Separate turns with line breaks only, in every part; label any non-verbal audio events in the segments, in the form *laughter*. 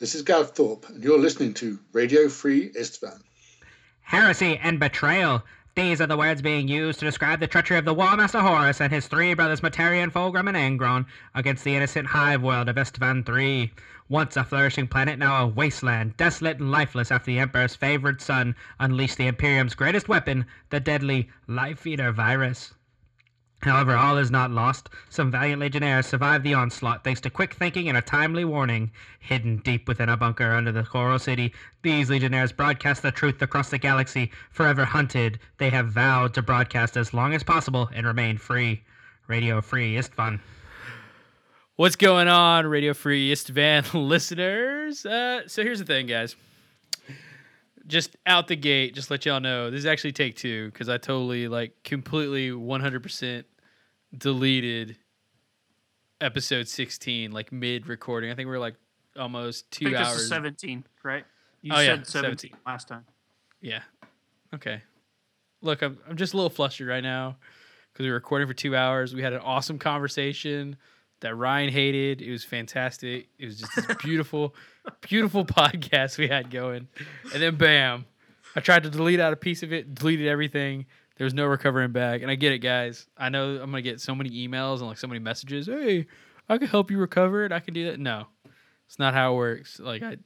This is Gav Thorpe, and you're listening to Radio Free Istvan.
Heresy and betrayal. These are the words being used to describe the treachery of the War Master Horus and his three brothers Mortarion, Fulgrim, and Angron against the innocent hive world of Istvan III. Once a flourishing planet, now a wasteland, desolate and lifeless after the Emperor's favorite son unleashed the Imperium's greatest weapon, the deadly Life Eater virus. However, all is not lost. Some valiant legionnaires survived the onslaught thanks to quick thinking and a timely warning. Hidden deep within a bunker under the Coral City, these legionnaires broadcast the truth across the galaxy. Forever hunted, they have vowed to broadcast as long as possible and remain free. Radio Free Istvan.
What's going on, Radio Free Istvan *laughs* listeners? Uh, so here's the thing, guys. Just out the gate, just let y'all know this is actually take two because I totally, like, completely 100% deleted episode 16, like mid recording. I think we are like almost
I
two
think this
hours.
is 17, right? You
Oh, yeah,
said 17,
17.
last time.
Yeah. Okay. Look, I'm I'm just a little flustered right now because we were recording for two hours. We had an awesome conversation that Ryan hated. It was fantastic. It was just this *laughs* beautiful, beautiful podcast we had going. And then bam, I tried to delete out a piece of it, deleted everything. There was no recovering back. And I get it, guys. I know I'm gonna get so many emails and like so many messages. Hey, I can help you recover it. I can do that. No, it's not how it works. Like I,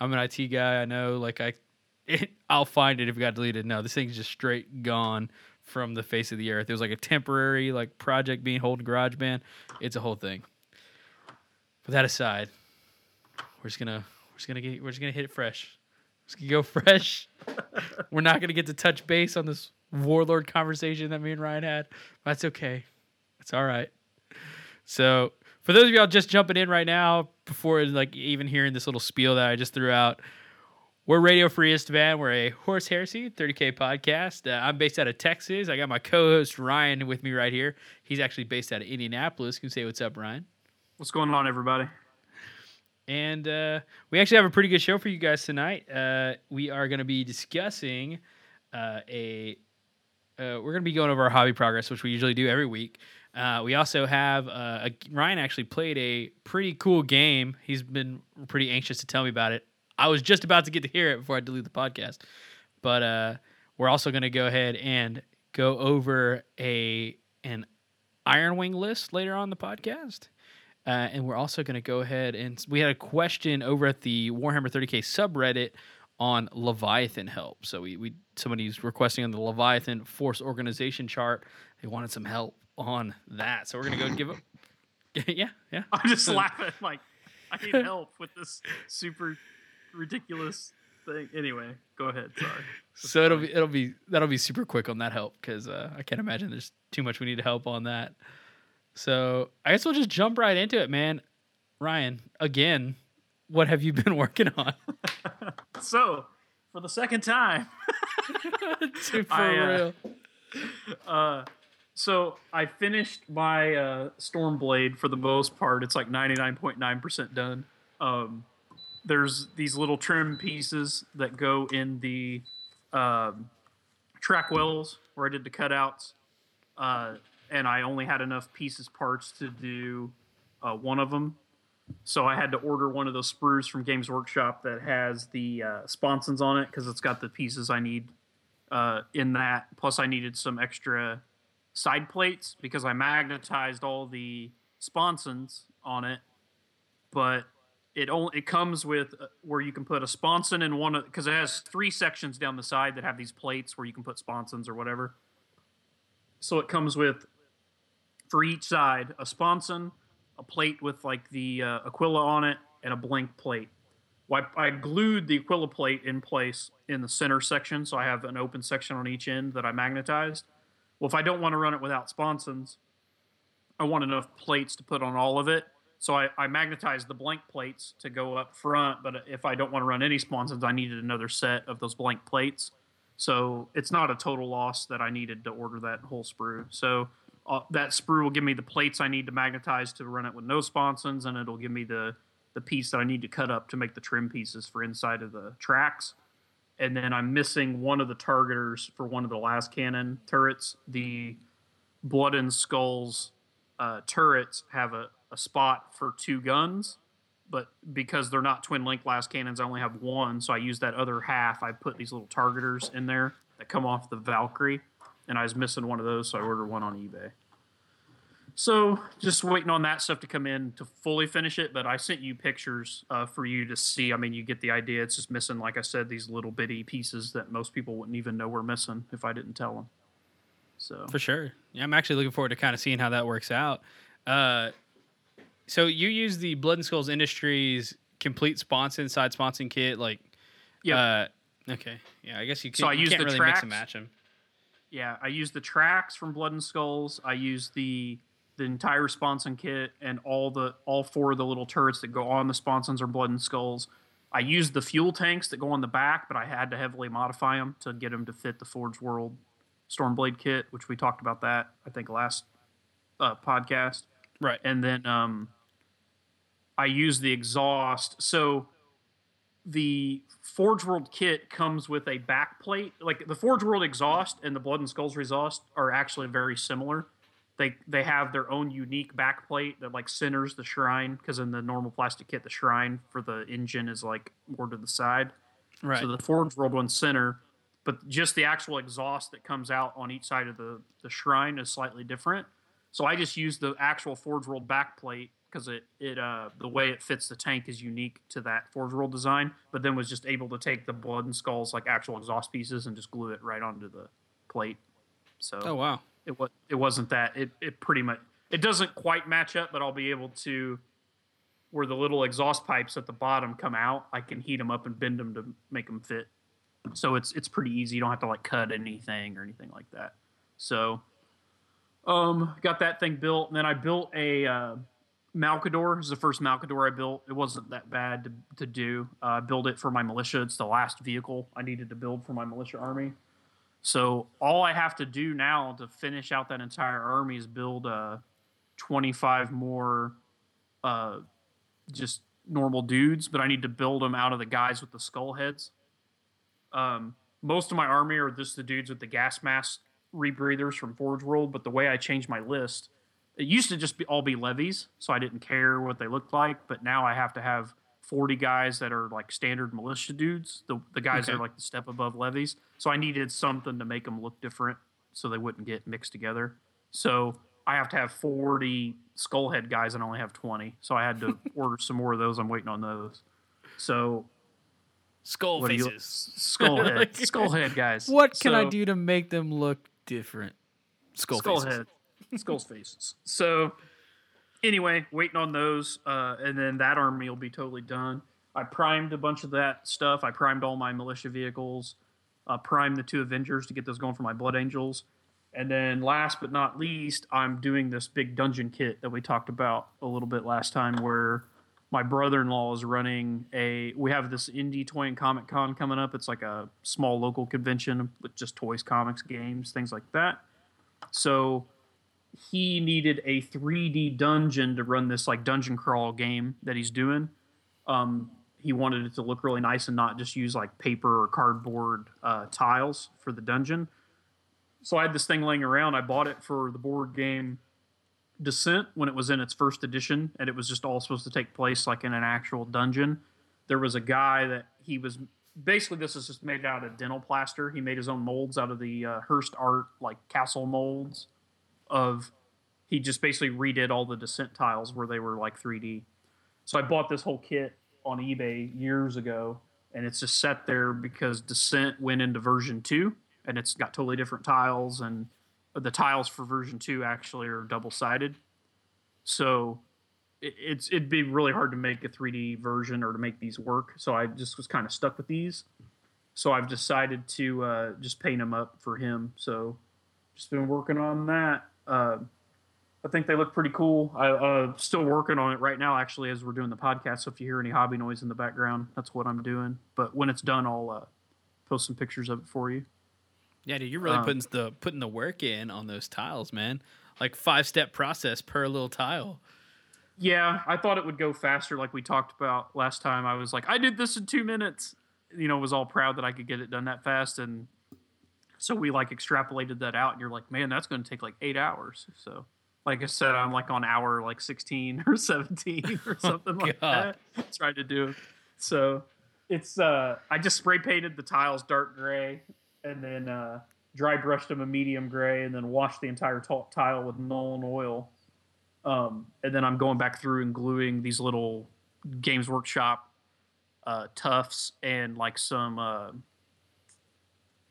I'm an IT guy. I know. Like I, *laughs* it, I'll find it if it got deleted. No, this thing's just straight gone from the face of the earth. It was like a temporary like project being held in GarageBand. It's a whole thing. But that aside, we're just gonna we're just gonna get we're just gonna hit it fresh. Just gonna go *laughs* fresh. we're not gonna get to touch base on this warlord conversation that me and Ryan had. That's okay. It's all right. So for those of y'all just jumping in right now, before like even hearing this little spiel that I just threw out, we're Radio Free Istvan. We're a Horus Heresy 30K podcast. Uh, I'm based out of Texas. I got my co-host Ryan with me right here. He's actually based out of Indianapolis. You can say what's up, Ryan.
What's going on, everybody?
And uh, we actually have a pretty good show for you guys tonight. Uh, we are going to be discussing uh, a. Uh, we're going to be going over our hobby progress, which we usually do every week. Uh, we also have uh, a, Ryan actually played a pretty cool game. He's been pretty anxious to tell me about it. I was just about to get to hear it before I delete the podcast, but uh, we're also going to go ahead and go over a an Iron Wing list later on the podcast. Uh, and we're also going to go ahead and we had a question over at the Warhammer 30k subreddit on Leviathan help. So we, we somebody's requesting on the Leviathan force organization chart. They wanted some help on that. So we're going to go give it. *laughs* yeah, yeah.
I'm just laughing. Like, I need *laughs* help with this super ridiculous thing. Anyway, go ahead. Sorry.
So it'll be it'll be that'll be super quick on that help because uh, I can't imagine there's too much we need help on that. So I guess we'll just jump right into it, man. Ryan, again, what have you been *laughs* working on? *laughs*
So, for the second time, *laughs*
For
I, uh,
real.
uh, so I finished my uh, Stormblade for the most part. It's like 99.9% done. Um, there's these little trim pieces that go in the um, track wells where I did the cutouts. Uh, and I only had enough pieces parts to do uh, one of them. So I had to order one of those sprues from Games Workshop that has the uh, sponsons on it because it's got the pieces I need uh, in that. Plus, I needed some extra side plates because I magnetized all the sponsons on it, but it only it comes with uh, where you can put a sponson in one because it has three sections down the side that have these plates where you can put sponsons or whatever. So it comes with for each side a sponson, a plate with like the uh, Aquila on it, and a blank plate. Well, I, I glued the Aquila plate in place in the center section, so I have an open section on each end that I magnetized. Well, if I don't want to run it without sponsons, I want enough plates to put on all of it. So I, I magnetized the blank plates to go up front, but if I don't want to run any sponsons, I needed another set of those blank plates. So it's not a total loss that I needed to order that whole sprue. So uh, that sprue will give me the plates I need to magnetize to run it with no sponsons, and it'll give me the the piece that I need to cut up to make the trim pieces for inside of the tracks. And then I'm missing one of the targeters for one of the lascannon turrets. The Blood and Skulls uh, turrets have a, a spot for two guns, but because they're not twin link lascannons, I only have one, so I use that other half. I put these little targeters in there that come off the Valkyrie, and I was missing one of those, so I ordered one on eBay. So just waiting on that stuff to come in to fully finish it. But I sent you pictures uh, for you to see. I mean, you get the idea. It's just missing, like I said, these little bitty pieces that most people wouldn't even know were missing if I didn't tell them. So
For sure. Yeah, I'm actually looking forward to kind of seeing how that works out. Uh, so you use the Blood and Skulls Industries complete sponson inside sponson kit, like
yeah,
Uh, okay, yeah. I guess you, can,
So I use
can't
the
really mix and match them.
Yeah. I use the tracks from Blood and Skulls. I use the the entire sponson kit and all the all four of the little turrets that go on the sponsons or Blood and Skulls. I used the fuel tanks that go on the back, but I had to heavily modify them to get them to fit the Forge World Stormblade kit, which we talked about that I think last uh, podcast.
Right.
and then um, I use the exhaust. So the Forge World kit comes with a back plate. Like the Forge World exhaust and the Blood and Skulls exhaust are actually very similar. They they have their own unique back plate that like centers the shrine because in the normal plastic kit the shrine for the engine is like more to the side.
Right.
So the Forge World one center, but just the actual exhaust that comes out on each side of the, the shrine is slightly different. So I just use the actual Forge World backplate because it it uh the way it fits the tank is unique to that Forge World design. But then was just able to take the blood and skulls like actual exhaust pieces and just glue it right onto the plate. So
oh wow.
it was it wasn't that it it pretty much it doesn't quite match up, but I'll be able to where the little exhaust pipes at the bottom come out. I can heat them up and bend them to make them fit. So it's it's pretty easy. You don't have to like cut anything or anything like that. So um got that thing built and then I built a uh, Malcador. Is the first Malcador I built. It wasn't that bad to, to do. Uh, I built it for my militia. It's the last vehicle I needed to build for my militia army. So all I have to do now to finish out that entire army is build uh, 25 more uh, just normal dudes, but I need to build them out of the guys with the skull heads. Um, most of my army are just the dudes with the gas mask rebreathers from Forge World, but the way I changed my list, it used to just be all be levies, so I didn't care what they looked like, but now I have to have 40 guys that are like standard militia dudes, the, the guys that are like the step above levies. So I needed something to make them look different so they wouldn't get mixed together. So I have to have 40 skullhead guys and I only have 20. So I had to *laughs* order some more of those. I'm waiting on those. So
Skull
do you-
faces. *laughs* *laughs*
skullhead, guys.
What can I do to make them look different? Skull,
skull
faces.
head, skull's faces. So anyway, waiting on those, uh, and then that army will be totally done. I primed a bunch of that stuff. I primed all my militia vehicles. Uh, primed the two Avengers to get those going for my Blood Angels. And then last but not least, I'm doing this big dungeon kit that we talked about a little bit last time where my brother-in-law is running a we have this indie toy and comic con coming up it's like a small local convention with just toys comics games things like that so he needed a 3d dungeon to run this like dungeon crawl game that he's doing um, he wanted it to look really nice and not just use like paper or cardboard uh, tiles for the dungeon so i had this thing laying around i bought it for the board game Descent when it was in its first edition, and it was just all supposed to take place like in an actual dungeon. There was a guy that he was basically this is just made out of dental plaster. He made his own molds out of the uh, Hirst Art like castle molds. Of he just basically redid all the Descent tiles where they were like 3D. So I bought this whole kit on eBay years ago, and it's just set there because Descent went into version two, and it's got totally different tiles and the tiles for version two actually are double sided. So it, it's it'd be really hard to make a 3D version or to make these work. So I just was kind of stuck with these. So I've decided to uh, just paint them up for him. So just been working on that. Uh, I think they look pretty cool. I uh, still working on it right now, actually, as we're doing the podcast. So if you hear any hobby noise in the background, that's what I'm doing. But when it's done, I'll uh, post some pictures of it for you.
Yeah, dude, you're really
Um,
putting the putting the work in on those tiles, man. Like five step process per little tile.
Yeah, I thought it would go faster, like we talked about last time. I was like, I did this in two minutes. You know, was all proud that I could get it done that fast, and so we like extrapolated that out. And you're like, man, that's going to take like eight hours. So, like I said, I'm like on hour like 16 *laughs* or 17 or something like
God.
that. Trying to do. So it's uh I just spray painted the tiles dark gray and then uh dry brushed them a medium gray and then washed the entire t- tile with Nuln Oil. Um, and then I'm going back through and gluing these little Games Workshop uh, tufts and like some uh,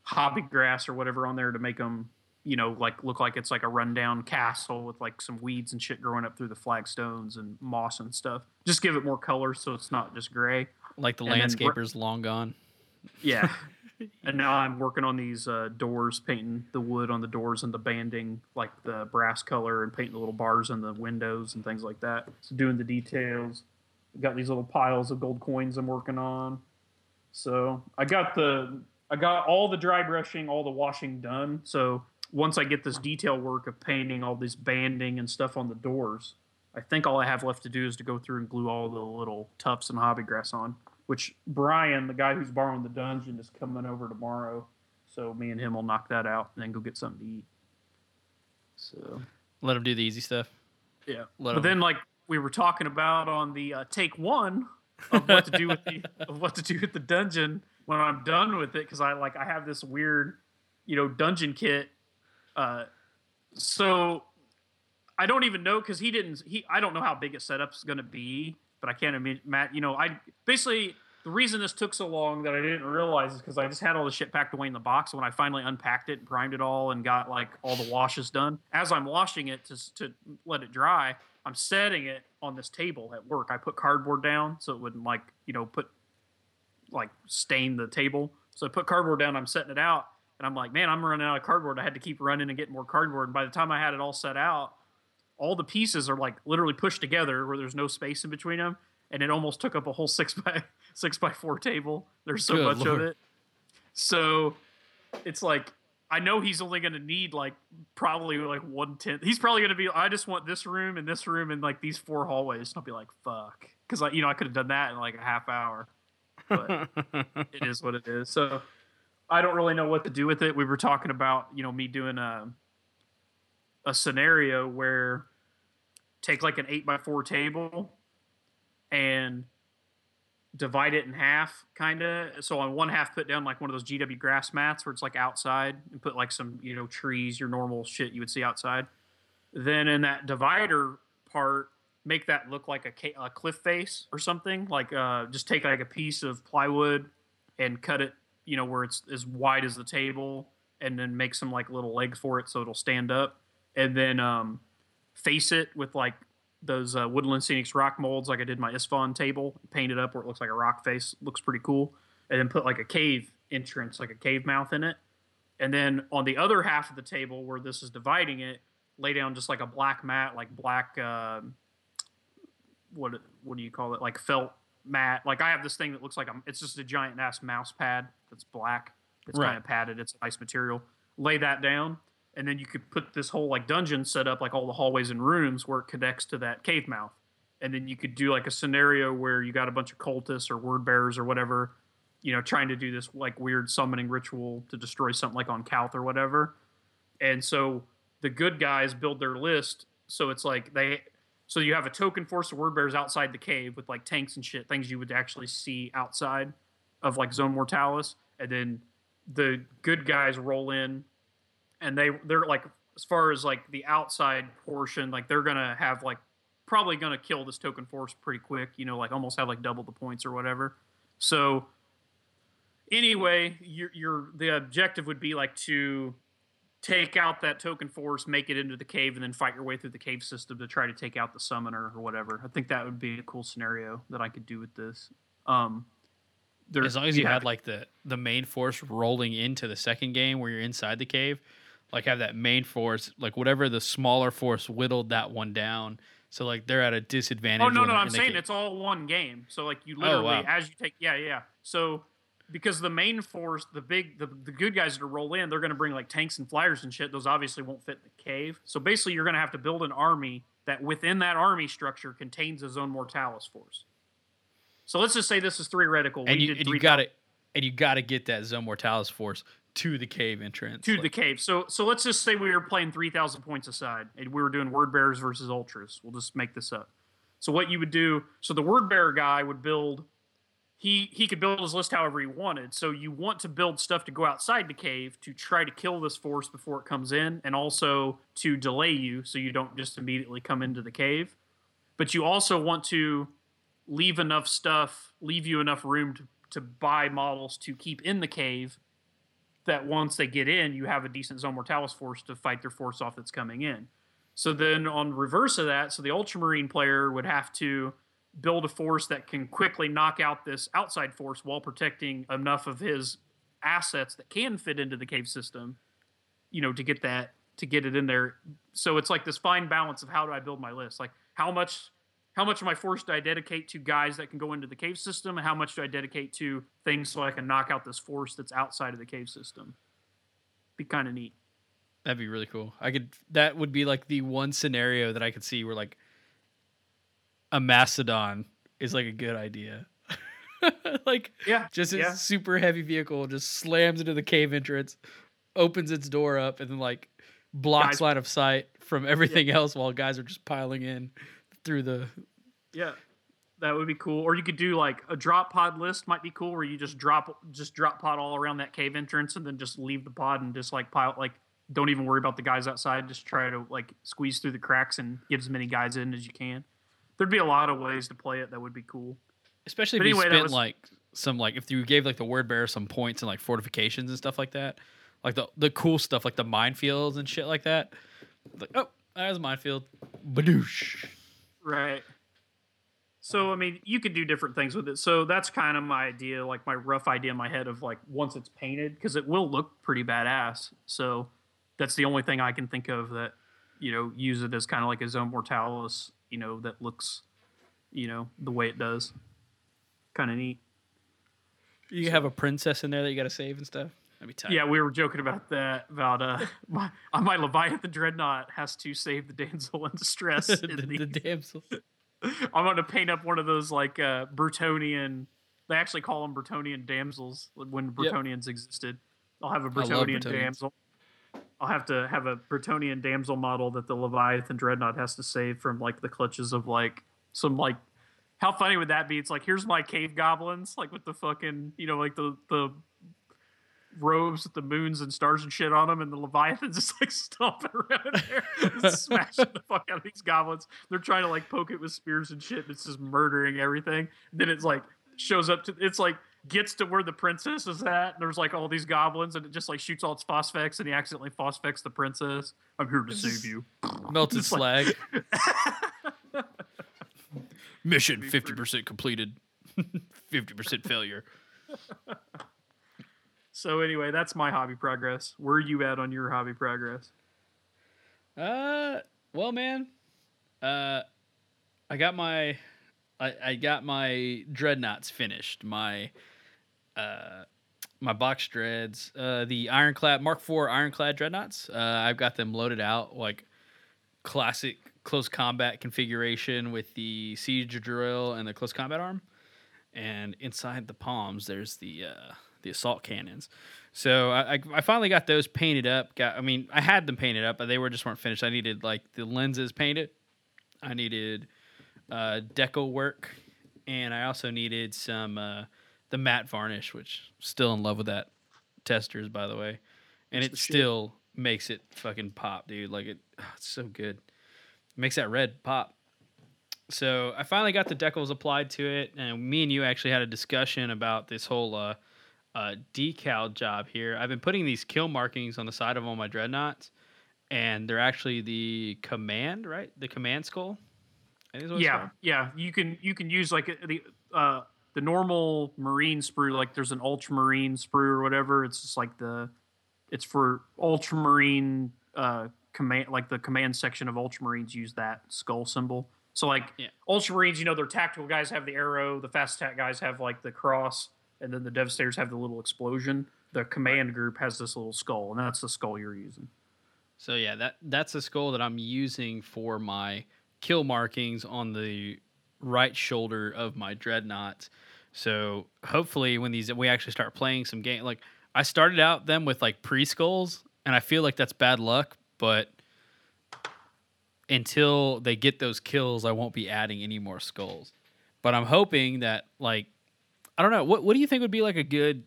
hobby grass or whatever on there to make them, you know, like look like it's like a rundown castle with like some weeds and shit growing up through the flagstones and moss and stuff. Just give it more color so it's not just gray.
Like the
And then
landscaper's long gone.
Yeah. *laughs* and now I'm working on these uh, doors, painting the wood on the doors and the banding, like the brass color, and painting the little bars on the windows and things like that. So doing the details. Got these little piles of gold coins I'm working on. So I got the I got all the dry brushing, all the washing done. So once I get this detail work of painting all this banding and stuff on the doors, I think all I have left to do is to go through and glue all the little tufts and hobby grass on. Which Brian, the guy who's borrowing the dungeon, is coming over tomorrow. So me and him will knock that out and then go get something to eat. So
Let him do the easy stuff.
yeah.
Let
but
'em-
then, like we were talking about on the uh, take one of what to do with the *laughs* of what to do with the dungeon when I'm done with it, because I like I have this weird, you know, dungeon kit. Uh, so I don't even know because he didn't. He I don't know how big a setup's going to be, but I can't imagine. Matt, you know, I basically the reason this took so long that I didn't realize is because I just had all the shit packed away in the box. When I finally unpacked it, primed it all, and got like all the washes done, as I'm washing it to to let it dry, I'm setting it on this table at work. I put cardboard down so it wouldn't like you know put like stain the table. So I put cardboard down. I'm setting it out, and I'm like, man, I'm running out of cardboard. I had to keep running and getting more cardboard. And by the time I had it all set out, all the pieces are like literally pushed together where there's no space in between them, and it almost took up a whole six by *laughs* six by four table. There's so
Good
much
Lord.
of it. So it's like I know he's only going to need like probably like one tenth. He's probably going to be. I just want this room and this room and like these four hallways. And I'll be like, fuck, because like you know I could have done that in like a half hour. But *laughs* it is what it is. So I don't really know what to do with it. We were talking about you know me doing a a scenario where take like an eight by four table and divide it in half, kind of. So on one half, put down like one of those GW grass mats where it's like outside, and put like some you know trees, your normal shit you would see outside. Then in that divider part, make that look like a, a cliff face or something. Like uh, just take like a piece of plywood and cut it, you know, where it's as wide as the table, and then make some like little legs for it so it'll stand up, and then um, face it with like those uh, Woodland Scenics rock molds, like I did my Isfahan table, paint it up where it looks like a rock face, looks pretty cool, and then put like a cave entrance, like a cave mouth in it, and then on the other half of the table where this is dividing it, lay down just like a black mat, like black, uh, what what do you call it, like felt mat. Like I have this thing that looks like a, it's just a giant ass mouse pad that's black. It's
Right.
kind of padded. It's a nice material. Lay that down, and then you could put this whole like dungeon set up, like all the hallways and rooms where it connects to that cave mouth. And then you could do like a scenario where you got a bunch of cultists or word bearers or whatever, you know, trying to do this like weird summoning ritual to destroy something like on Calth or whatever. And so the good guys build their list. So it's like they, so you have a token force of word bearers outside the cave with like tanks and shit, things you would actually see outside of like Zone Mortalis. And then the good guys roll in and they, they're like, as far as like the outside portion, like they're to have like, probably to kill this token force pretty quick, you know, like almost have like double the points or whatever. So anyway, your your the objective would be like to take out that token force, make it into the cave, and then fight your way through the cave system to try to take out the summoner or whatever. I think that would be a cool scenario that I could do with this. Um, there-
as long as you had like the the main force rolling into the second game where you're inside the cave, like have that main force, like whatever the smaller force whittled that one down. So like they're at a disadvantage.
Oh no, no, I'm saying it's all one game. So like you
Oh,
literally
wow.
as you take yeah, yeah. So because the main force, the big the, the good guys that roll in, they're gonna bring like tanks and flyers and shit. Those obviously won't fit in the cave. So basically you're gonna have to build an army that within that army structure contains a zone mortalis force. So let's just say this is theoretical.
and
we
you and you got to and you got to get that Zone Mortalis force to the cave entrance.
to
like-
the cave. So so let's just say we were playing three thousand points aside, and we were doing word bearers versus ultras. We'll just make this up. So what you would do? So the word bearer guy would build. He he could build his list however he wanted. So you want to build stuff to go outside the cave to try to kill this force before it comes in, and also to delay you so you don't just immediately come into the cave. But you also want to leave enough stuff, leave you enough room to, to buy models to keep in the cave that once they get in, you have a decent Zone Mortalis force to fight their force off that's coming in. So then on reverse of that, so the Ultramarine player would have to build a force that can quickly knock out this outside force while protecting enough of his assets that can fit into the cave system, you know, to get that to get it in there. So it's like this fine balance of how do I build my list? Like how much how much of my force do I dedicate to guys that can go into the cave system, and how much do I dedicate to things so I can knock out this force that's outside of the cave system? Be kind of neat.
That'd be really cool. I could. That would be like the one scenario that I could see where like a mastodon is like a good idea. *laughs* like
Yeah,
just a
yeah.
super heavy vehicle just slams into the cave entrance, opens its door up, and then like blocks
Guys-
line of sight from everything else while guys are just piling in through the.
Yeah, that would be cool. Or you could do like a drop pod list might be cool, where you just drop just drop pod all around that cave entrance, and then just leave the pod and just like pile like don't even worry about the guys outside. Just try to like squeeze through the cracks and get as many guys in as you can. There'd be a lot of ways to play it that would be cool.
Especially if
But
you
anyway, that
spent
was-
like some like if you gave like the word bearer some points and like fortifications and stuff like that, like the the cool stuff like the minefields and shit like that. Like oh, there's a minefield. Badoosh.
Right. So I mean, you could do different things with it. So that's kind of my idea, like my rough idea in my head of like once it's painted, because it will look pretty badass. So that's the only thing I can think of that you know use it as kind of like a zone mortalis, you know, that looks, you know, the way it does. Kind of neat.
You have a princess in there that you got to save and stuff. That'd be tight.
Yeah, we were joking about that. About uh, *laughs* my uh, my Leviathan dreadnought has to save the damsel in distress.
the, *laughs*
in
the *laughs* damsel.
I'm going to paint up one of those like uh, Bretonnian. They actually call them Bretonnian damsels when Bretonnians existed. I'll have a
Bretonnian
damsel. I'll have to have a Bretonnian damsel model that the Leviathan dreadnought has to save from like the clutches of like some like. How funny would that be? It's like here's my cave goblins, like with the fucking you know like the the robes with the moons and stars and shit on them, and the Leviathan's *laughs* just like stomping around there, *laughs* smashing the fuck out of these goblins. They're trying to like poke it with spears and shit. And it's just murdering everything. then it's like shows up to it's like gets to where the princess is at. And there's like all these goblins, and it just like shoots all its phosphex, and he accidentally phosphex the princess. I'm here to save you.
Melted *laughs*
like-
slag. *laughs* Mission fifty percent completed. *laughs* Fifty percent failure.
So anyway, that's my hobby progress. Where are you at on your hobby progress?
Uh, well, man, uh, I got my, I, I got my dreadnoughts finished. My, uh, my box dreads, uh, the ironclad Mark IV ironclad dreadnoughts. Uh, I've got them loaded out like classic close combat configuration with the siege drill and the close combat arm. And inside the palms, there's the uh, the assault cannons. So I, I, finally got those painted up. Got I mean I had them painted up, but they were just weren't finished. I needed like the lenses painted. I needed uh, deco work, and I also needed some uh, the matte varnish, which still in love with that Testors by the way, and it
the shit.
still makes it fucking pop, dude. Like it, it's so good. makes that red pop. So I finally got the decals applied to it, and me and you actually had a discussion about this whole uh, uh, decal job here. I've been putting these kill markings on the side of all my dreadnoughts, and they're actually the command, right? The command skull. I think is what it's
yeah yeah you can you can use like the uh the normal marine sprue like there's an ultramarine sprue or whatever. It's just like the it's for ultramarine uh command like the command section of ultramarines use that skull symbol. So like
Yeah.
ultramarines you know their tactical guys have the arrow the fast attack guys have like the cross and then the devastators have the little explosion. The command group has this little skull and that's the skull you're using.
So yeah, that that's the skull that I'm using for my kill markings on the right shoulder of my dreadnought. So hopefully, when these we actually start playing some game, like I started out them with like pre skulls, and I feel like that's bad luck. But until they get those kills, I won't be adding any more skulls. But I'm hoping that like I don't know what what do you think would be like a good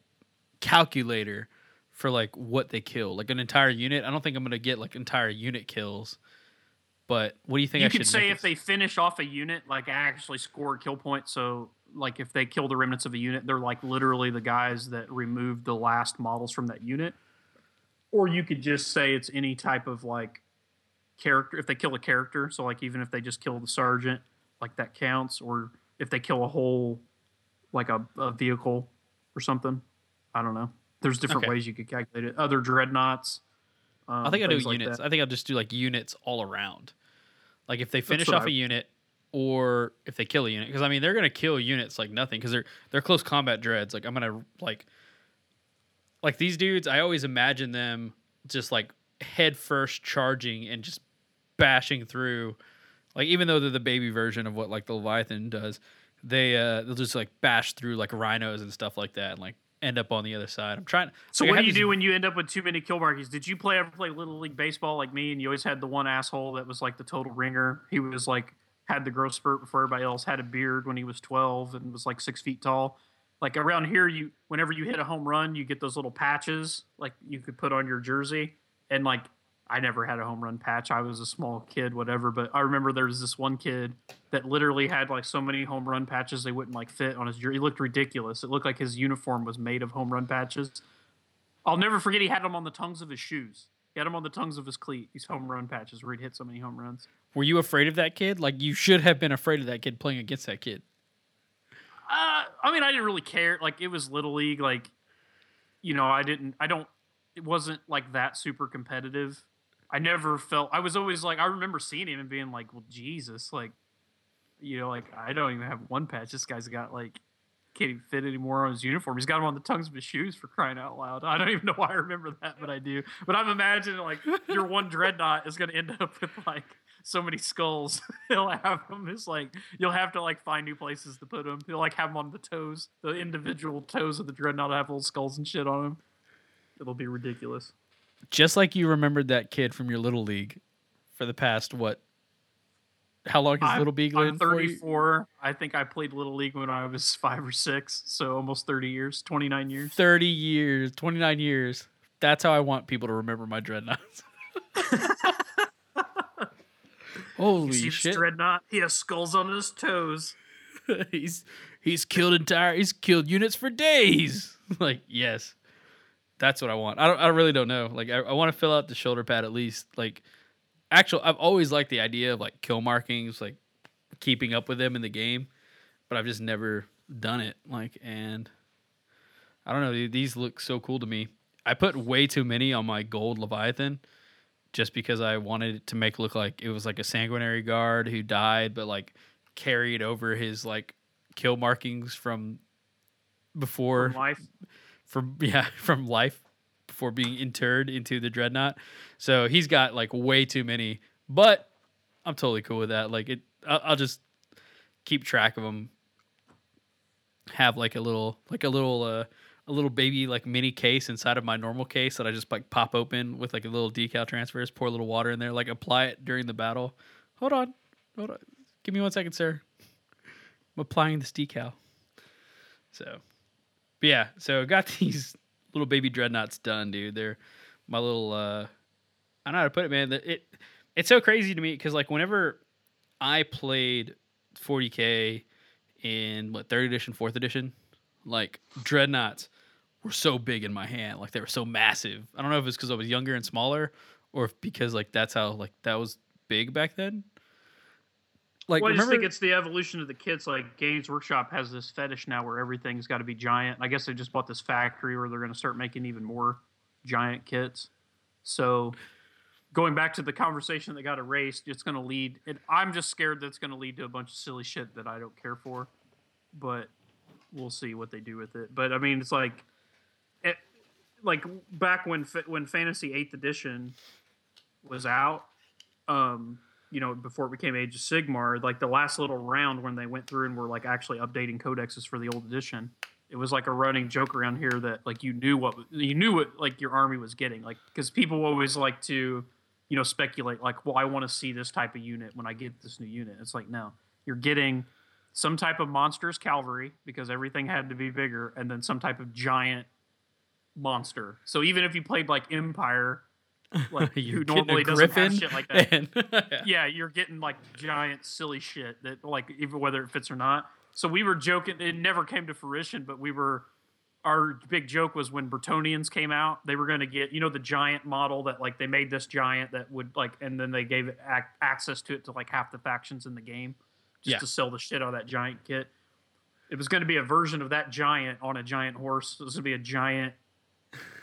calculator for like what they kill, like an entire unit. I don't think I'm gonna get like entire unit kills. But what do you think?
You
I
could say if they finish off a unit, like I actually score a kill point. So, like if they kill the remnants of a unit, they're like literally the guys that removed the last models from that unit. Or you could just say it's any type of like character. If they kill a character, so like even if they just kill the sergeant, like that counts. Or if they kill a whole, like a, a vehicle or something. I don't know. There's different
Okay.
ways you could calculate it. Other dreadnoughts. Um,
I think I'll do
like
units.
that.
I think I'll just do like units all around. Like if they finish off
I-
a unit, or if they kill a unit, because I mean they're gonna kill units like nothing, because they're they're close combat dreads. Like I'm gonna like, like these dudes. I always imagine them just like head first charging and just bashing through. Like even though they're the baby version of what like the Leviathan does, they uh they'll just like bash through like rhinos and stuff like that, and like end up on the other side. I'm trying.
So
like,
what do you do when you end up with too many kill markings? Did you play ever play little league baseball like me, and you always had the one asshole that was like the total ringer? He was like had the growth spurt before everybody else, had a beard when he was twelve, and was like six feet tall. Like around here, you whenever you hit a home run, you get those little patches like you could put on your jersey, and like I never had a home run patch. I was a small kid, whatever. But I remember there was this one kid that literally had like so many home run patches they wouldn't like fit on his jersey. He looked ridiculous. It looked like his uniform was made of home run patches. I'll never forget he had them on the tongues of his shoes. He had them on the tongues of his cleat. These home run patches where he'd hit so many home runs.
Were you afraid of that kid? Like you should have been afraid of that kid playing against that kid.
Uh, I mean, I didn't really care. Like it was little league. Like, you know, I didn't. I don't. It wasn't like that super competitive. I never felt. I was always like. I remember seeing him and being like, "Well, Jesus!" Like, you know, like I don't even have one patch. This guy's got like can't even fit anymore on his uniform. He's got him on the tongues of his shoes for crying out loud. I don't even know why I remember that, but I do. But I'm imagining like your one dreadnought is going to end up with like so many skulls. *laughs* He'll have them. It's like you'll have to like find new places to put them. He'll like have them on the toes. The individual toes of the dreadnought have little skulls and shit on them. It'll be ridiculous.
Just like you remembered that kid from your little league for the past what? How long has
I'm-
little league?
I'm
been
34. I think I played little league when I was *laughs* five or six, so almost 30 years, 29 years.
30 years, 29 years. That's how I want people to remember my dreadnoughts. *laughs* Holy shit.
dreadnought? He has skulls on his toes. *laughs*
he's he's killed entire he's killed units for days. like, yes. That's what I want. I don't I really don't know. Like I, I want to fill out the shoulder pad at least. Like actual I've always liked the idea of like kill markings, like keeping up with them in the game, but I've just never done it. Like and I don't know, these look so cool to me. I put way too many on my gold Leviathan just because I wanted it to make look like it was like a sanguinary guard who died, but like carried over his like kill markings from before
From.
From *laughs* yeah from life before being interred into the dreadnought. So he's got like way too many, but I'm totally cool with that. Like it, I'll, I'll just keep track of them. Have like a little like a little uh a little baby like mini case inside of my normal case that I just like pop open with like a little decal transfers, pour a little water in there, like apply it during the battle. Hold on, hold on, give me one second, sir. I'm applying this decal. So, but yeah, so got *laughs* these little baby dreadnoughts done, dude. They're my little uh I don't know how to put it, man. It it's so crazy to me because like whenever I played 40k in what third edition, fourth edition, like dreadnoughts were so big in my hand, like they were so massive. I don't know if it's because I was younger and smaller, or if because like that's how like that was big back then. Like
well, I just
remember,
think it's the evolution of the kits. Like Games Workshop has this fetish now where everything's got to be giant. I guess they just bought this factory where they're going to start making even more giant kits. So, going back to the conversation that got erased, it's going to lead. It, I'm just scared that it's going to lead to a bunch of silly shit that I don't care for. But we'll see what they do with it. But I mean, it's like, it, like back when when Fantasy Eighth Edition was out. Um, you know, before it became Age of Sigmar, like the last little round when they went through and were like actually updating codexes for the old edition, It was like a running joke around here that like you knew what you knew what like your army was getting. Like because people always like to, you know, speculate like, well, I want to see this type of unit when I get this new unit. It's like no, you're getting some type of monstrous cavalry because everything had to be bigger, and then some type of giant monster. So even if you played like Empire, like *laughs* who normally doesn't have shit like that,
and- *laughs*
yeah, you're getting like giant silly shit that like even whether it fits or not. So we were joking. It never came to fruition, but we were. Our big joke was when Bretonnians came out, they were going to get you know the giant model that like they made this giant that would like, and then they gave it ac- access to it to like half the factions in the game, just
Yeah.
to sell the shit out of that giant kit. It was going to be a version of that giant on a giant horse. It was going to be a giant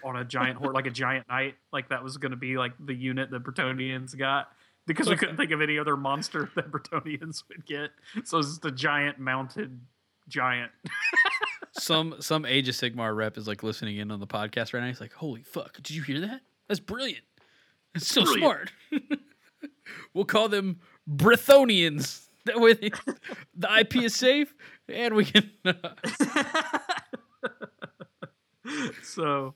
on a giant horse, like a giant knight. Like that was going to be like the unit that Bretonnians got because we couldn't think of any other monster *laughs* that Bretonnians would get. So it's just a giant mounted giant. *laughs*
some some Age of Sigmar rep is like listening in on the podcast right now. He's like, "Holy fuck! Did you hear that? That's brilliant. It's so
Brilliant.
smart. *laughs* we'll call them Brethonians. That way, they, the IP is safe, and we can."
Uh, *laughs* so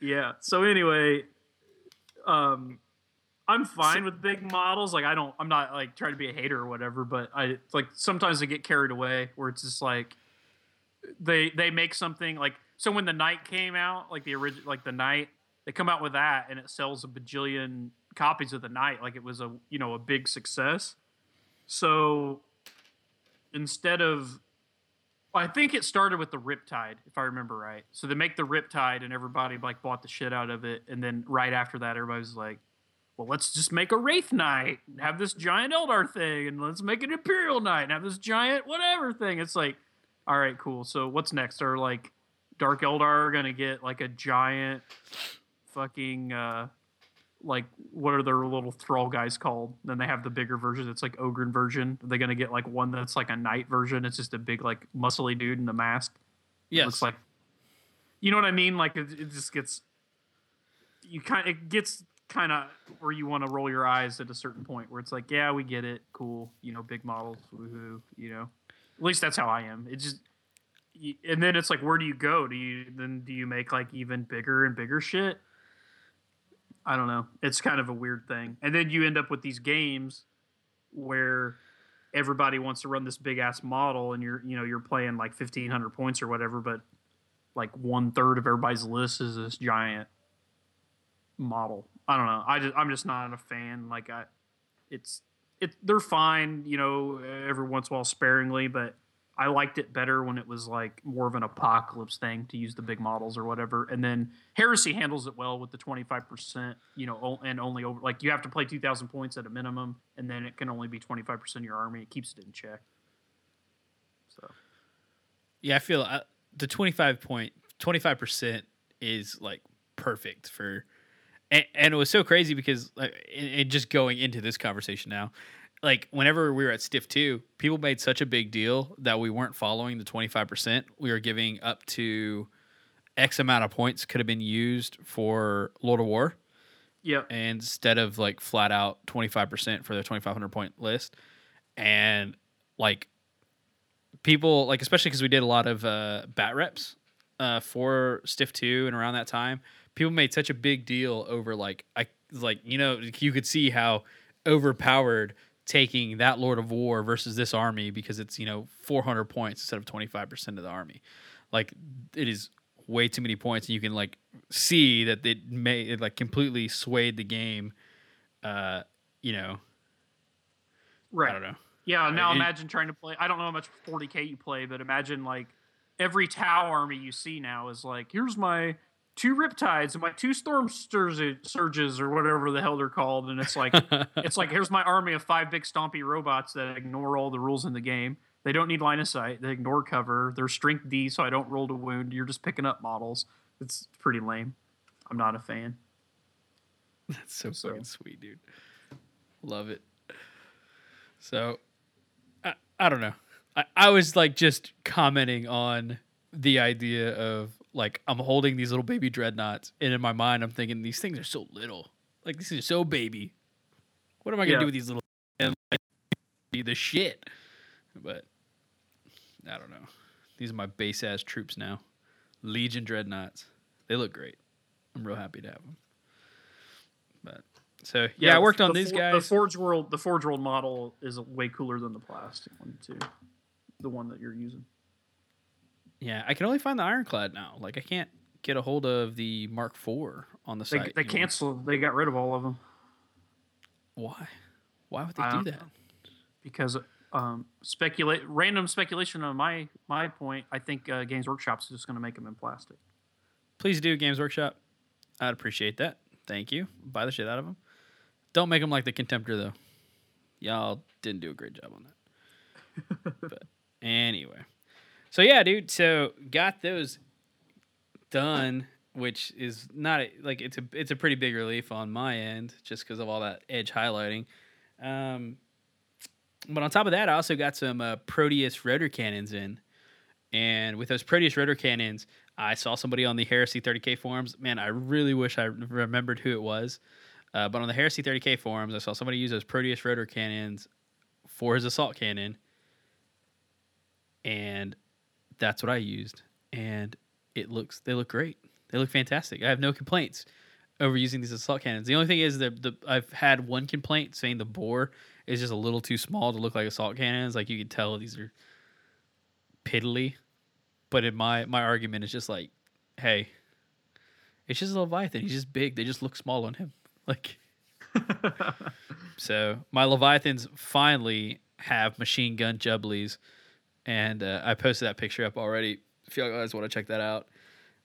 yeah. So anyway, um I'm fine with big models. Like I don't I'm not like trying to be a hater or whatever, but I like sometimes I get carried away where it's just like they they make something like so when the Knight came out, like the original like the Knight, they come out with that and it sells a bajillion copies of the Knight like it was a you know a big success. So instead of I think it started with the Riptide, if I remember right. So they make the Riptide, and everybody like bought the shit out of it. And then right after that, everybody was like, "Well, let's just make a Wraith Knight, and have this giant Eldar thing, and let's make an Imperial Knight, and have this giant whatever thing." It's like, all right, cool. So what's next? Are like Dark Eldar gonna get like a giant fucking uh like what are their little thrall guys called? Then they have the bigger version. It's like Ogryn version. Are they gonna get like one that's like a knight version? It's just a big like muscly dude in a mask.
Yes,
looks like you know what I mean. Like it, it just gets you kind. It gets kind of where you want to roll your eyes at a certain point where it's like, yeah, we get it, cool. You know, big models, woohoo. You know, at least that's how I am. It just and then it's like, where do you go? Do you then do you make like even bigger and bigger shit? I don't know. It's kind of a weird thing. And then you end up with these games where everybody wants to run this big ass model and you're you know you're playing like 1500 points or whatever but like one third of everybody's list is this giant model i don't know i just i'm just not a fan like i it's it they're fine you know every once in a while sparingly but i liked it better when it was like more of an apocalypse thing to use the big models or whatever. And then heresy handles it well with the 25% you know and only over like you have to play 2000 points at a minimum and then it can only be 25% of your army. It keeps it in check. So.
Yeah. I feel uh, the twenty five point twenty five percent is like perfect for, and, and it was so crazy because like, and, and just going into this conversation now, like whenever we were at Stiff Two, people made such a big deal that we weren't following the twenty five percent. We were giving up to X amount of points could have been used for Lord of War.
yeah
instead of like flat out 25% for the 2500 point list and like people like especially because we did a lot of uh bat reps uh for stiff 2 and around that time people made such a big deal over like i like you know you could see how overpowered taking that lord of war versus this army because it's you know 400 points instead of 25% of the army. Like it is way too many points and you can like see that it may it like completely swayed the game uh you know?
Right.
i don't know.
Yeah, now
It-
imagine trying to play. I don't know how much 40k you play, but imagine like every Tau army you see now is like, here's my two Riptides and my two Storm Surges or whatever the hell they're called, and it's like *laughs* it's like here's my army of five big stompy robots that ignore all the rules in the game. They don't need line of sight. They ignore cover. They're strength D, so I don't roll to wound. You're just picking up models. It's pretty lame. I'm not a fan.
That's so,
So-
fucking sweet, dude. Love it. So, I, I don't know. I, I was like just commenting on the idea of like I'm holding these little baby dreadnoughts, and in my mind I'm thinking these things are so little. Like these are so baby. What am I gonna
Yeah.
do with these little and like, be the shit? But I don't know. These are my base ass troops now. Legion dreadnoughts. They look great. I'm real happy to have them. But so yeah, I
the-
worked on
the
these
For-
guys.
The Forge World, the Forge World model is way cooler than the plastic one too. The one that you're using.
Yeah, I can only find the ironclad now. Like I can't get a hold of the Mark IV on the
They,
site.
they
anymore.
canceled. They got rid of all of them
Why? Why would they
I
do that?
know. because um, speculate random speculation on my my point. I think uh, Games Workshop's just going to make them in plastic.
Please do Games Workshop. I'd appreciate that. Thank you. Buy the shit out of them. Don't make them like the Contemptor though. Y'all didn't do a great job on that. *laughs* but anyway, so yeah, dude. So got those done, which is not a, like it's a it's a pretty big relief on my end, just because of all that edge highlighting. Um, but on top of that, I also got some uh, Proteus rotor cannons in, and with those Proteus rotor cannons, I saw somebody on the Heresy 30K forums. Man, I really wish I remembered who it was. Uh, but on the Heresy 30K forums, I saw somebody use those Proteus rotor cannons for his assault cannon, and that's what I used. And it looks, they look great. They look fantastic. I have no complaints over using these assault cannons. The only thing is that the I've had one complaint saying the bore is just a little too small to look like assault cannons. Like you can tell these are piddly. But in my my argument is just like, hey, it's just a Leviathan. He's just big. They just look small on him. *laughs* Like *laughs* so my Leviathans finally have machine gun jubblies, and uh, I posted that picture up already. If you guys want to check that out,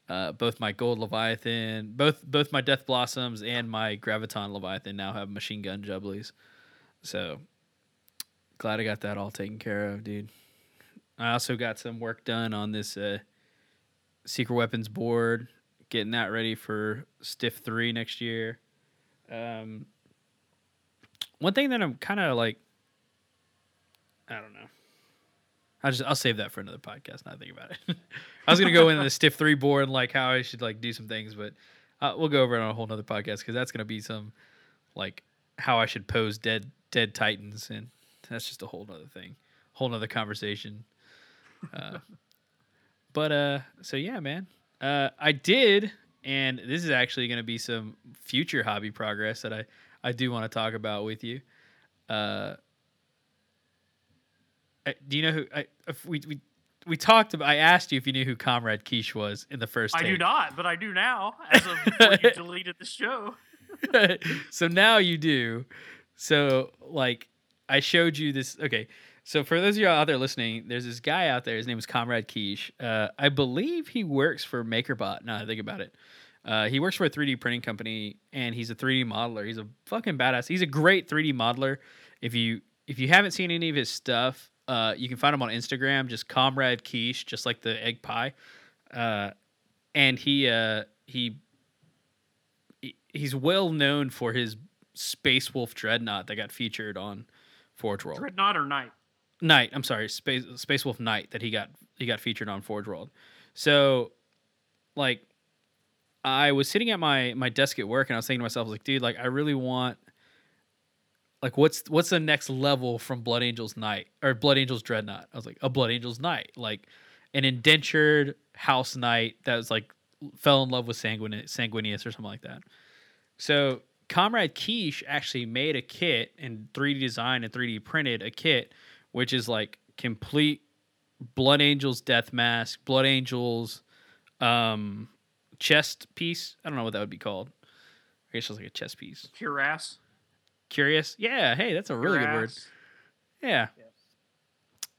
uh, both my gold Leviathan, both both my Death Blossoms and my Graviton Leviathan now have machine gun jubblies. So glad I got that all taken care of, dude. I also got some work done on this uh, secret weapons board, getting that ready for Stiff Three next year. Um, one thing that I'm kind of like, I don't know. I'll just I'll save that for another podcast. Not think about it. *laughs* I was gonna go into the Stiff Three board and like how I should like do some things, but uh, we'll go over it on a whole nother podcast because that's gonna be some like how I should pose dead dead titans, and that's just a whole nother thing, whole nother conversation. Uh, *laughs* but uh, so yeah, man. Uh, I did, and this is actually to be some future hobby progress that I I do want to talk about with you. Uh, I- do you know who I if we we we talked about? I asked you if you knew who Comrade Quiche was in the first.
I do not, but I do now. As of before you *laughs* deleted the show. *laughs*
so now you do. So like I showed you this. Okay. So for those of you out there listening, there's this guy out there. His name is Comrade Quiche. Uh, I believe he works for MakerBot. Now that I think about it, uh, he works for a 3D printing company, and he's a 3D modeler. He's a fucking badass. He's a great 3D modeler. If you if you haven't seen any of his stuff, uh, you can find him on Instagram. Just Comrade Quiche, just like the egg pie. Uh, and he uh, he he- he's well known for his Space Wolf Dreadnought that got featured on Forge World.
Dreadnought or Night?
Knight, I'm sorry, Space Space Wolf Knight that he got he got featured on Forge World. So, like, I was sitting at my my desk at work and I was thinking to myself, I was like, dude, like, I really want, like, what's what's the next level from Blood Angels Knight or Blood Angels Dreadnought? I was like, a Blood Angels Knight, like, an indentured house knight that was like fell in love with Sanguin- or something like that. So Comrade Quiche actually made a kit and 3D designed and 3D printed a kit, which is like complete Blood Angels death mask, Blood Angels um, chest piece. I don't know what that would be called. I guess it's like a chest piece.
Cuirass.
Curious? Yeah. Hey, that's a really good word.
Cuirass.
Yeah.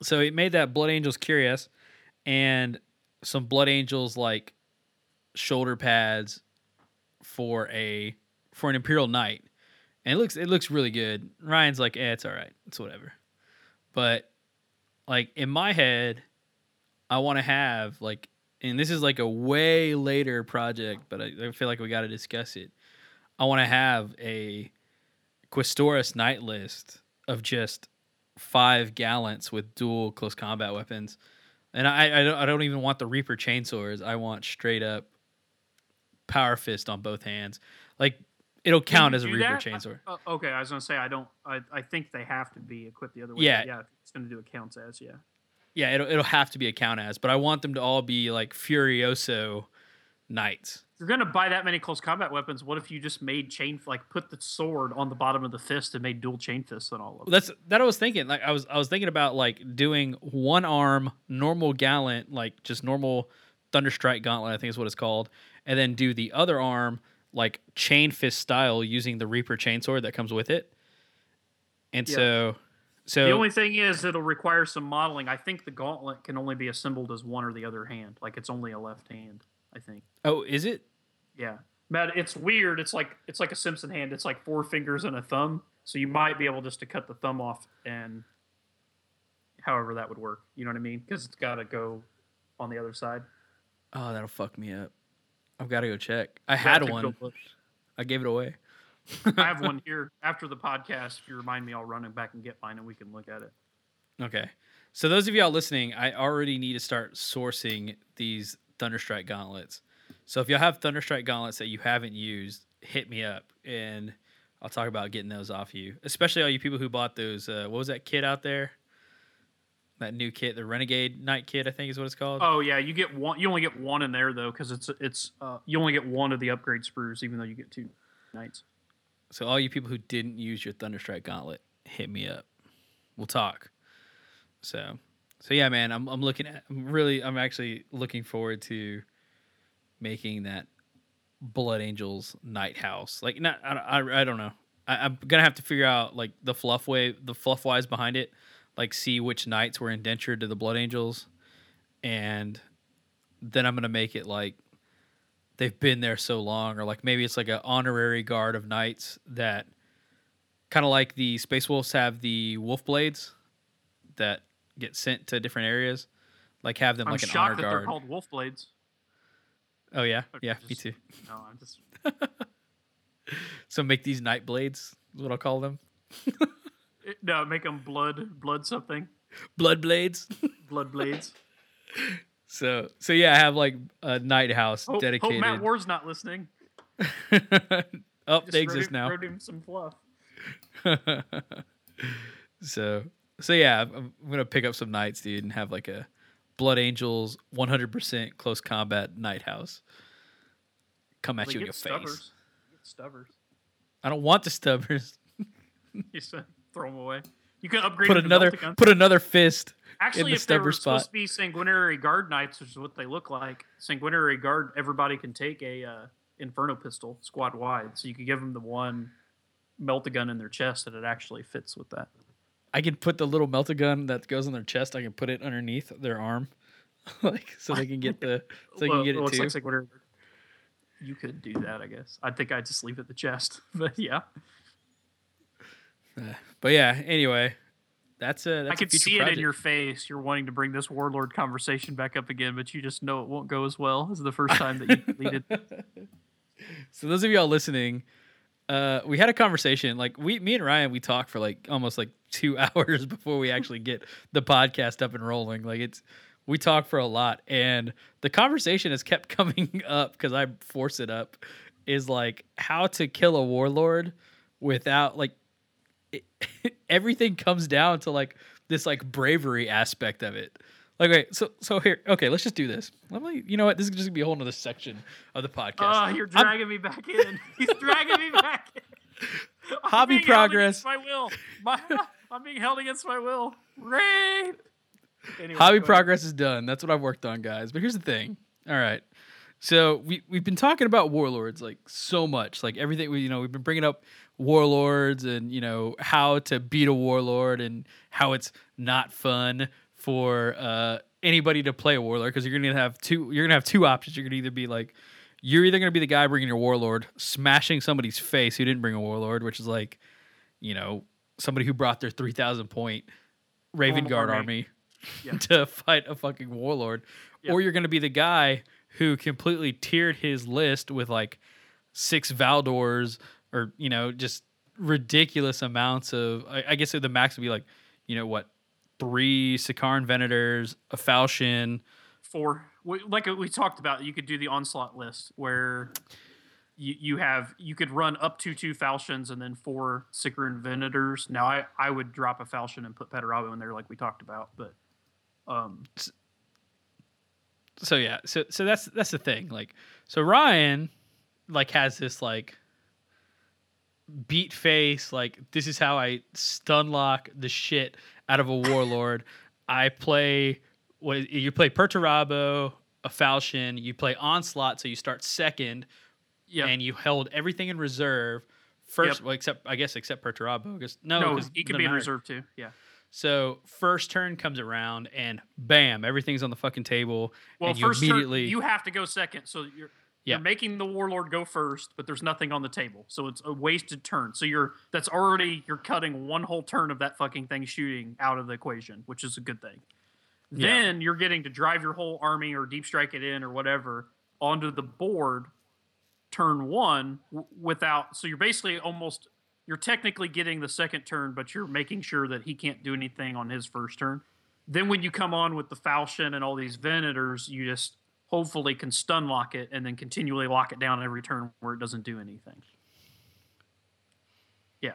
So he made that Blood Angels Curious and some Blood Angels like shoulder pads for a for an Imperial Knight. And it looks it looks really good. Ryan's like, eh, it's all right. It's whatever. But like in my head, I want to have like and this is like a way later project, but I, I feel like we got to discuss it. I want to have a Questoris Knight list of just five gallants with dual close combat weapons, and I I don't, I don't even want the Reaper chainsaws. I want straight up power fist on both hands. Like it'll count as a Reaper
that?
chainsaw.
Uh, okay, I was gonna say I don't. I, I think they have to be equipped the other way.
Yeah.
yeah. It's gonna do it counts as yeah.
Yeah, it'll it'll have to be a count as, but I want them to all be like Furioso knights.
If you're gonna buy that many close combat weapons, what if you just made chain like put the sword on the bottom of the fist and made dual chain fists on all of them?
That's that I was thinking. Like I was I was thinking about like doing one arm normal gallant, like just normal Thunderstrike gauntlet, I think is what it's called, and then do the other arm like chain fist style using the Reaper chainsword that comes with it. And
Yeah.
so so
The only thing is, it'll require some modeling. I think the gauntlet can only be assembled as one or the other hand. Like it's only a left hand. I think.
oh, is it?
Yeah, Matt. It's weird. It's like it's like a Simpson hand. It's like four fingers and a thumb. So you might be able just to cut the thumb off and, however that would work. You know what I mean? Because it's got to go on the other side.
Oh, that'll fuck me up. I've got to go check. I
You
had one. I gave it away.
I have *laughs* one here after the podcast. If you remind me, I'll run it back and get mine, and we can look at it.
Okay. So those of y'all listening, I already need to start sourcing these Thunderstrike gauntlets. So if y'all have Thunderstrike gauntlets that you haven't used, hit me up and I'll talk about getting those off you. Especially all you people who bought those. Uh, what was that kit out there? That new kit, the Renegade Knight kit, I think is what it's called.
Oh yeah, you get one. You only get one in there though, because it's it's uh, you only get one of the upgrade sprues, even though you get two knights.
So all you people who didn't use your Thunderstrike gauntlet, hit me up. We'll talk. So, so yeah, man, I'm I'm looking at. I'm really, I'm actually looking forward to making that Blood Angels Knight House. Like, not, I, I, I don't know. I, I'm gonna have to figure out like the fluff way, the fluff wise behind it. Like, see which knights were indentured to the Blood Angels, and then I'm gonna make it like they've been there so long, or like maybe it's like an honorary guard of knights that kind of like the Space Wolves have the Wolf Blades that get sent to different areas. Like have them
I'm
like an honor
shocked that they're
guard.
called wolf blades.
Oh yeah, yeah, me too.
No, I'm just *laughs*
So make these knight blades. Is what I'll call them. *laughs*
no make them blood blood something
Blood blades. *laughs*
blood blades.
so so yeah, I have like a knight house
hope, hope
dedicated.
Matt Ward's not listening.
oh,
Just
they exist
him,
now.
Wrote him some fluff.
so so yeah, I'm, I'm gonna pick up some knights, dude, and have like a Blood Angels 100% close combat knight house. Come at
Like,
you in your face.
stubbers. Get stubbers.
I don't want the stubbers. *laughs*
You said throw them away. You can upgrade
Put another put another fist.
Actually,
the
if they were
stubber
supposed to be sanguinary guard knights, which is what they look like, sanguinary guard, everybody can take a uh, inferno pistol squad wide, so you could give them the one melt a gun in their chest, and it actually fits with that.
I can put the little melta gun that goes on their chest. I can put it underneath their arm, *laughs* like so they can get the so they
Well,
can get
it
it
looks
too.
like sanguinary. You could do that, I guess. I think I'd just leave it the chest, *laughs* but yeah,
but yeah, anyway, that's a that's
I
a
could
future
see it in your face. You're wanting to bring this warlord conversation back up again, but you just know it won't go as well as the first time that you *laughs* deleted.
So those of y'all listening, uh, we had a conversation. Like we, me and Ryan, we talked for like almost like two *laughs* hours before we actually get the podcast up and rolling. Like it's we talk for a lot, and the conversation has kept *laughs* coming up because I force it up. Is like how to kill a warlord without like it, *laughs* everything comes down to like this like bravery aspect of it. Like, wait, so so here, okay, let's just do this. Let me, you know what? This is just gonna be a whole nother section of the podcast.
Oh, you're
I'm-
dragging me back in. He's dragging me back in.
Hobby progress.
My will. My, I'm being held against my will. Rain. Anyway,
Hobby progress is done. That's what I've worked on, guys. But here's the thing. All right. So we we've been talking about warlords like so much, like everything. We you know we've been bringing up warlords and you know how to beat a warlord and how it's not fun for uh, anybody to play a warlord because you're gonna have two. You're gonna have two options. You're gonna either be like you're either gonna be the guy bringing your warlord, smashing somebody's face who didn't bring a warlord, which is like you know somebody who brought their three thousand point Raven Guard
army. Yeah. *laughs*
to fight a fucking warlord,
Yeah.
or you're going to be the guy who completely tiered his list with like six Valdors or you know just ridiculous amounts of. I, I guess the max would be like you know what three Sicaran Venators, a Falchion.
Four. Like we talked about, you could do the onslaught list where you, you have you could run up to two falchions and then four Sicaran Venators. Now I, I would drop a falchion and put Perturabo in there like we talked about, but Um,
so yeah, so so that's that's the thing. Like, so Ryan, like, has this like beat face. Like, this is how I stun lock the shit out of a warlord. *laughs* I play what you play Perturabo, a Falchion. You play Onslaught, so you start second,
yeah,
and you held everything in reserve. First,
Yep.
well, except I guess except Perturabo, because no,
no, he can be in reserve too. Yeah.
So first turn comes around and bam, everything's on the fucking table.
Well,
and you
first
immediately
turn, you have to go second, so you're
Yeah.
you're making the warlord go first, but there's nothing on the table, so it's a wasted turn. So you're that's already you're cutting one whole turn of that fucking thing shooting out of the equation, which is a good thing.
Yeah.
Then you're getting to drive your whole army or deep strike it in or whatever onto the board turn one without. So you're basically almost you're technically getting the second turn, but you're making sure that he can't do anything on his first turn. Then when you come on with the falchion and all these venators, you just hopefully can stun lock it and then continually lock it down every turn where it doesn't do anything. Yeah.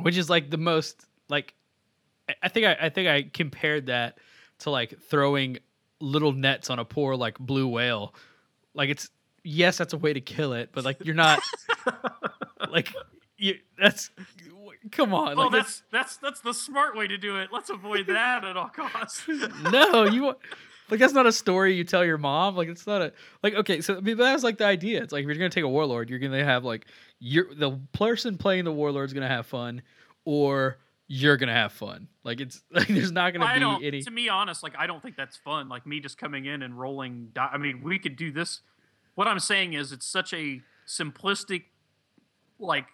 which is like the most like I- I think I, I think I compared that to like throwing little nets on a poor like blue whale. Like it's yes, that's a way to kill it, but like you're not *laughs* like you that's come on.
Oh,
like,
that's that's that's the smart way to do it. Let's avoid *laughs* that at all costs. *laughs*
no, you like that's not a story you tell your mom. Like it's not a like okay. So I mean, that was like the idea. It's like if you're gonna take a warlord, you're gonna have like you're the person playing the warlord's gonna have fun, or you're gonna have fun. Like it's like there's not gonna
I
be
don't.
any.
To me, honest, like I don't think that's fun. Like me just coming in and rolling. Di- I mean, we could do this. What I'm saying is, it's such a simplistic, like,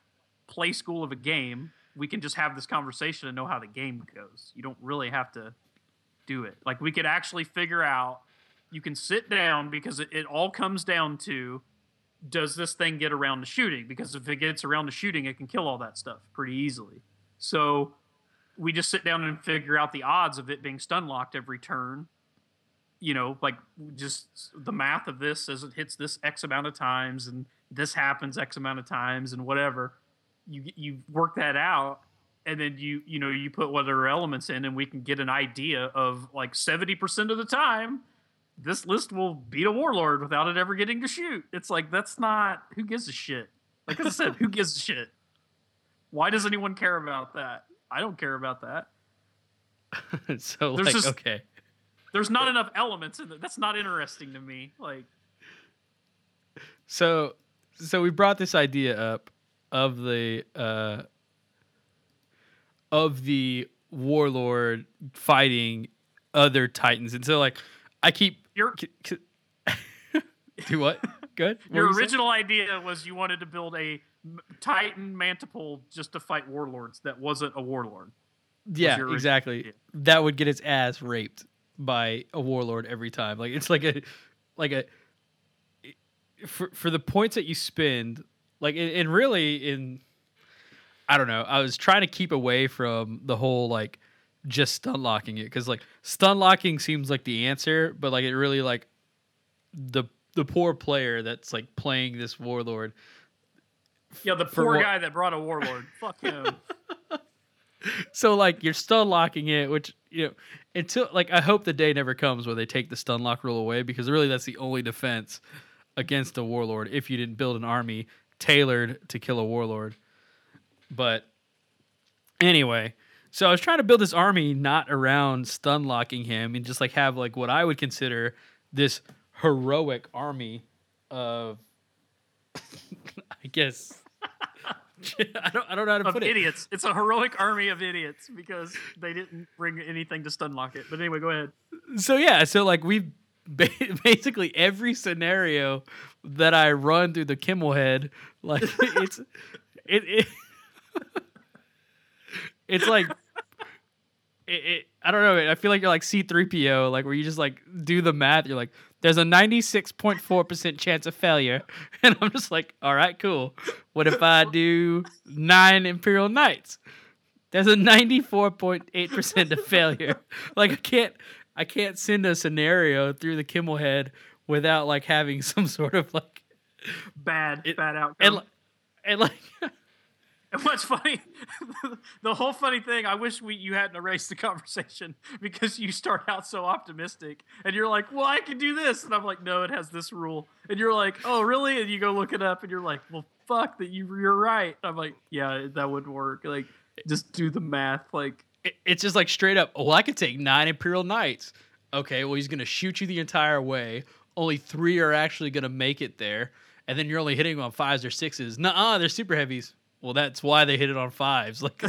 play school of a game. We can just have this conversation and know how the game goes. You don't really have to do it. Like we could actually figure out. You can sit down because it, it all comes down to does this thing get around to shooting? Because if it gets around to shooting, it can kill all that stuff pretty easily. So we just sit down and figure out the odds of it being stun locked every turn. You know, like just the math of this as it hits this X amount of times and this happens X amount of times and whatever. You you work that out and then you you know you put whatever elements in and we can get an idea of like 70% of the time this list will beat a warlord without it ever getting to shoot. It's like that's not who gives a shit. Like I said, who gives a shit? Why does anyone care about that? I don't care about that. *laughs*
so
There's
like
just-
okay,
There's not enough elements in it. That's not interesting to me. Like
so so we brought this idea up of the uh of the warlord fighting other titans, and so like I keep
your *laughs*
do what? Good. What
your
you saying?
original idea was you wanted to build a Titan Mantiple just to fight warlords that wasn't a warlord.
Yeah, exactly.
idea.
That would get its ass raped by a warlord every time. Like it's like a like a for for the points that you spend, like and- and really in I don't know. I was trying to keep away from the whole like just stun locking it because like stun locking seems like the answer, but like it really like the the poor player that's like playing this warlord
Yeah, the poor guy that brought a warlord. Fuck him. *laughs*
so like you're stun locking it, which you know until like I hope the day never comes where they take the stun lock rule away because really that's the only defense against a warlord if you didn't build an army tailored to kill a warlord. But anyway, so I was trying to build this army not around stun locking him and just like have like what I would consider this heroic army of *laughs* I guess *laughs* I don't I don't know how to
of
put it.
idiots. It's a heroic army of idiots because they didn't bring anything to stun lock it. But anyway, go ahead.
so yeah, so like we *laughs* basically every scenario that I run through the Kimmel head, like *laughs* it's it, it it's like it, it I don't know. I feel like you're like C3PO, like where you just like do the math. You're like, there's a 96.4% chance of failure. *laughs* And I'm just like, all right, cool. What if I do nine Imperial Knights? There's a 94.8% of failure. *laughs* Like I can't I can't send a scenario through the Kimmel head without like having *laughs* some sort of like
Bad,
It-
bad outcome.
and, and like
And what's funny, *laughs* the whole funny thing, I wish we you hadn't erased the conversation *laughs* because you start out so optimistic and you're like, well, I can do this. And I'm like, no, it has this rule. And you're like, oh, really? And you go look it up and you're like, well, fuck that you, you're right. I'm like, yeah, that would work. Like, just do the math. Like,
It's just like straight up. Oh, I could take nine Imperial Knights. Okay, well he's gonna shoot you the entire way. Only three are actually gonna make it there, and then you're only hitting them on fives or sixes. Nuh-uh, they're super heavies. Well, that's why they hit it on fives. Like, then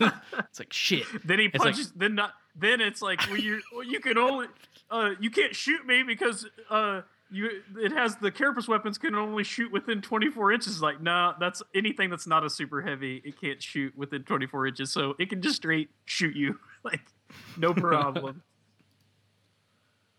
*laughs* *laughs* it's like shit.
then he
It's like-
punches, then not, then it's like, well, you, well, you can only, uh, you can't shoot me because, uh, you, it has the carapace weapons can only shoot within 24 inches. Like, nah, that's anything that's not a super heavy. It can't shoot within 24 inches, so it can just straight shoot you. *laughs* like, no problem.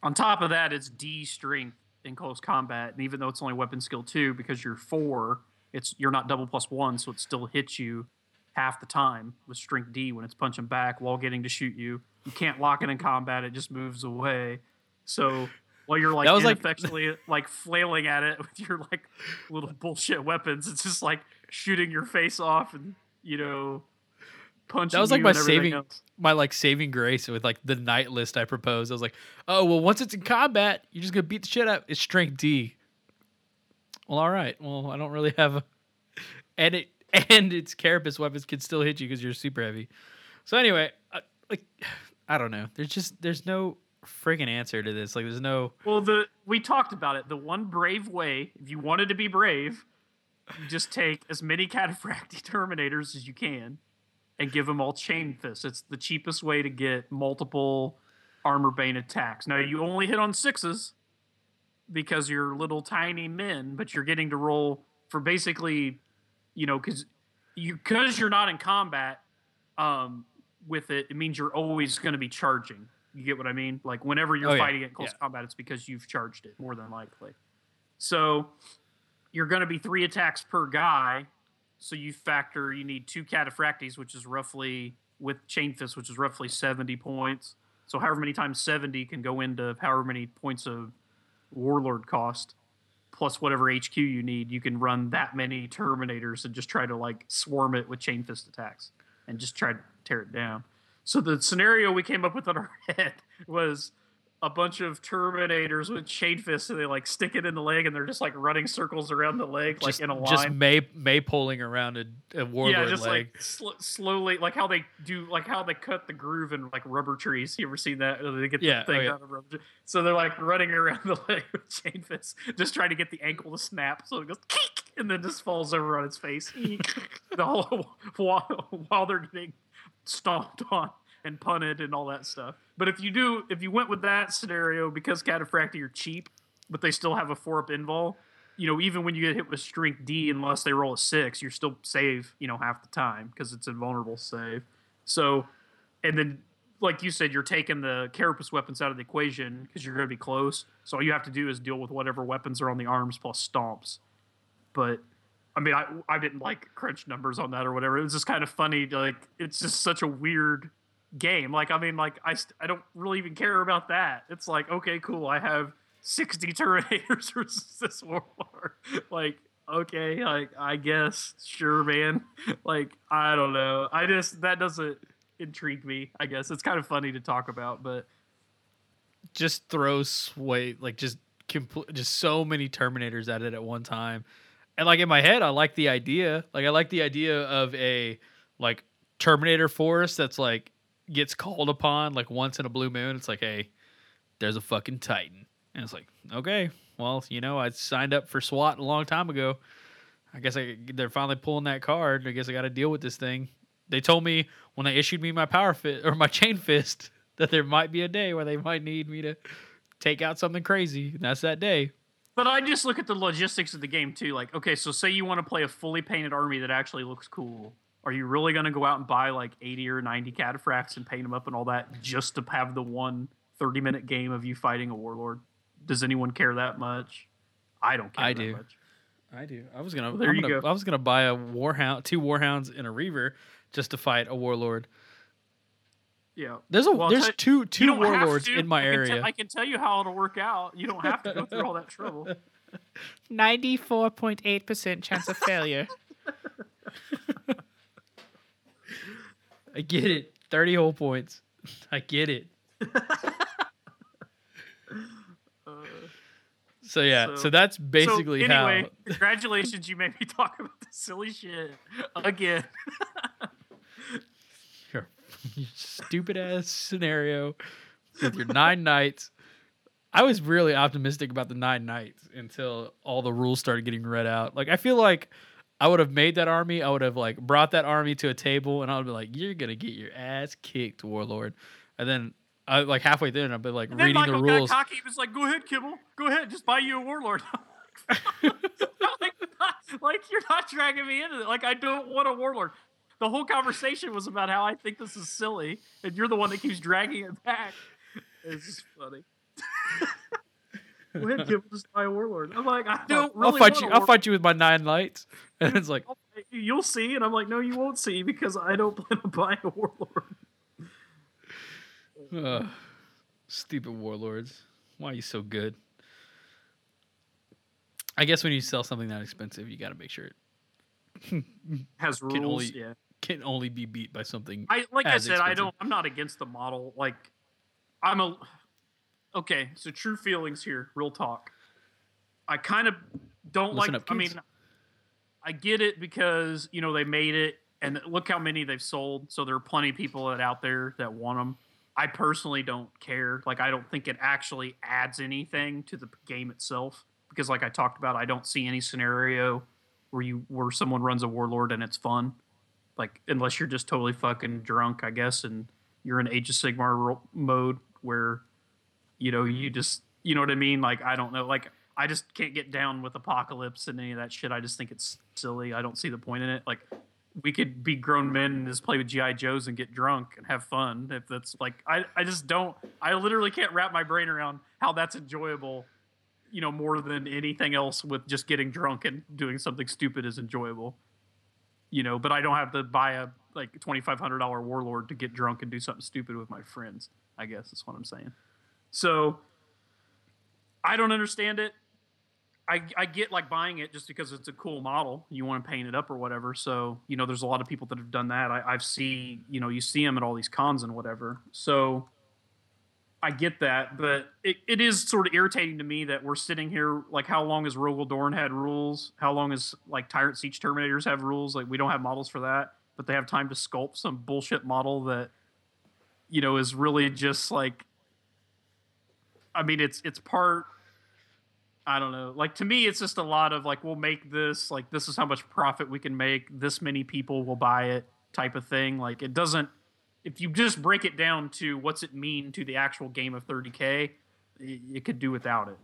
On top of that, it's D strength in close combat, and even though it's only weapon skill two, because you're four, it's you're not double plus one, so it still hits you half the time with strength D when it's punching back while getting to shoot you. You can't lock it in combat; it just moves away. So while you're like
That was like-
ineffectually like flailing at it with your like little bullshit weapons, it's just like shooting your face off and you know punching.
That was like my saving
else.
my like saving grace with like the knight list I proposed. I was like, oh well, once it's in combat, you're just gonna beat the shit out. It's strength D. Well, all right. Well, I don't really have a, *laughs* and it and its carapace weapons can still hit you because you're super heavy. So anyway, I, like *sighs* I don't know. There's just there's no friggin' answer to this. Like there's no
Well, the we talked about it. The one brave way, if you wanted to be brave, you just take as many cataphracti *laughs* terminators as you can, and give them all chain fists. It's the cheapest way to get multiple armor bane attacks. Now you only hit on sixes because you're little tiny men, but you're getting to roll for basically, you know, because you because you're not in combat um, with it. It means you're always going to be charging. You get what I mean? Like whenever you're
Oh, yeah.
fighting it in close
Yeah.
combat, it's because you've charged it more than likely. So you're going to be three attacks per guy. So you factor you need two cataphracties, which is roughly with chain fist, which is roughly 70 points. So however many times 70 can go into however many points of warlord cost plus whatever HQ you need, you can run that many terminators and just try to like swarm it with chain fist attacks and just try to tear it down. So the scenario we came up with in our *laughs* head was a bunch of terminators with chain fists and they like stick it in the leg and they're just like running circles around the leg like
just,
in a line.
just may maypoling around a, a warlord
yeah, just
leg.
like sl- slowly, like how they do, like how they cut the groove in like rubber trees. You ever seen that? They get the
Yeah, oh,
thing
yeah.
out of rubber. tree. So they're like running around *laughs* the leg with chain fists, just trying to get the ankle to snap. So it goes keek, and then just falls over on its face. *laughs* The whole *laughs* while, while they're getting stomped on and punted and all that stuff. But if you do, if you went with that scenario, because Cataphracti are cheap, but they still have a four up invul, you know, even when you get hit with strength D, unless they roll a six, you're still save, you know, half the time because it's invulnerable save. So, and then, like you said, you're taking the carapace weapons out of the equation because you're going to be close. So all you have to do is deal with whatever weapons are on the arms plus stomps. But I mean, I I didn't like crunch numbers on that or whatever. It was just kind of funny. Like it's just such a weird game. Like I mean, like I st- I don't really even care about that. It's like okay, cool. I have sixty Terminators *laughs* versus this warlord. *laughs* like okay, like I guess sure, man. *laughs* like I don't know. I just that doesn't intrigue me. I guess it's kind of funny to talk about, but
just throw sway like just complete just so many terminators at it at one time and like in my head i like the idea like i like the idea of a like terminator force that's like gets called upon like once in a blue moon it's like hey there's a fucking titan and it's like okay well you know i signed up for swat a long time ago i guess I, they're finally pulling that card i guess i got to deal with this thing they told me when they issued me my power fit or my *laughs* chain fist that there might be a day where they might need me to take out something crazy. And that's that day.
But I just look at the logistics of the game too. Like, okay, so say you want to play a fully painted army that actually looks cool. Are you really going to go out and buy like 80 or 90 cataphracts and paint them up and all that just to have the one 30 minute game of you fighting a warlord? Does anyone care that much? I don't care
I
that
do.
much.
I do. I was gonna.
Well, there
I'm
you
gonna-
go.
I was gonna buy a warhound, two warhounds, and a reaver just to fight a warlord.
Yeah.
There's a
Well,
there's
tell-
two two warlords
to.
in my
I
area.
I can tell you how it'll work out. You don't have to go through all that trouble. *laughs*
Ninety-four point eight percent chance of failure. *laughs*
I get it. 30 whole points. *laughs* I get it.
Uh, *laughs*
So yeah, so,
So-
that's basically
so anyway,
how
congratulations, you made me talk about this silly shit again.
your, *laughs* your stupid ass scenario with your nine knights. I was really optimistic about the nine knights until all the rules started getting read out. Like I feel like I would have made that army. I would have like brought that army to a table, and I would be like, "You're gonna get your ass kicked, warlord." And then I like halfway through, and I'd be like
And then
reading
Michael
the rules.
got cocky. He was like, "Go ahead, Kibble. Go ahead. Just buy you a warlord." *laughs* like, *laughs* like you're not dragging me into it. Like I don't want a warlord. The whole conversation was about how I think this is silly, and you're the one that keeps dragging it back. *laughs* It's just funny. Go ahead, Kibble. Just buy a warlord. I'm like, I don't really.
I'll fight you. I'll fight you with my nine lights. *laughs* And it's like,
You'll see, and I'm like, no, you won't see because I don't plan on buying a warlord. *laughs*
Ugh, stupid warlords. Why are you so good? I guess when you sell something that expensive, you got to make sure it *laughs*
Has rules,
Can only-
yeah.
can only be beat by something.
I like I said, I don't. I'm not against the model. Like, I'm a. Okay, so true feelings here. Real talk. I kind of don't
Listen
like.
up,
I mean. I get it because you know they made it, and look how many they've sold. So there are plenty of people that out there that want them. I personally don't care. Like, I don't think it actually adds anything to the game itself because, like I talked about, I don't see any scenario where you where someone runs a warlord and it's fun like unless you're just totally fucking drunk, I guess, and you're in Age of Sigmar mode where, you know, you just, you know what I mean? Like I don't know, like I just can't get down with apocalypse and any of that shit. I just think it's silly. I don't see the point in it. Like we could be grown men and just play with GI Joes and get drunk and have fun. If that's like, I, I just don't. I literally can't wrap my brain around how that's enjoyable. You know, more than anything else, with just getting drunk and doing something stupid is enjoyable you know, but I don't have to buy a like twenty five hundred dollar warlord to get drunk and do something stupid with my friends. I guess that's what I'm saying. So I don't understand it. I, I get like buying it just because it's a cool model. You want to paint it up or whatever. So you know, there's a lot of people that have done that. I, I've see you know you see them at all these cons and whatever. So I get that, but it, it is sort of irritating to me that we're sitting here like how long has Rogal Dorn had rules? How long has like Tyrant Siege Terminators have rules? Like we don't have models for that, but they have time to sculpt some bullshit model that you know is really just like I mean it's it's part I don't know. Like to me it's just a lot of like we'll make this like this is how much profit we can make, this many people will buy it type of thing. Like it doesn't if you just break it down to what's it mean to the actual game of 30k, y- you could do without it.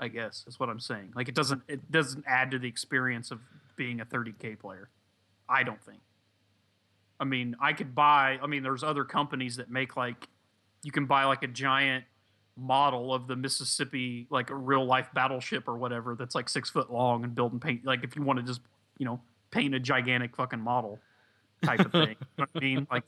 I guess is what I'm saying. Like it doesn't it doesn't add to the experience of being a 30k player. I don't think. I mean, I could buy. I mean, there's other companies that make like you can buy like a giant model of the Mississippi, like a real life battleship or whatever that's like six foot long and build and paint. Like if you want to just you know paint a gigantic fucking model type of thing. you know I mean? Like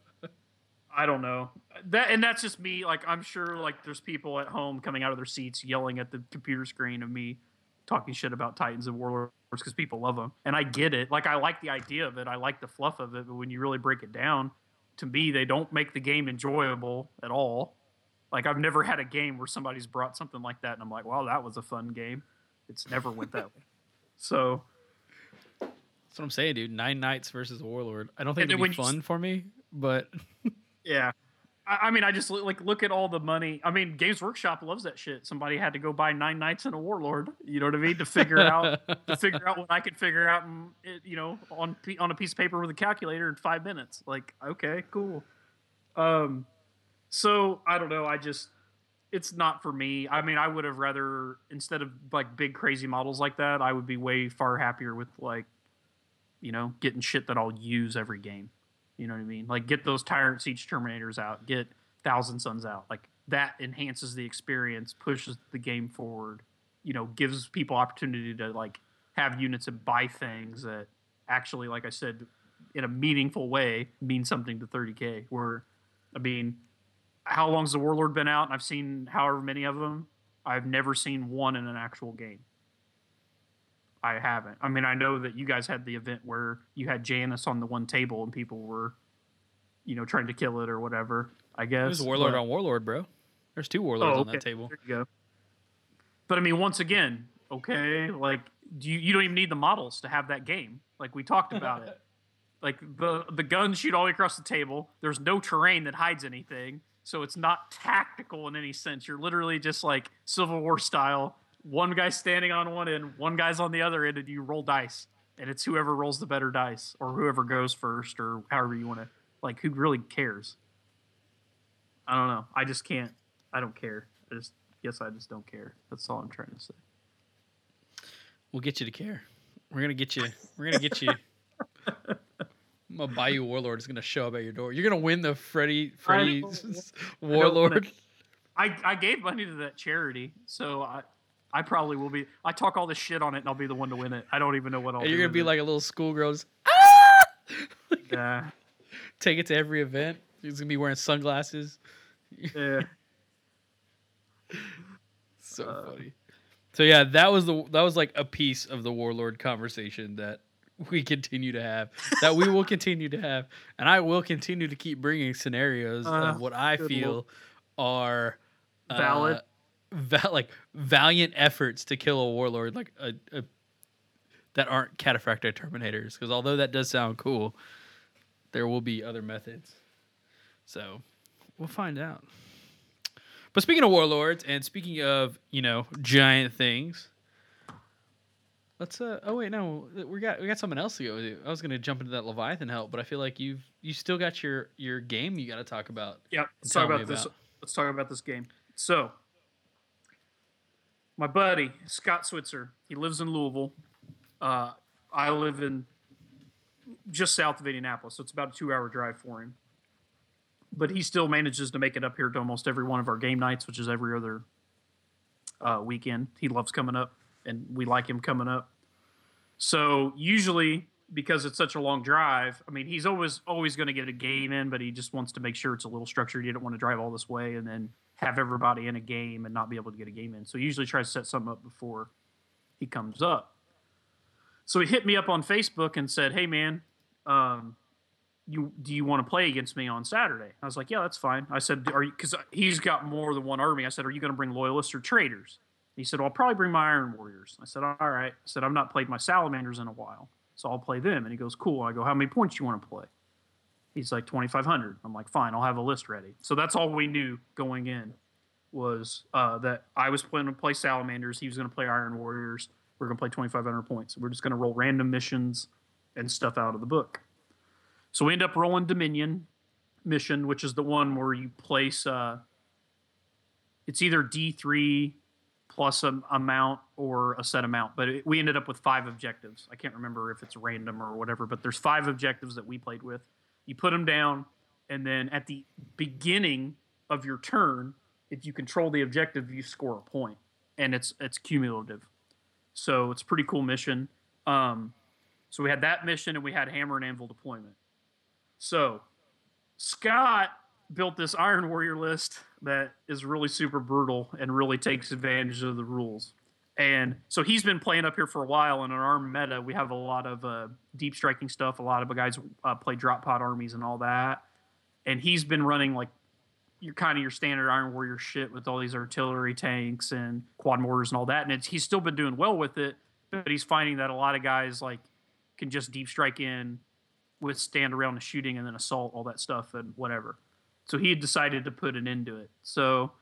I don't know that, and that's just me. Like I'm sure, like there's people at home coming out of their seats yelling at the computer screen of me talking shit about Titans and Warlords because people love them, and I get it. Like I like the idea of it, I like the fluff of it, but when you really break it down, to me, they don't make the game enjoyable at all. Like I've never had a game where somebody's brought something like that, and I'm like, wow, that was a fun game. It's never went that way. So
That's what I'm saying, dude. Nine knights versus a warlord. I don't think it'd be
you
fun for me, but *laughs*
Yeah. I, I mean, I just look- like look at all the money. I mean, Games Workshop loves that shit. Somebody had to go buy nine knights and a warlord. You know what I mean? To figure out to figure out what I could figure out, it, you know, on on a piece of paper with a calculator in five minutes. Like, okay, cool. Um, so I don't know. I just it's not for me. I mean, I would have rather instead of like big crazy models like that, I would be way far happier with like, you know, getting shit that I'll use every game. You know what I mean? Like get those Tyrant Siege Terminators out, get Thousand Suns out. Like that enhances the experience, pushes the game forward. You know, gives people opportunity to like have units and buy things that actually, like I said, in a meaningful way mean something to 30k. Where, I mean, how long's the Warlord been out? And I've seen however many of them. I've never seen one in an actual game. I haven't. I mean, I know that you guys had the event where you had Janus on the one table and people were, you know, trying to kill it or whatever. I guess.
There's a warlord
But-
on warlord, bro. There's two warlords
Oh,
on that table.
There you go. But I mean, once again, okay, like do you, you don't even need the models to have that game. Like we talked about it. *laughs* Like the the guns shoot all the way across the table. There's no terrain that hides anything, so it's not tactical in any sense. You're literally just like Civil War style. One guy's standing on one end, one guy's on the other end, and you roll dice, and it's whoever rolls the better dice, or whoever goes first, or however you want to. Like, who really cares? I don't know. I just can't. I don't care. I just guess I just don't care. That's all I'm trying to say.
We'll get you to care. We're gonna get you. We're gonna get you. *laughs* I'm gonna warlord. is gonna show up at your door. You're gonna win the Freddy Freddy *laughs* warlord.
I, I gave money to that charity, so I I probably will be. I talk all this shit on it, and I'll be the one to win it. I don't even know what I'll.
And you're gonna be
it.
like a little schoolgirl. Just, *laughs*
yeah,
take it to every event. He's gonna be wearing sunglasses. *laughs*
yeah.
So
Uh,
funny. So yeah, that was the that was like a piece of the warlord conversation that *laughs* we continue to have, that we will continue to have, and I will continue to keep bringing scenarios
Uh,
of what I feel are uh,
Valid.
va- like valiant efforts to kill a warlord, like a, a that aren't cataphractic terminators. Because although that does sound cool, there will be other methods. So we'll find out. But speaking of warlords and speaking of, you know, giant things, let's uh oh wait, no, we got we got something else to go to. I was gonna jump into that Leviathan help, but I feel like you've you still got your your game you gotta talk about.
Yep. Let's talk
me
about this.
about-
Let's talk about this game. So, my buddy Scott Switzer, he lives in Louisville. Uh, I live in just south of Indianapolis, so it's about a two-hour drive for him. But he still manages to make it up here to almost every one of our game nights, which is every other uh, weekend. He loves coming up, and we like him coming up. So usually, because it's such a long drive, I mean, he's always always going to get a game in, but he just wants to make sure it's a little structured. He didn't want to drive all this way and then have everybody in a game and not be able to get a game in. So he usually tries to set something up before he comes up. So he hit me up on Facebook and said, "Hey, man, um, you do you want to play against me on Saturday?" I was like, "Yeah, that's fine." I said, "Are you?" Because he's got more than one army. I said, "Are you going to bring loyalists or traitors?" He said, well, I'll probably bring my Iron Warriors. I said, all right. I said, I've not played my Salamanders in a while, so I'll play them. And he goes, cool. I go, how many points you want to play? He's like, 2,500. I'm like, fine, I'll have a list ready. So that's all we knew going in was uh, that I was planning to play Salamanders. He was going to play Iron Warriors. We're going to play 2,500 points. We're just going to roll random missions and stuff out of the book. So we end up rolling Dominion mission, which is the one where you place. Uh, it's either D three plus an amount or a set amount, but it, we ended up with five objectives. I can't remember if it's random or whatever, but there's five objectives that we played with. You put them down, and then at the beginning of your turn, if you control the objective, you score a point, and it's it's cumulative. So it's a pretty cool mission. Um, so we had that mission, and we had hammer and anvil deployment. So Scott built this Iron Warrior list that is really super brutal and really takes advantage of the rules. And so he's been playing up here for a while. And in our meta, we have a lot of uh, deep striking stuff. A lot of guys uh, play drop pod armies and all that. And he's been running like your kind of your standard Iron Warrior shit with all these artillery tanks and quad mortars and all that. And he's still been doing well with it, but he's finding that a lot of guys like can just deep strike in, withstand around the shooting, and then assault all that stuff and whatever. So he had decided to put an end to it. So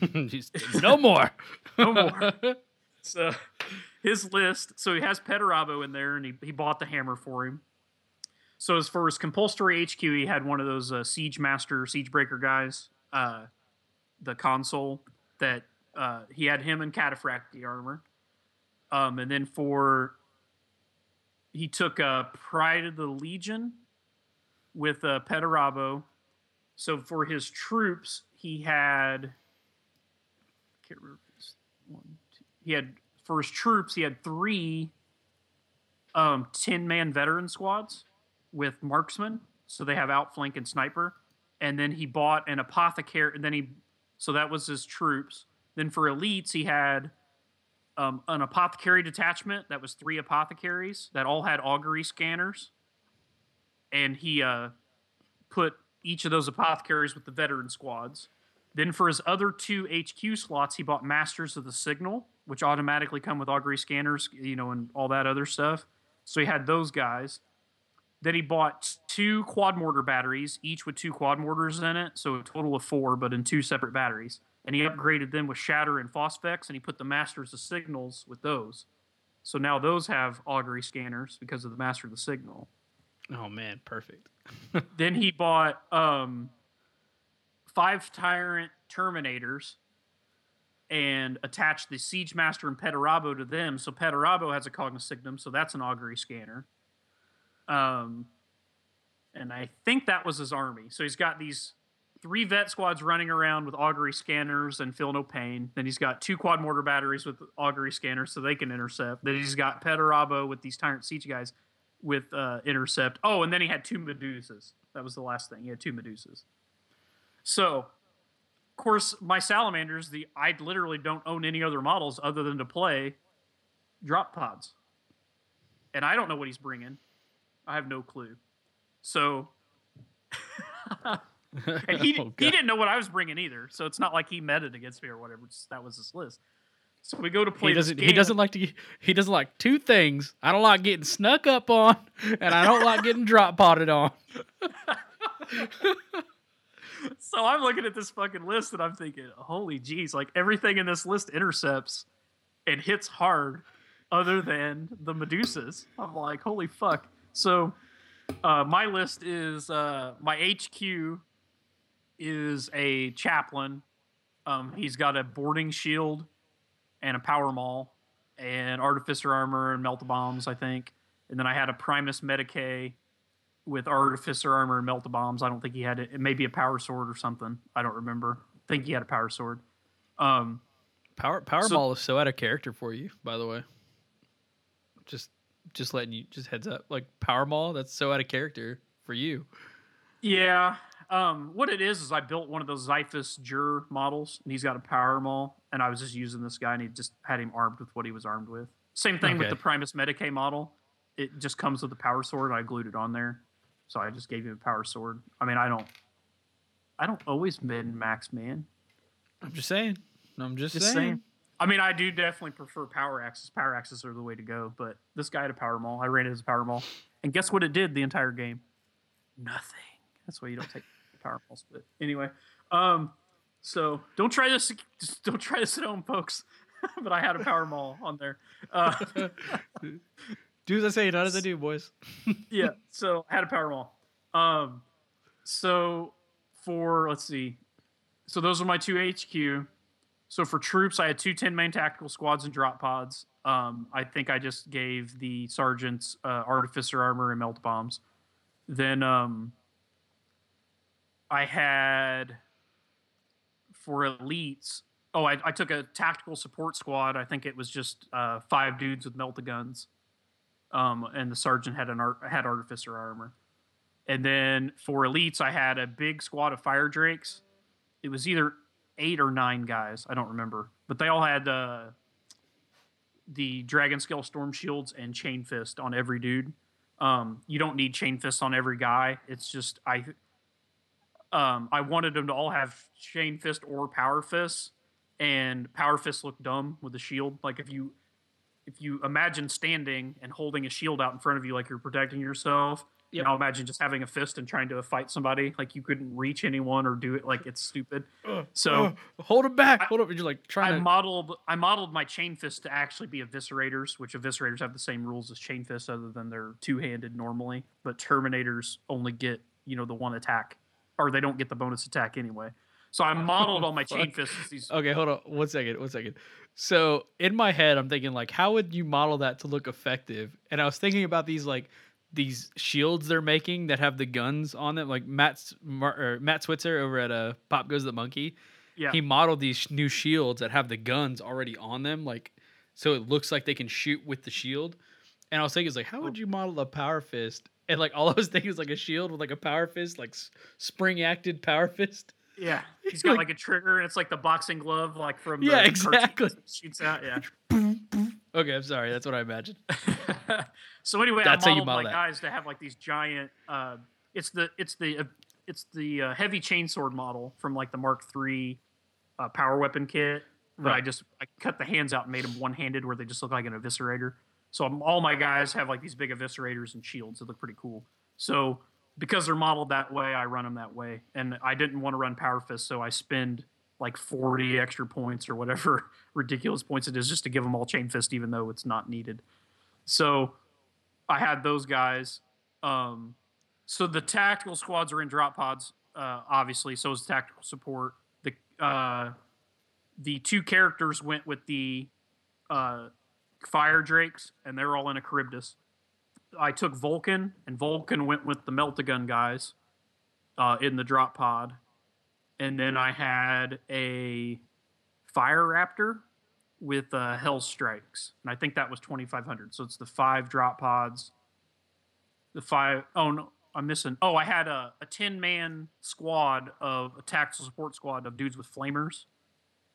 *laughs*
no more. *laughs*
No more. *laughs* so his list. So he has Perturabo in there, and he, he bought the hammer for him. So as for his compulsory HQ, he had one of those uh, siege master, siege breaker guys, uh, the console that uh, he had him in cataphracti armor. Um, and then for he took uh, Pride of the Legion with uh, Perturabo. So for his troops, he had can't remember one, two. He had for his troops, he had three um 10 man veteran squads with marksmen. So they have outflank and sniper. And then he bought an apothecary and then he so that was his troops. Then for elites, he had um, an apothecary detachment that was three apothecaries that all had augury scanners. And he uh, put each of those apothecaries with the veteran squads. Then for his other two HQ slots, he bought Masters of the Signal, which automatically come with augury scanners, you know, and all that other stuff. So he had those guys. Then he bought two quad mortar batteries, each with two quad mortars in it, so a total of four, but in two separate batteries. And he upgraded them with Shatter and Phosphex, and he put the Masters of Signals with those. So now those have augury scanners because of the Master of the Signal.
Oh man, perfect. *laughs*
then he bought um, five Tyrant Terminators and attached the Siege Master and Perturabo to them. So Perturabo has a Cognis-Signum, so that's an augury scanner. Um, and I think that was his army. So he's got these three vet squads running around with augury scanners and feel no pain. Then he's got two quad mortar batteries with augury scanners so they can intercept. Then he's got Petarabo with these Tyrant Siege guys with uh, intercept. Oh, and then he had two Medusas. That was the last thing. He had two Medusas. So, of course, my salamanders, the I literally don't own any other models other than to play drop pods, and I don't know what he's bringing. I have no clue. So, *laughs* and he *laughs*
Oh,
he didn't know what I was bringing either. So it's not like he met it against me or whatever. Just, that was his list. So we go to play.
He doesn't. He doesn't like to. He doesn't like two things. I don't like getting snuck up on, and I don't like getting drop potted on. *laughs*
So I'm looking at this fucking list and I'm thinking, holy jeez, like everything in this list intercepts and hits hard other than the Medusas. I'm like, holy fuck. So uh, my list is uh, my HQ is a chaplain. Um, he's got a boarding shield and a power maul and artificer armor and melt bombs, I think. And then I had a Primus Medicae with artificer armor and melt bombs. I don't think he had it. It may be a power sword or something. I don't remember. I think he had a power sword. Um,
Power Powerball
So-
is so out of character for you, by the way. Just just letting you just heads up. Like Powerball, that's so out of character for you.
yeah. Um, what it is is I built one of those Xiphus Jur models, and he's got a power maul, and I was just using this guy, and he just had him armed with what he was armed with. Same thing with the Primus Medicae model. It just comes with a power sword. I glued it on there, so I just gave him a power sword. I mean, I don't, I don't always min max man.
I'm just saying. I'm just,
Just
saying.
saying. I mean, I do definitely prefer power axes. Power axes are the way to go. But this guy had a power maul. I ran it as a power maul, and guess what it did the entire game? Nothing. That's why you don't take *laughs* power mauls. But anyway, um, so don't try this. *laughs* Just don't try this at home, folks. *laughs* but I had a power *laughs* maul on there. Uh,
Do as I say, not as I do, boys.
yeah. So I had a power maul. Um, so for let's see, so those are my two HQ. So for troops, I had two 10 main tactical squads and drop pods. Um, I think I just gave the sergeants uh, artificer armor and melt bombs. Then um, I had for elites. Oh, I, I took a tactical support squad. I think it was just uh, five dudes with melt guns um, and the sergeant had an art, had artificer armor. And then for elites, I had a big squad of fire drakes. It was either eight or nine guys, I don't remember, but they all had uh, the dragon scale storm shields and chain fist on every dude. Um, you don't need chain fist on every guy. It's just I. Um, I wanted them to all have chain fist or power fist, and power fist looked dumb with the shield. Like if you if you imagine standing and holding a shield out in front of you like you're protecting yourself,
Yep.
now imagine just having a fist and trying to fight somebody like you couldn't reach anyone or do it like it's stupid. So
Oh, hold him back. hold up. You're like
I
trying to.
modeled I modeled my chain fist to actually be eviscerators, which eviscerators have the same rules as chain fists other than they're two-handed normally, but terminators only get, you know, the one attack or they don't get the bonus attack anyway. So I modeled all my *laughs* chain fists
Okay, hold on. One second. One second. So in my head, I'm thinking like, how would you model that to look effective? And I was thinking about these like these shields they're making that have the guns on them. Like Matt's or Matt Switzer over at uh, Pop Goes the Monkey.
yeah.
He modeled these new shields that have the guns already on them, like so it looks like they can shoot with the shield. And I was thinking, it's like, how would you model a power fist? And like all *laughs* I was thinking was like a shield with like a power fist, like spring acted power fist.
Yeah, *laughs* he's got like a trigger, and it's like the boxing glove, like from the
Yeah, exactly.
shoots out. Yeah. *laughs*
Okay, I'm sorry. That's what I imagined.
so anyway,
That's
I modeled
model
my
that.
guys to have like these giant. Uh, it's the it's the uh, it's the uh, heavy chainsword model from like the Mark III uh, power weapon kit. But I just I cut the hands out and made them one handed where they just look like an eviscerator. So I'm, all my guys have like these big eviscerators and shields that look pretty cool. So because they're modeled that way, I run them that way. And I didn't want to run Power Fist, so I spend like 40 extra points or whatever *laughs* ridiculous points it is just to give them all Chain Fist, even though it's not needed. So I had those guys. Um, so the tactical squads are in drop pods, uh, obviously. So is tactical support. The uh, the two characters went with the uh, fire drakes, and they're all in a Charybdis. I took Vulcan, and Vulcan went with the Meltagun guys uh, in the drop pod, and then I had a Fire Raptor with uh, Hell Strikes, and I think that was twenty five hundred. So it's the five drop pods. The five oh no, I'm missing. Oh, I had a, a ten man squad of a tactical support squad of dudes with flamers,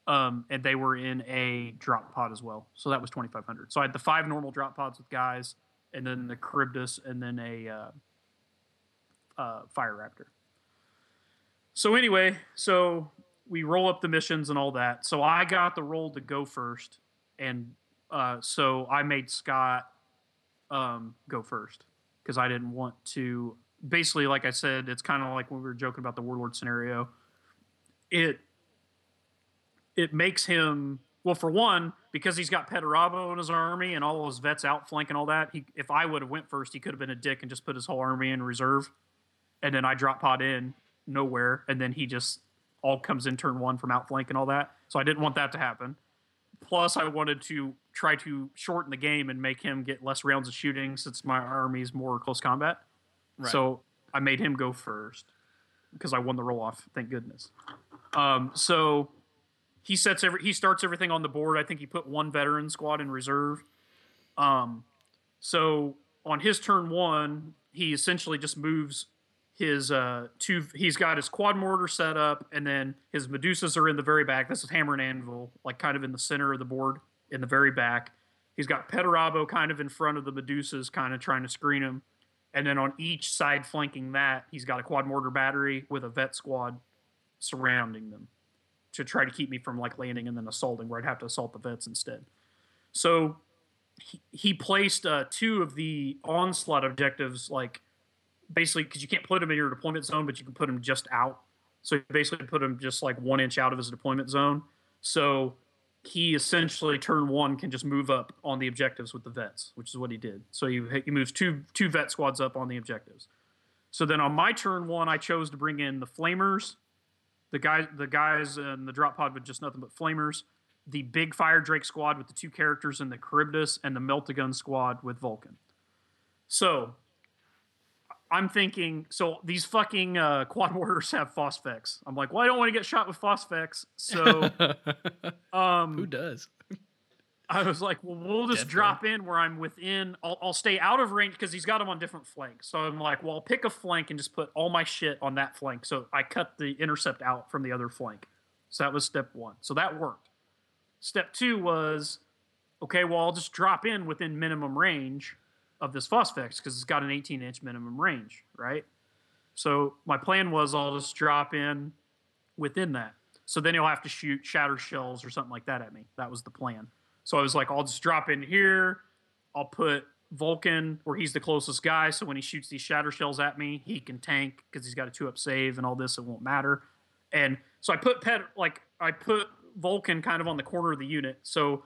um, and they were in a drop pod as well. So that was twenty five hundred. So I had the five normal drop pods with guys, and then the Charybdis, and then a uh, uh, Fire Raptor. So anyway, so we roll up the missions and all that. So I got the role to go first, and uh, so I made Scott um, go first because I didn't want to. Basically, like I said, it's kind of like when we were joking about the warlord scenario. It it makes him well for one because he's got Perturabo in his army and all those vets outflanking all that. He, if I would have went first, he could have been a dick and just put his whole army in reserve, and then I drop pod in nowhere, and then he just all comes in turn one from outflanking all that. So I didn't want that to happen. Plus, I wanted to try to shorten the game and make him get less rounds of shooting since my army's more close combat.
Right.
So I made him go first because I won the roll off. Thank goodness. Um, so he sets every he starts everything on the board. I think he put one veteran squad in reserve. Um, so on his turn one, he essentially just moves his uh two. He's got his quad mortar set up, and then his Medusas are in the very back. This is hammer and anvil, like kind of in the center of the board, in the very back. He's got Perturabo kind of in front of the Medusas, kind of trying to screen him. And then on each side flanking that, he's got a quad mortar battery with a vet squad surrounding them to try to keep me from like landing and then assaulting, where I'd have to assault the vets instead. So he, he placed uh, two of the onslaught objectives, like basically because you can't put them in your deployment zone, but you can put them just out. So he basically put him just like one inch out of his deployment zone. So he essentially turn one can just move up on the objectives with the vets, which is what he did. So he he moves two two vet squads up on the objectives. So then on my turn one, I chose to bring in the flamers, the guys the guys in the drop pod with just nothing but flamers, the big fire drake squad with the two characters in the Charybdis, and the Meltagun squad with Vulcan. So I'm thinking, so these fucking uh, *laughs* quad mortars have phosphex. I'm like, well, I don't want to get shot with phosphex. So *laughs* um,
Who does?
I was like, well, we'll just
Dead
drop in where I'm within. I'll, I'll stay out of range because he's got them on different flanks. So I'm like, well, I'll pick a flank and just put all my shit on that flank. So I cut the intercept out from the other flank. So that was step one. So that worked. Step two was, okay, well, I'll just drop in within minimum range of this phosphex because it's got an 18 inch minimum range, right? So my plan was I'll just drop in within that. So then he'll have to shoot shatter shells or something like that at me. That was the plan. So I was like, I'll just drop in here. I'll put Vulcan where he's the closest guy. So when he shoots these shatter shells at me, he can tank because he's got a two up save and all this. It won't matter. And so I put Pet like I put Vulcan kind of on the corner of the unit. So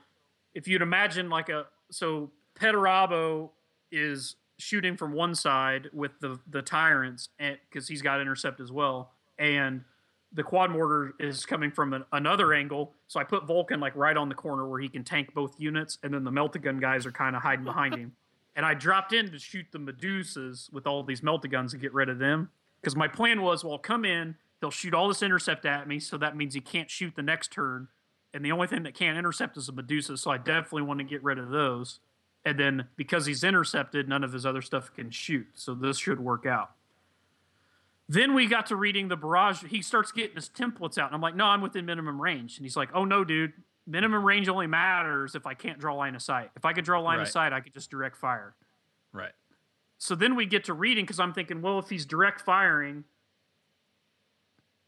if you'd imagine like a so Perturabo is shooting from one side with the the tyrants because he's got intercept as well, and the quad mortar is coming from an, another angle. So I put Vulcan like right on the corner where he can tank both units, and then the Meltagun guys are kind of hiding behind him. *laughs* And I dropped in to shoot the Medusas with all these Meltaguns and get rid of them because my plan was, well, I'll come in, they'll shoot all this intercept at me, so that means he can't shoot the next turn. And the only thing that can't intercept is a Medusa, so I definitely want to get rid of those. And then because he's intercepted, none of his other stuff can shoot. So this should work out. Then we got to reading the barrage. He starts getting his templates out. And I'm like, no, I'm within minimum range. And he's like, oh, no, dude. Minimum range only matters if I can't draw line of sight. If I could draw line
Right.
of sight, I could just direct fire.
Right.
So then we get to reading because I'm thinking, well, if he's direct firing,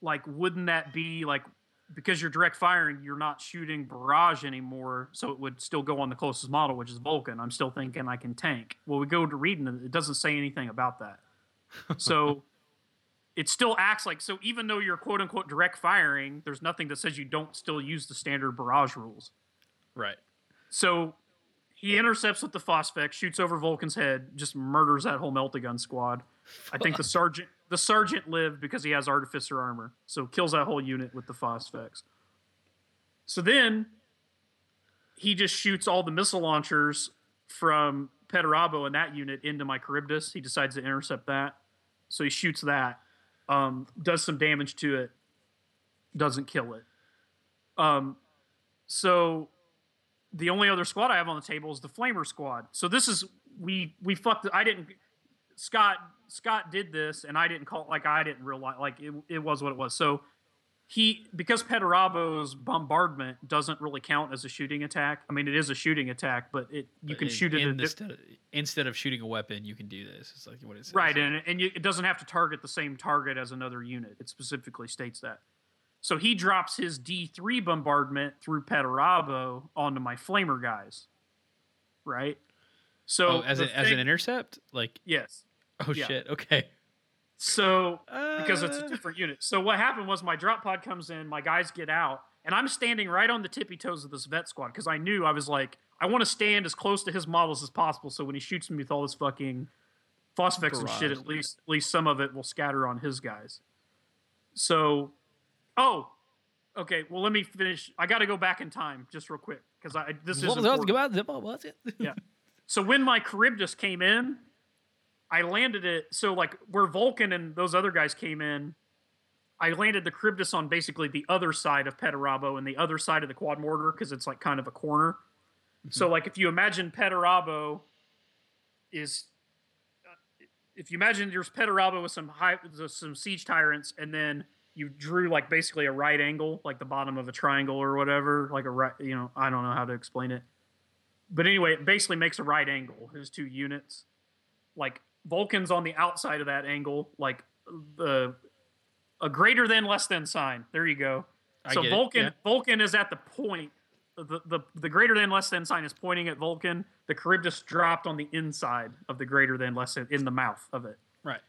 like wouldn't that be like because you're direct firing, you're not shooting barrage anymore, so it would still go on the closest model, which is Vulcan. I'm still thinking I can tank. Well, we go to reading it, it doesn't say anything about that. So it still acts like so even though you're quote unquote direct firing, there's nothing that says you don't still use the standard barrage rules.
Right.
So he intercepts with the phosphex, shoots over Vulcan's head, just murders that whole Meltagun squad. I think the *laughs* sergeant the sergeant lived because he has artificer armor, so kills that whole unit with the phosphex. So then he just shoots all the missile launchers from Perturabo and that unit into my Charybdis. He decides to intercept that, so he shoots that, um, does some damage to it, doesn't kill it. Um, so the only other squad I have on the table is the Flamer squad. So this is we we fucked. I didn't. Scott Scott did this, and I didn't call it like I didn't realize like it, it was what it was. So he because Perturabo's bombardment doesn't really count as a shooting attack. I mean, it is a shooting attack, but it you
But
can
in-
shoot it
in
di-
st- instead of shooting a weapon, you can do this. It's like what it says.
right, and and you, it doesn't have to target the same target as another unit. It specifically states that. So he drops his D three bombardment through Perturabo onto my flamer guys. Right. So
oh, as
the
an as an intercept, like
yes.
oh
Yeah.
shit, okay.
So because it's
Uh,
a different unit. So what happened was my drop pod comes in, my guys get out, and I'm standing right on the tippy toes of this vet squad because I knew I was like, I want to stand as close to his models as possible. So when he shoots me with all this fucking phosphex and shit, at least at least some of it will scatter on his guys. So, oh, okay. Well, let me finish. I got to go back in time just real quick because I this is.
What was it?
Yeah. *laughs* So when my Charybdis came in, I landed it. So like where Vulcan and those other guys came in, I landed the Cryptus on basically the other side of Perturabo and the other side of the quad mortar because it's like kind of a corner. So like if you imagine Perturabo is, uh, if you imagine there's Perturabo with some high, some siege tyrants, and then you drew like basically a right angle, like the bottom of a triangle or whatever, like a right, you know, I don't know how to explain it but anyway, it basically makes a right angle. His two units, like Vulcan's on the outside of that angle, like the a greater than less than sign. There you go.
I
so Vulcan
yeah.
Vulcan is at the point. The, the the greater than less than sign is pointing at Vulcan. The Charybdis dropped on the inside of the greater than less than in the mouth of it.
Right.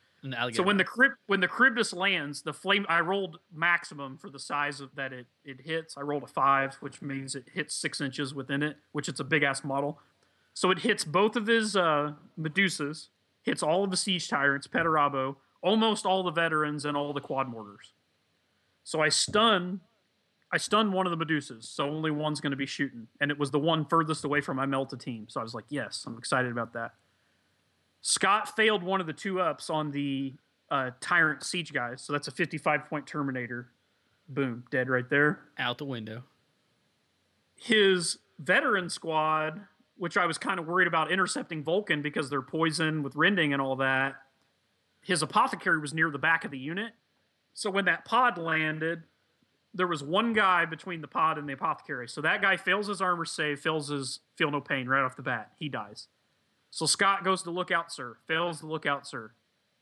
So when the Charib- when the Charybdis lands, the flame I rolled maximum for the size of that it it hits. I rolled a five, which means it hits six inches within it, which it's a big ass model. So it hits both of his uh, Medusas, hits all of the siege tyrants, Perturabo, almost all the veterans, and all the quad mortars. So I stun, I stun one of the Medusas, so only one's going to be shooting, and it was the one furthest away from my Melta team. So I was like, yes, I'm excited about that. Scott failed one of the two ups on the uh, Tyrant Siege guys, so that's a 55 point Terminator. Boom, dead right there.
out the window.
His veteran squad, which I was kind of worried about intercepting Vulcan because they're poison with rending and all that, his apothecary was near the back of the unit. So when that pod landed, there was one guy between the pod and the apothecary. So that guy fails his armor save, fails his feel no pain right off the bat. He dies. So Scott goes to look out, sir. Fails the lookout, sir.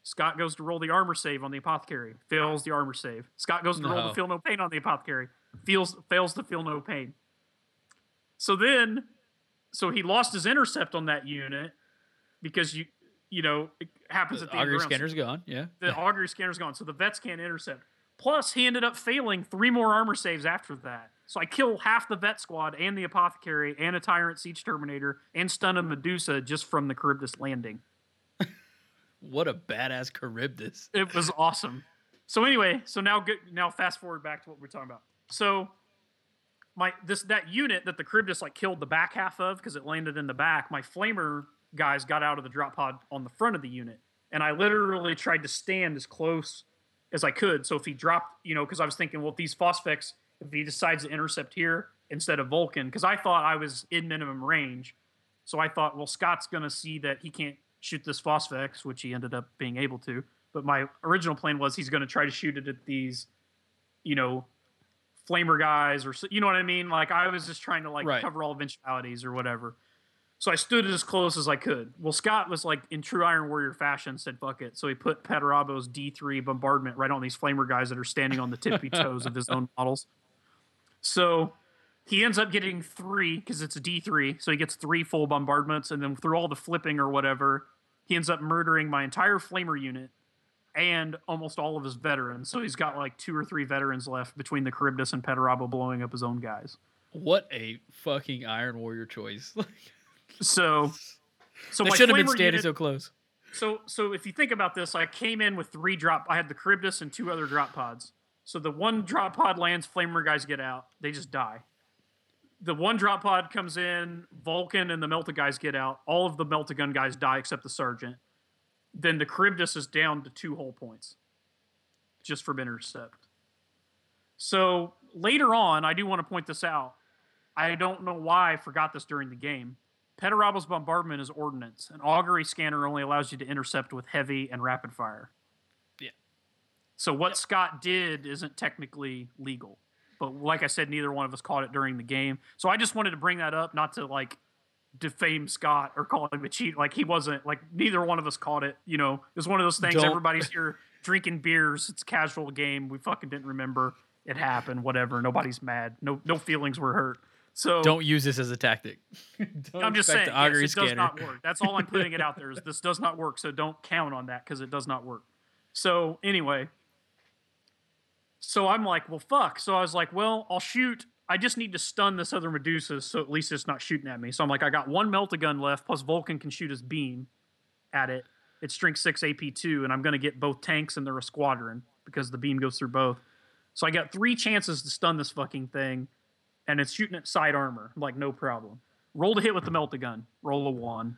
Scott goes to roll the armor save on the apothecary. Fails the armor save. Scott goes to roll the feel no pain on the apothecary. Feels fails to feel no pain. So then, so he lost his intercept on that unit because you you know it happens at
The
the end of
augury
the round.
scanner's gone. Yeah.
The augury scanner's gone, so the vets can't intercept. Plus, he ended up failing three more armor saves after that. So I kill half the vet squad and the apothecary and a tyrant siege terminator and stun a Medusa just from the Charybdis landing. *laughs*
What a badass Charybdis.
It was awesome. So anyway, so now get now fast forward back to what we're talking about. So my this that unit that the crib just like killed the back half of because it landed in the back. My flamer guys got out of the drop pod on the front of the unit, and I literally tried to stand as close as I could. So if he dropped, you know, because I was thinking, well, if these phosphex, if he decides to intercept here instead of Vulcan, because I thought I was in minimum range, so I thought, well, Scott's gonna see that he can't shoot this phosphex, which he ended up being able to. But my original plan was he's gonna try to shoot it at these, you know, flamer guys or you know what I mean. Like I was just trying to like
Right.
cover all eventualities or whatever. So I stood as close as I could. Well, Scott was like in true Iron Warrior fashion, said fuck it. So he put Perturabo's D3 bombardment right on these flamer guys that are standing on the tippy *laughs* toes of his own models. So he ends up getting three because it's a D3. So he gets three full bombardments. And then through all the flipping or whatever, he ends up murdering my entire flamer unit and almost all of his veterans. So he's got like two or three veterans left between the Charybdis and Perturabo blowing up his own guys.
What a fucking Iron Warrior choice. *laughs*
So, so
they should have been standing
unit-
so close.
So, so if you think about this, I came in with three drop. I had the Charybdis and two other drop pods. So the one drop pod lands, flamer guys get out. They just die. The one drop pod comes in, Vulcan and the Melta guys get out. All of the Melta gun guys die except the sergeant. Then the Charybdis is down to two whole points, just from intercept. So later on, I do want to point this out. I don't know why I forgot this during the game. Perturabo's bombardment is ordnance. An augury scanner only allows you to intercept with heavy and rapid fire.
Yeah.
So what Scott did isn't technically legal. But like I said, neither one of us caught it during the game. So I just wanted to bring that up, not to like defame Scott or call him a cheat. Like he wasn't like neither one of us caught it. You know, it's one of those things.
Don't-
Everybody's *laughs* here drinking beers. It's a casual game. We fucking didn't remember it happened. Whatever. Nobody's mad. No no feelings were hurt. So
Don't use this as a tactic. *laughs*
I'm just saying, yes, it does not work. That's all I'm *laughs* putting it out there. Is this does not work, so don't count on that because it does not work. So anyway, so I'm like, well, fuck. So I was like, well, I'll shoot. I just need to stun this other Medusa, so at least it's not shooting at me. So I'm like, I got one melta gun left, plus Vulcan can shoot his beam at it. It's strength six AP two, and I'm gonna get both tanks and they're a squadron because the beam goes through both. So I got three chances to stun this fucking thing, and it's shooting at side armor. I'm like, no problem. Roll to hit with the melta gun. Roll a one.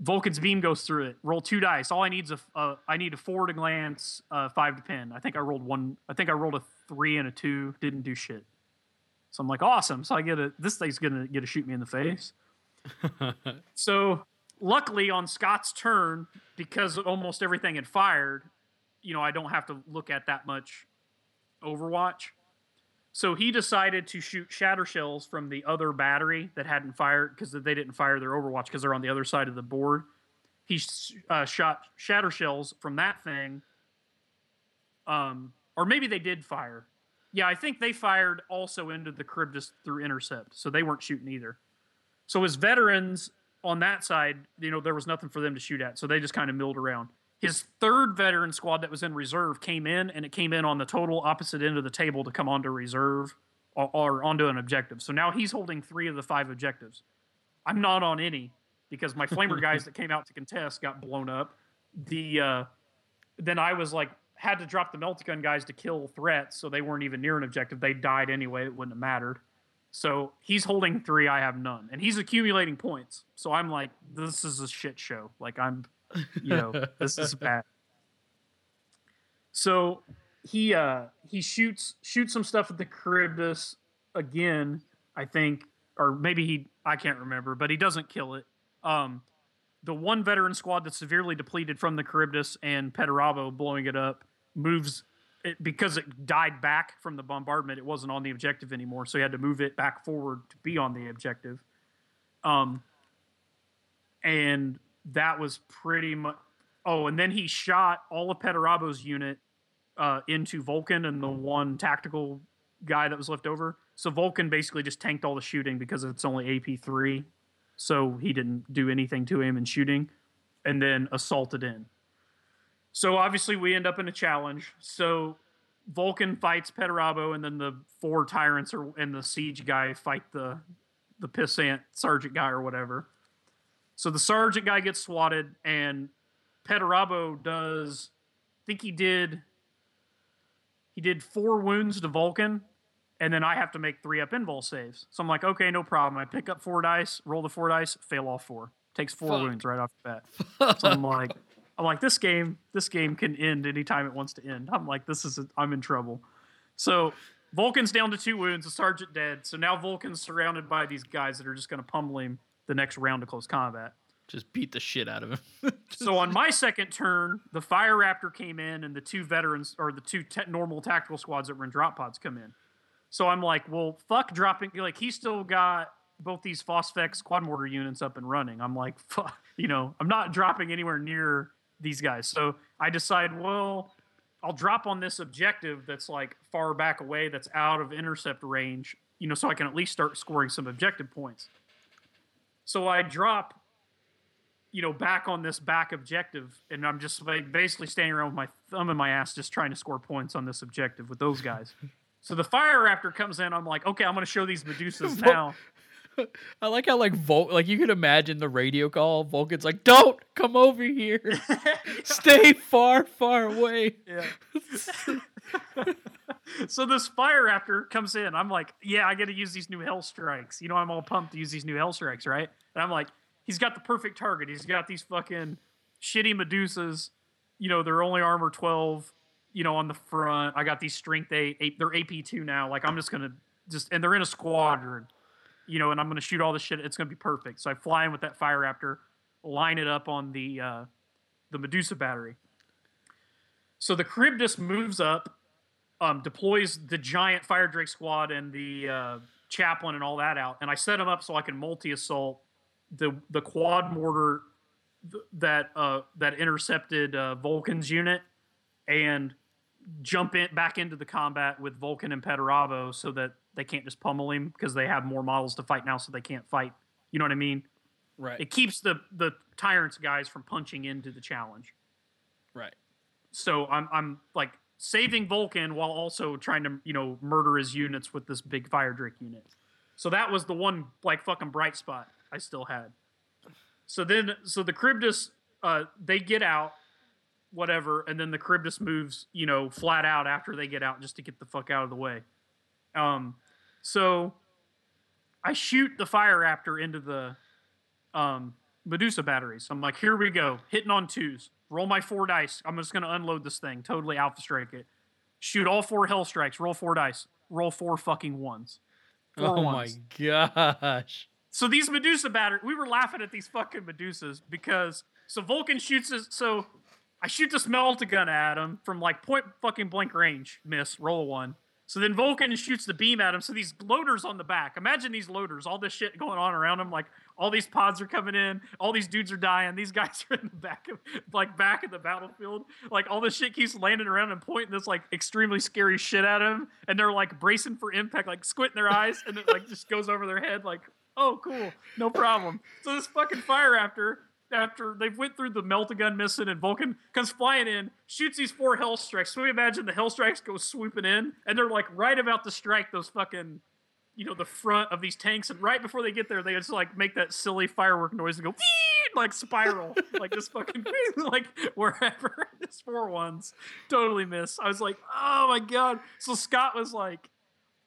Vulcan's beam goes through it. Roll two dice. All I need is a uh, I need a four to glance, uh, five to pin. I think I rolled one. I think I rolled a three and a two. Didn't do shit. So I'm like, awesome. So I get a this thing's gonna get to shoot me in the face. *laughs* so luckily on Scott's turn, because almost everything had fired, you know, I don't have to look at that much Overwatch. So he decided to shoot shatter shells from the other battery that hadn't fired because they didn't fire their Overwatch because they're on the other side of the board. He sh- uh, shot shatter shells from that thing. Um, or maybe they did fire. Yeah, I think they fired also into the Charybdis through intercept, so they weren't shooting either. So his veterans on that side, you know, there was nothing for them to shoot at, so they just kind of milled around. His third veteran squad that was in reserve came in, and it came in on the total opposite end of the table to come onto reserve or, or onto an objective. So now he's holding three of the five objectives. I'm not on any because my flamer *laughs* guys that came out to contest got blown up. The uh, then I was like had to drop the meltagun guys to kill threats, so they weren't even near an objective. They died anyway; it wouldn't have mattered. So he's holding three, I have none, and he's accumulating points. So I'm like, this is a shit show. Like I'm, you know, *laughs* this is bad. So he uh he shoots shoots some stuff at the Charybdis again, I think, or maybe he I can't remember, but he doesn't kill it. Um, the one veteran squad that's severely depleted from the Charybdis and Perturabo blowing it up moves it, because it died back from the bombardment. It wasn't on the objective anymore, so he had to move it back forward to be on the objective. Um, and that was pretty much. Oh, and then he shot all of Perturabo's unit uh, into Vulcan and the one tactical guy that was left over. So Vulcan basically just tanked all the shooting because it's only AP three, so he didn't do anything to him in shooting, and then assaulted in. So obviously we end up in a challenge. So Vulcan fights Perturabo, and then the four tyrants are, and the siege guy fight the the pissant sergeant guy or whatever. So the sergeant guy gets swatted, and Petarabo does. I think he did. He did four wounds to Vulcan, and then I have to make three up invul saves. So I'm like, okay, no problem. I pick up four dice, roll the four dice, fail all four. Takes four
Fuck.
wounds right off the bat. *laughs* So I'm like, I'm like, this game, this game can end anytime it wants to end. I'm like, this is, i I'm in trouble. So Vulcan's down to two wounds, the sergeant dead. So now Vulcan's surrounded by these guys that are just going to pummel him the next round of close combat.
Just beat the shit out of him. *laughs*
So on my second turn, the Fire Raptor came in, and the two veterans or the two te- normal tactical squads that were in drop pods come in. So I'm like, well, fuck dropping. Like he's still got both these Phosphex quad mortar units up and running. I'm like, *laughs* fuck, you know, I'm not dropping anywhere near these guys. So I decide, well, I'll drop on this objective that's like far back away, that's out of intercept range, you know, so I can at least start scoring some objective points. So I drop, you know, back on this back objective, and I'm just basically standing around with my thumb in my ass, just trying to score points on this objective with those guys. So the fire raptor comes in. I'm like, okay, I'm going to show these Medusas *laughs* now. *laughs*
I like how like Vul like you can imagine the radio call. Vulcan's like, "Don't come over here. *laughs* Stay far, far away."
Yeah. so this fire raptor comes in. I'm like, yeah, I got to use these new hell strikes. You know, I'm all pumped to use these new hell strikes, right? And I'm like, he's got the perfect target. He's got these fucking shitty Medusas. You know, they're only armor 12. You know, on the front, I got these strength eight. eight they're AP two now. Like I'm just gonna just and they're in a squadron. You know, and I'm gonna shoot all this shit. It's gonna be perfect. So I fly in with that fire raptor, line it up on the uh, the Medusa battery. So the Charybdis moves up, um, deploys the giant fire drake squad and the uh, chaplain and all that out, and I set them up so I can multi assault the the quad mortar th- that uh, that intercepted uh, Vulcan's unit and jump in back into the combat with Vulcan and Perturabo so that they can't just pummel him because they have more models to fight now, so they can't fight. You know what I mean?
Right.
It keeps the the tyrants guys from punching into the challenge.
right.
So I'm I'm like saving Vulcan while also trying to you know murder his units with this big fire drake unit. So that was the one like fucking bright spot I still had. So then so the Charybdis uh they get out whatever and then the Charybdis moves you know flat out after they get out just to get the fuck out of the way. Um so I shoot the fire raptor into the um Medusa batteries. I'm like, here we go, hitting on twos. Roll my four dice. I'm just gonna unload this thing. Totally alpha strike it. Shoot all four hell strikes. Roll four dice. Roll four fucking ones. Four
oh
ones.
my gosh.
So these Medusa batteries, we were laughing at these fucking Medusas because so Vulcan shoots us. So I shoot this melta gun at him from like point fucking blank range. Miss. Roll one. So then Vulcan shoots the beam at him. So these loaders on the back. Imagine these loaders. All this shit going on around him. Like all these pods are coming in. All these dudes are dying. These *laughs* guys are in the back of like back of the battlefield. Like all this shit keeps landing around and pointing this like extremely scary shit at him. And they're like bracing for impact, like squinting their eyes, and it like just goes over their head. Like oh cool, no problem. So this fucking fire raptor after they've went through the meltagun missing and Vulcan comes flying in, shoots these four hell strikes. So we imagine the hell strikes go swooping in, and they're like right about to strike those fucking, you know, the front of these tanks. And right before they get there, they just like make that silly firework noise and go like spiral, *laughs* like this fucking *laughs* like wherever. *laughs* This four ones totally miss. I was like, oh my god. So Scott was like.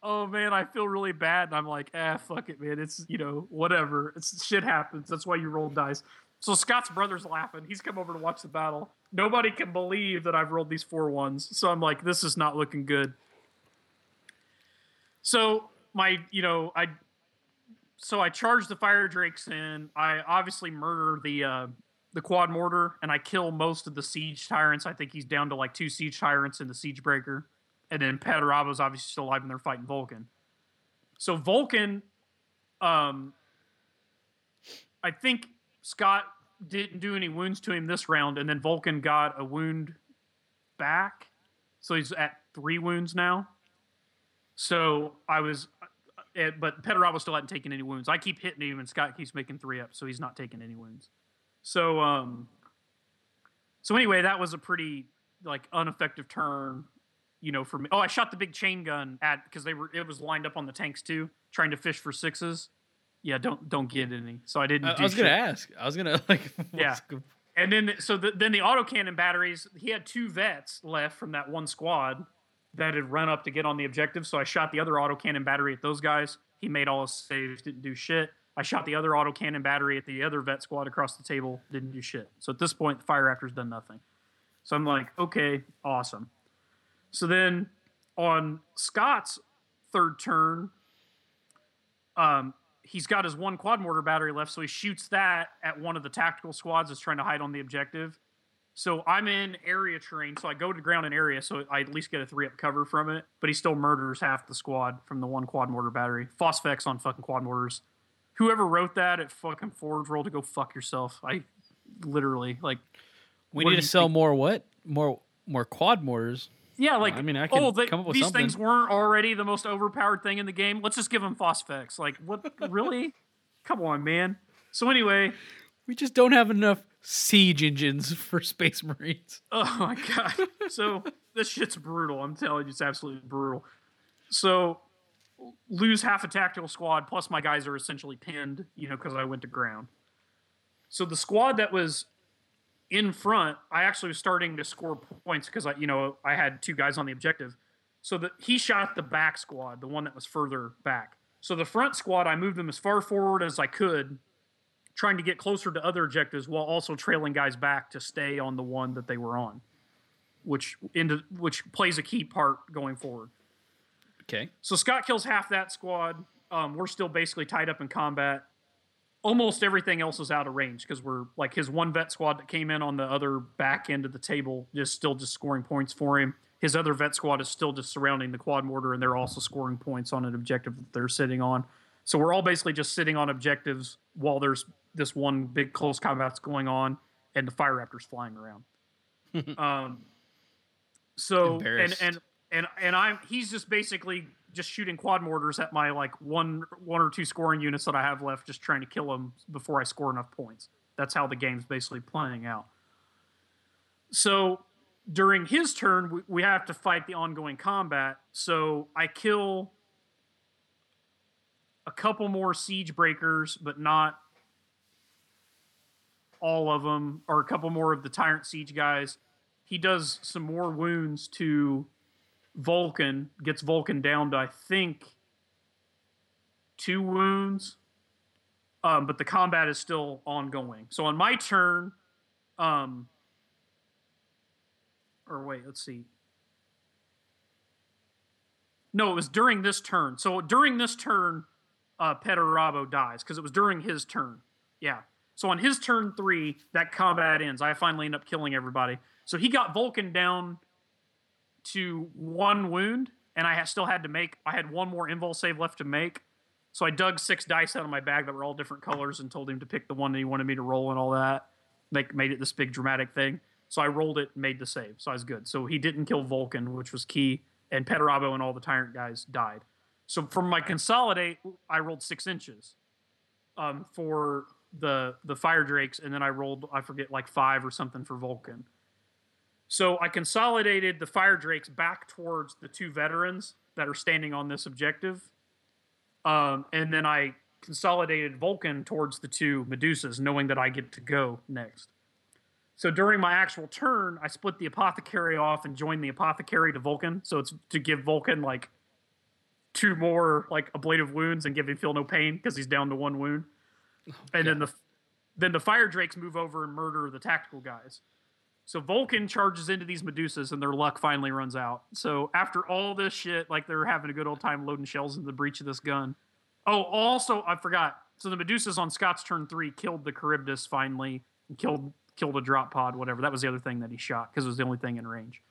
Oh man, I feel really bad, and I'm like, ah, fuck it, man. It's you know, whatever. It's shit happens. That's why you roll dice. So Scott's brother's laughing. He's come over to watch the battle. Nobody can believe that I've rolled these four ones. So I'm like, this is not looking good. So my, you know, I, so I charge the fire drakes in. I obviously murder the uh, the quad mortar, and I kill most of the siege tyrants. I think he's down to like two siege tyrants and the siege breaker, and then Perturabo's obviously still alive, and they're fighting Vulcan. So Vulcan, um, I think Scott didn't do any wounds to him this round, and then Vulcan got a wound back, so he's at three wounds now. So I was, uh, but Perturabo still hadn't taken any wounds. I keep hitting him, and Scott keeps making three up, so he's not taking any wounds. So, um, so anyway, that was a pretty like ineffective turn, you know, for me. Oh, I shot the big chain gun at because they were it was lined up on the tanks too, trying to fish for sixes. Yeah, don't don't get any. So I didn't.
I, I was gonna ask. I was gonna *laughs* like.
Yeah.
what's go-
And then so the, then the autocannon batteries, he had two vets left from that one squad that had run up to get on the objective. So I shot the other autocannon battery at those guys. He made all his saves, didn't do shit. I shot the other autocannon battery at the other vet squad across the table, didn't do shit. So at this point, the fire raptor's done nothing. So I'm like, okay, awesome. So then on Scott's third turn, um, he's got his one quad mortar battery left, so he shoots that at one of the tactical squads that's trying to hide on the objective. So I'm in area terrain, so I go to ground in area, so I at least get a three up cover from it. But he still murders half the squad from the one quad mortar battery. Phosphex on fucking quad mortars. whoever wrote that at fucking Forge World to go fuck yourself. I literally like.
We need to sell
think?
more what? More more quad mortars.
Yeah, like
I mean, I can
oh, they,
come up with
these
something.
things weren't already the most overpowered thing in the game. Let's just give them phosphex. Like what? *laughs* really? Come on, man. So anyway,
We just don't have enough siege engines for Space Marines. *laughs*
Oh my god. So this shit's brutal. I'm telling you, it's absolutely brutal. So lose half a tactical squad, plus my guys are essentially pinned, you know, because I went to ground. So the squad that was in front, I actually was starting to score points because I, you know, I had two guys on the objective. So that he shot the back squad, the one that was further back. So the front squad, I moved them as far forward as I could, trying to get closer to other objectives while also trailing guys back to stay on the one that they were on, which into which plays a key part going forward.
Okay.
So Scott kills half that squad. Um, we're still basically tied up in combat. Almost everything else is out of range because we're like his one vet squad that came in on the other back end of the table is still just scoring points for him. His other vet squad is still just surrounding the quad mortar and they're also scoring points on an objective that they're sitting on. So we're all basically just sitting on objectives while there's this one big close combat that's going on and the fire raptors flying around. *laughs* um, so and and and and I'm he's just basically just shooting quad mortars at my like one one or two scoring units that I have left, just trying to kill them before I score enough points. That's how the game's basically playing out. So during his turn, we, we have to fight the ongoing combat. So I kill a couple more siege breakers, but not all of them, or a couple more of the tyrant siege guys. He does some more wounds to Vulcan, gets Vulcan down to I think two wounds. Um, but the combat is still ongoing. So on my turn, um, or wait, let's see. No, it was during this turn. So during this turn, uh, Perturabo dies because it was during his turn. Yeah. So on his turn three, that combat ends. I finally end up killing everybody. So he got Vulcan down to one wound, and I still had to make. I had one more invul save left to make. So I dug six dice out of my bag that were all different colors and told him to pick the one that he wanted me to roll and all that. Make made it this big dramatic thing. So I rolled it, made the save. So I was good. So he didn't kill Vulcan, which was key, and Perturabo and all the tyrant guys died. So from my consolidate, I rolled six inches um, for the the fire drakes, and then I rolled I forget like five or something for Vulcan. So I consolidated the fire drakes back towards the two veterans that are standing on this objective, um, and then I consolidated Vulcan towards the two Medusas, knowing that I get to go next. So during my actual turn, I split the apothecary off and joined the apothecary to Vulcan. So it's to give Vulcan like two more like ablative wounds and give him feel no pain because he's down to one wound. and then the then the fire drakes move over and murder the tactical guys. So Vulcan charges into these Medusas and their luck finally runs out. So after all this shit, like they're having a good old time loading shells into the breech of this gun. Oh, also I forgot. So the Medusas on Scott's turn three killed the Charybdis finally and killed killed a drop pod, whatever. That was the other thing that he shot because it was the only thing in range.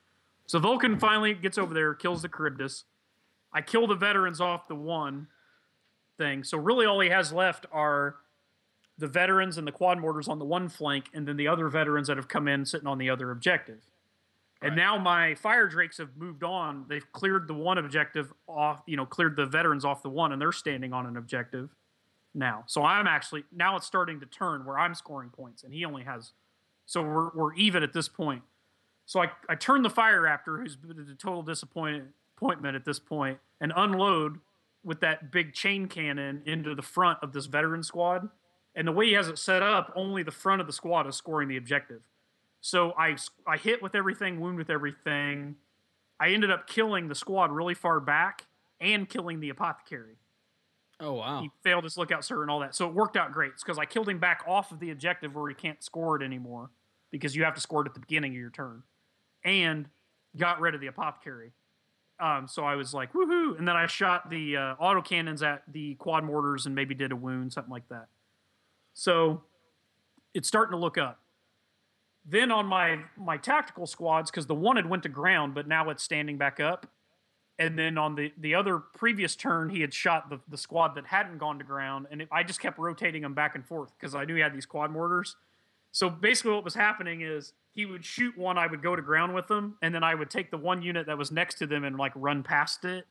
So Vulcan finally gets over there, kills the Charybdis. I kill the veterans off the one thing. So really all he has left are the veterans and the quad mortars on the one flank, and then the other veterans that have come in sitting on the other objective. And now my fire drakes have moved on. They've cleared the one objective off, you know, cleared the veterans off the one, and they're standing on an objective now. So I'm actually now it's starting to turn where I'm scoring points, and he only has. So we're we're even at this point. So I I turn the fire raptor, who's been a total disappointment at this point, and unload with that big chain cannon into the front of this veteran squad. And the way he has it set up, only the front of the squad is scoring the objective. So I I hit with everything, wound with everything. I ended up killing the squad really far back and killing the apothecary.
Oh wow.
He failed his lookout sir and all that. So it worked out great. It's because I killed him back off of the objective where he can't score it anymore because you have to score it at the beginning of your turn, and got rid of the apothecary. Um, so I was like, woohoo! And then I shot the uh, auto cannons at the quad mortars and maybe did a wound, something like that. So it's starting to look up. Then on my my tactical squads, because the one had went to ground, but now it's standing back up, And then on the, the other previous turn, he had shot the, the squad that hadn't gone to ground, and it, I just kept rotating him back and forth because I knew he had these quad mortars. So basically, what was happening is he would shoot one, I would go to ground with them, and then I would take the one unit that was next to them and like run past it,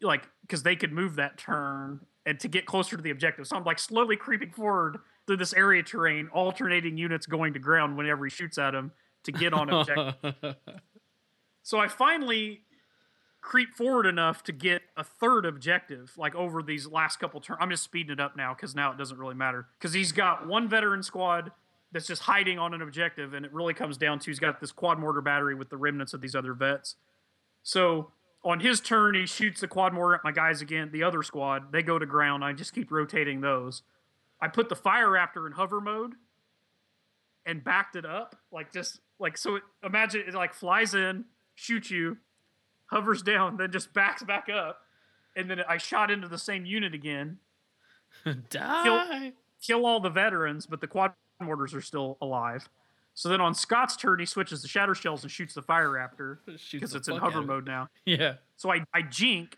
like because they could move that turn and to get closer to the objective. So I'm like slowly creeping forward through this area terrain, alternating units going to ground whenever he shoots at him to get on objective. *laughs* so I finally creep forward enough to get a third objective, like over these last couple turns. I'm just speeding it up now because now it doesn't really matter. Because he's got one veteran squad that's just hiding on an objective, and it really comes down to he's got this quad mortar battery with the remnants of these other vets. So on his turn, he shoots the quad mortar at my guys again. The other squad, they go to ground. I just keep rotating those. I put the fire raptor in hover mode and backed it up, like just like so. It, imagine it like flies in, shoots you, hovers down, then just backs back up, and then I shot into the same unit again. *laughs*
Die.
Kill all the veterans, but the quad mortars are still alive. So then on Scott's turn, he switches the shatter shells and shoots the fire raptor *laughs* because it's in hover
out of it.
mode now. *laughs*
Yeah.
So I I jink.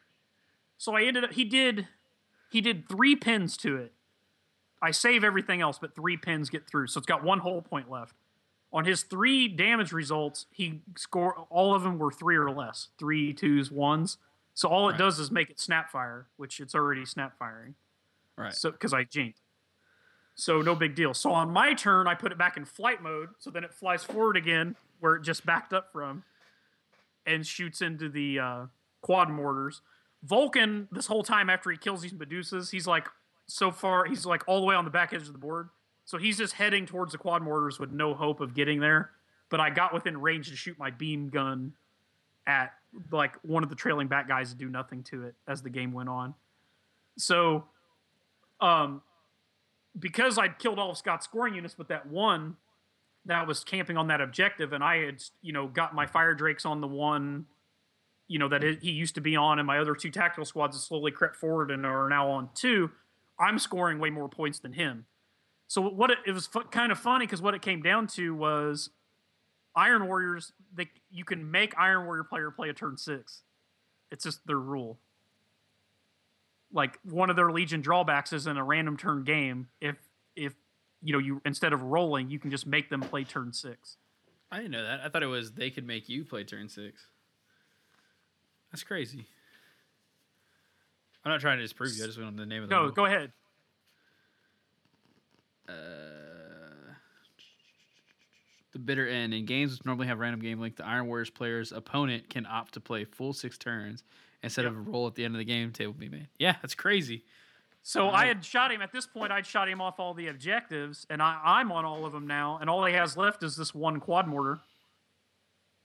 So I ended up he did he did three pins to it. I save everything else, but three pins get through. So it's got one whole point left. On his three damage results, he score all of them were three or less. Three, twos, ones. So all it
Right.
does is make it snap fire, which it's already snap firing.
Right.
So because I jinked. So no big deal. So on my turn, I put it back in flight mode. So then it flies forward again where it just backed up from, and shoots into the uh, quad mortars. Vulkan, this whole time after he kills these Medusas, he's like so far, he's like all the way on the back edge of the board. So he's just heading towards the quad mortars with no hope of getting there. But I got within range to shoot my beam gun at like one of the trailing back guys to do nothing to it as the game went on. So, um, because I'd killed all of Scott's scoring units, but that one that was camping on that objective, and I had, you know, got my fire drakes on the one, you know, that he used to be on, and my other two tactical squads have slowly crept forward and are now on two. I'm scoring way more points than him. So what it, it was kind of funny because what it came down to was Iron Warriors. They you can make Iron Warrior player play a turn six. It's just their rule. Like one of their Legion drawbacks is in a random turn game. If if you know you instead of rolling, you can just make them play turn six.
I didn't know that. I thought it was they could make you play turn six. That's crazy. I'm not trying to disprove you. I just want the name of the
Go
rule.
go ahead.
Uh, the bitter end in games which normally have random game length, the Iron Warriors player's opponent can opt to play full six turns instead of a roll at the end of the game table be made. Yeah, that's crazy.
So I had shot him at this point. I'd shot him off all the objectives, and I, I'm on all of them now. And all he has left is this one quad mortar,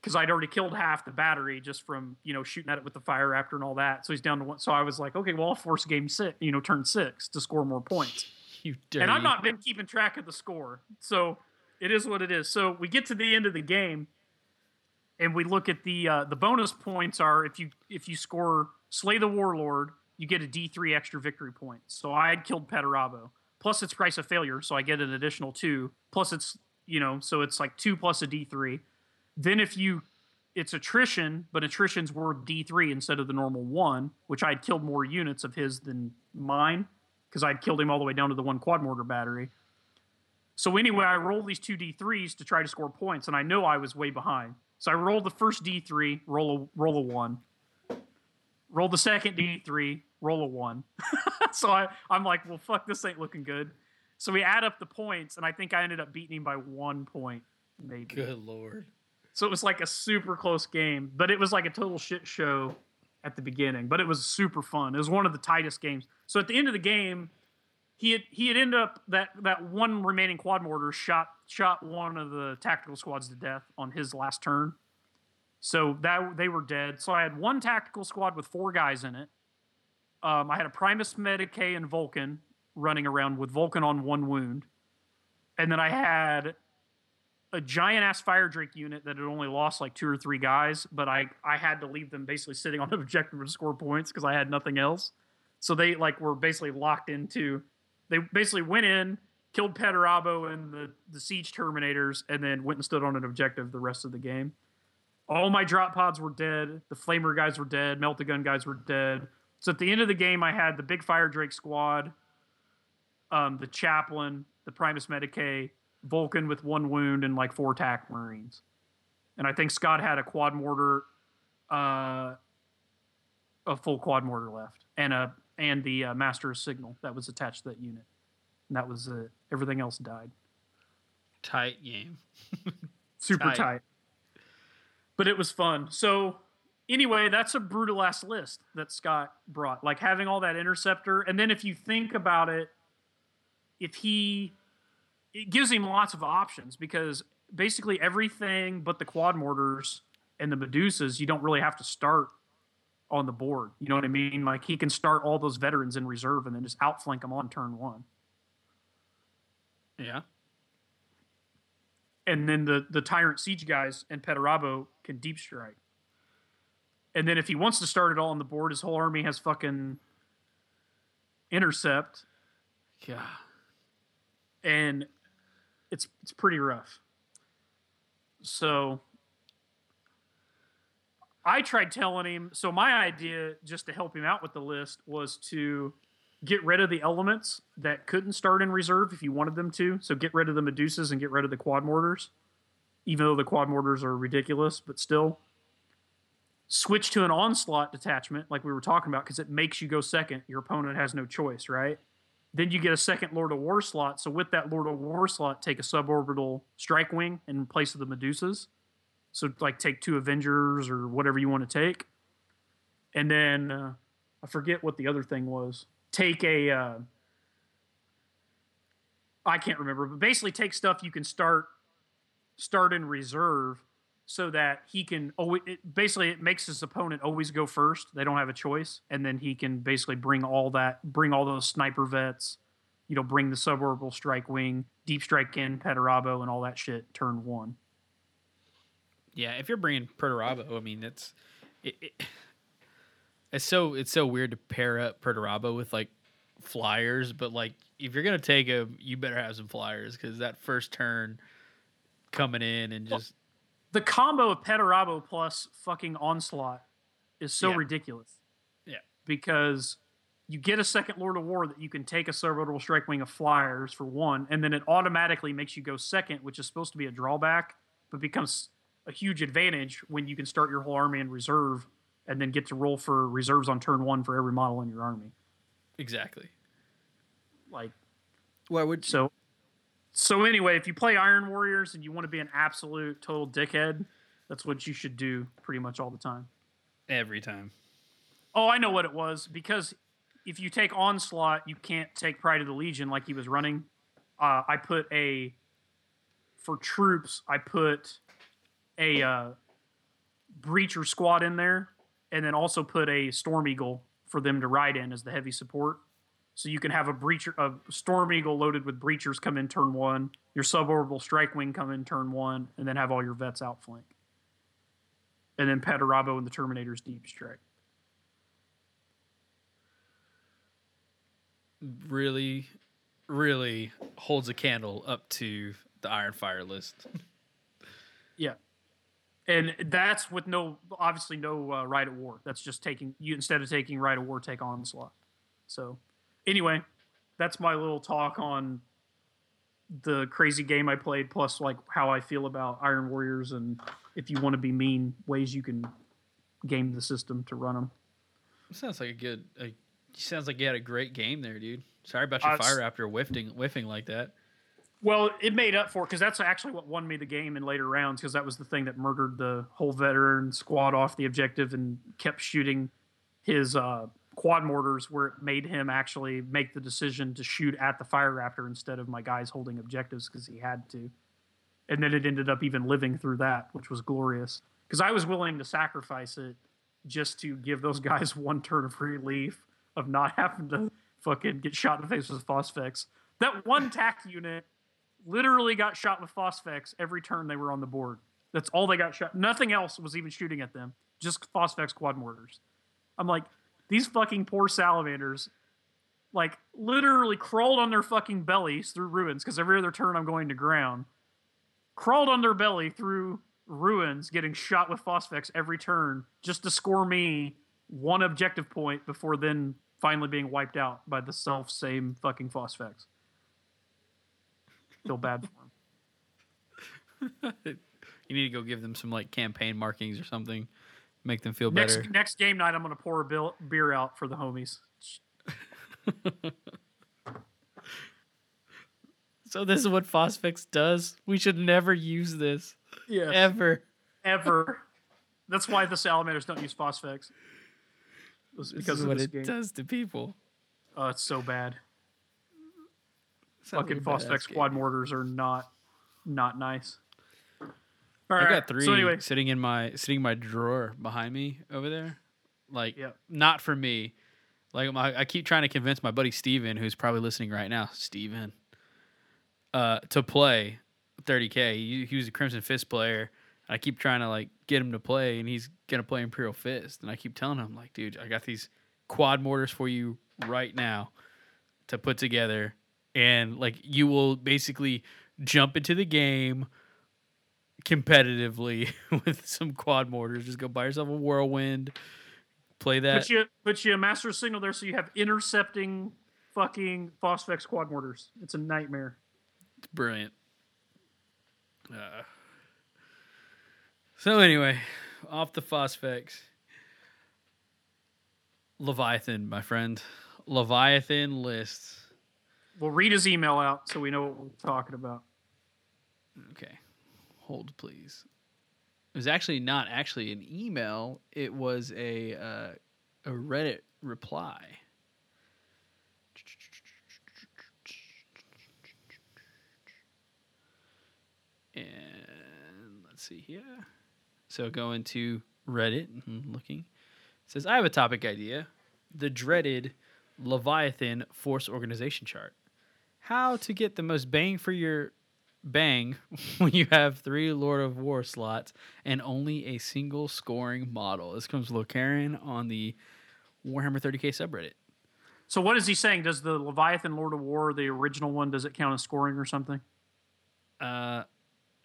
because I'd already killed half the battery just from you know shooting at it with the fire raptor and all that. So he's down to one. So I was like, okay, well, I'll force game six, you know, turn six to score more points. *laughs*
You dirty.
And I've not been keeping track of the score, so it is what it is. So we get to the end of the game, and we look at the uh, the bonus points are if you if you score slay the warlord, you get a D three extra victory point. So I had killed Perturabo. Plus it's price of failure, so I get an additional two. Plus it's you know so it's like two plus a D three. Then if you it's attrition, but attrition's worth D three instead of the normal one, which I had killed more units of his than mine because I had killed him all the way down to the one quad mortar battery. So anyway, I rolled these two D3s to try to score points, and I know I was way behind. So I rolled the first D3, roll a roll a one. Roll the second D3, roll a one. *laughs* so I, I'm like, well, fuck, this ain't looking good. So we add up the points, and I think I ended up beating him by one point, maybe.
Good lord.
So it was like a super close game, but it was like a total shit show at the beginning. But it was super fun. It was one of the tightest games. So at the end of the game, he had he had ended up that that one remaining quad mortar shot shot one of the tactical squads to death on his last turn. So that they were dead. So I had one tactical squad with four guys in it. Um, I had a Primus Medicae and Vulkan running around with Vulkan on one wound, and then I had a giant ass fire drake unit that had only lost like two or three guys, but I I had to leave them basically sitting on an *laughs* objective to score points because I had nothing else. So they like were basically locked into. They basically went in, killed Perturabo and the the siege terminators, and then went and stood on an objective the rest of the game. all my drop pods were dead. The flamer guys were dead. Meltagun guys were dead. So at the end of the game, I had the big fire drake squad, um, the chaplain, the Primus Medicae, Vulkan with one wound, and like four tac marines. And I think Scott had a quad mortar, uh, a full quad mortar left, and a and the uh, master signal that was attached to that unit. And that was it. Everything else died.
Tight game. *laughs*
Super
Tight.
tight. But it was fun. So anyway, that's a brutal ass list that Scott brought. Like having all that interceptor, and then if you think about it, if he it gives him lots of options because basically everything but the quad mortars and the Medusas, you don't really have to start on the board. You know what I mean? Like he can start all those veterans in reserve and then just outflank them on turn one.
Yeah.
and then the the tyrant siege guys and Perturabo can deep strike. And then if he wants to start it all on the board, his whole army has fucking intercept,
Yeah.
and it's it's pretty rough. So I tried telling him. So my idea, just to help him out with the list, was to get rid of the elements that couldn't start in reserve if you wanted them to. So get rid of the Medusas and get rid of the quad mortars, even though the quad mortars are ridiculous, but still. Switch to an onslaught detachment, like we were talking about, because it makes you go second. Your opponent has no choice, right? Then you get a second Lord of War slot. So with that Lord of War slot, take a suborbital strike wing in place of the Medusas. So like take two Avengers or whatever you want to take, and then uh, I forget what the other thing was. Take a uh, I can't remember, but basically take stuff you can start start in reserve so that he can always it, basically it makes his opponent always go first. They don't have a choice, and then he can basically bring all that bring all those sniper vets, you know, bring the suborbital strike wing, deep strike in Perturabo, and all that shit. Turn one.
Yeah, if you're bringing Perturabo, I mean, it's it, it, *sighs* it's so it's so weird to pair up Perturabo with like flyers, but like if you're gonna take him, you better have some flyers because that first turn coming in and just
the combo of Perturabo plus fucking onslaught is so
Yeah.
ridiculous.
Yeah.
Because you get a second Lord of War that you can take a suborbital strike wing of flyers for one, and then it automatically makes you go second, which is supposed to be a drawback, but becomes a huge advantage when you can start your whole army in reserve and then get to roll for reserves on turn one for every model in your army.
exactly.
Like
Well, would
so so anyway, if you play Iron Warriors and you want to be an absolute total dickhead, that's what you should do pretty much all the time.
every time.
Oh, I know what it was because if you take onslaught, you can't take Pride of the Legion like he was running. Uh, I put a for troops. I put a uh, breacher squad in there, and then also put a Storm Eagle for them to ride in as the heavy support. So you can have a breacher, a Storm Eagle loaded with breachers come in turn one, your suborbital strike wing come in turn one, and then have all your vets outflank. And then Perturabo and the Terminator's deep strike.
really, really holds a candle up to the Iron Fire list.
Yeah, and that's with no obviously no uh, Rite of War. That's just taking you instead of taking Rite of War, take onslaught. So anyway, that's my little talk on the crazy game I played, plus like how I feel about Iron Warriors, and if you want to be mean, ways you can game the system to run them.
sounds like a good. Sounds like you had a great game there, dude. Sorry about your
Uh,
Fire Raptor whiffing whiffing like that.
Well, it made up for because that's actually what won me the game in later rounds because that was the thing that murdered the whole veteran squad off the objective and kept shooting his uh, quad mortars where it made him actually make the decision to shoot at the fire raptor instead of my guys holding objectives because he had to. And then it ended up even living through that, which was glorious because I was willing to sacrifice it just to give those *laughs* guys one turn of relief of not having to fucking get shot in the face with phosphex. That one tack unit literally got shot with phosphex every turn they were on the board. That's all they got shot. Nothing else was even shooting at them. Just phosphex quad mortars. I'm like, these fucking poor salamanders, like literally crawled on their fucking bellies through ruins because every other turn I'm going to ground. Crawled on their belly through ruins getting shot with phosphex every turn just to score me one objective point before then finally being wiped out by the self same fucking phosphex. Feel bad for him. *laughs*
You need to go give them some like campaign markings or something, make them feel
Next
better.
next game night, I'm gonna pour a bill, beer out for the homies. *laughs*
So this is what Phosphex does. We should never use this
Yeah.
ever.
Ever. That's why the salamanders don't use phosphex. It's
This
because
is
of
what it
game.
does to people.
Oh, it's so bad.
Sounds
Fucking
a badass
quad mortars are not not nice. All
I
right,
got three
So anyway,
sitting in my sitting in my drawer behind me over there. Like
Yep.
not for me. Like my, I keep trying to convince my buddy Steven, who's probably listening right now, Steven, uh, to play 30k. He, he was a Crimson Fist player. I keep trying to like get him to play, and he's gonna play Imperial Fist. And I keep telling him like, dude, I got these quad mortars for you right now to put together, and like you will basically jump into the game competitively *laughs* with some quad mortars. Just go buy yourself a whirlwind, play that.
put you put you a master signal there so you have intercepting fucking phosphex quad mortars. It's a nightmare.
It's brilliant. Uh, so anyway, off the phosphex. Leviathan, my friend. Leviathan lists.
We'll read his email out so we know what we're talking about.
Okay. Hold please. It was actually not actually an email. It was a uh, a Reddit reply. And let's see here. So going to Reddit and looking. It says I have a topic idea. The dreaded Leviathan force organization chart. How to get the most bang for your bang *laughs* when you have three Lord of War slots and only a single scoring model. This comes from Lokaren on the Warhammer 30k subreddit.
So what is he saying? Does the Leviathan Lord of War, the original one, does it count as scoring or something?
Uh,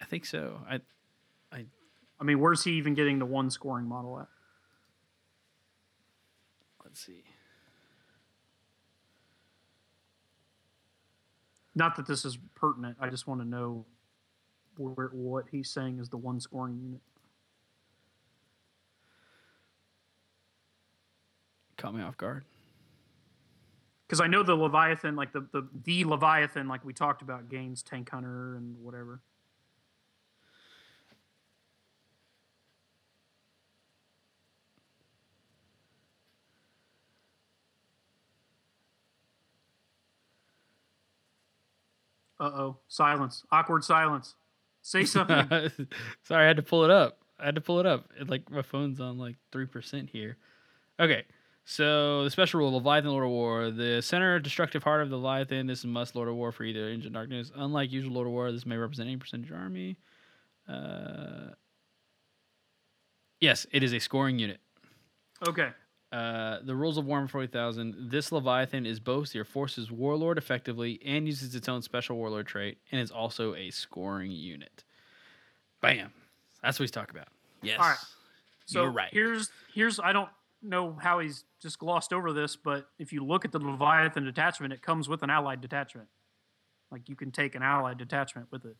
I think so. I,
I I mean, where's he even getting the one scoring model at?
let's see.
Not that this is pertinent. I just want to know where, what he's saying is the one scoring unit.
Caught me off guard.
Because I know the Leviathan, like the, the the Leviathan, like we talked about, gains Tank Hunter and whatever. Uh oh, silence, awkward silence. Say *laughs* something.
Sorry, I had to pull it up. I had to pull it up. It, like my phone's on like three percent here. Okay, so the special rule: Leviathan, Lord of War. The center destructive heart of the Leviathan. This is must Lord of War for either Engine Darkness. Unlike usual Lord of War, this may represent any percentage army. Uh, yes, it is a scoring unit.
okay,
Uh, the rules of Warhammer 40,000. This Leviathan is both your force's warlord effectively and uses its own special warlord trait and is also a scoring unit. Bam. That's what he's talking about. Yes.
All right. so
You're right.
here's here's I don't know how he's just glossed over this, but if you look at the Leviathan detachment, it comes with an allied detachment. Like you can take an allied detachment with it.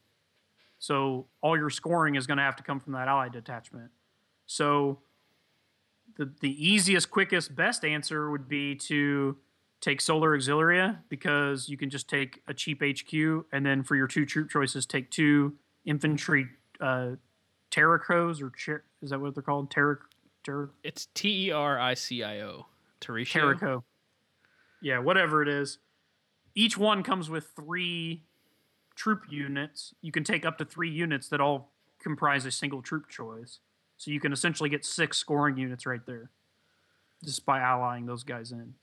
So all your scoring is going to have to come from that allied detachment. So the the easiest, quickest, best answer would be to take Solar Auxilia because you can just take a cheap HQ and then for your two troop choices, take two infantry uh, Terracos or Cher- is that what they're called? Terra, Terra,
It's T E R I C I O.
Terraco. Yeah, whatever it is. Each one comes with three troop units. You can take up to three units that all comprise a single troop choice. So you can essentially get six scoring units right there, just by allying those guys in.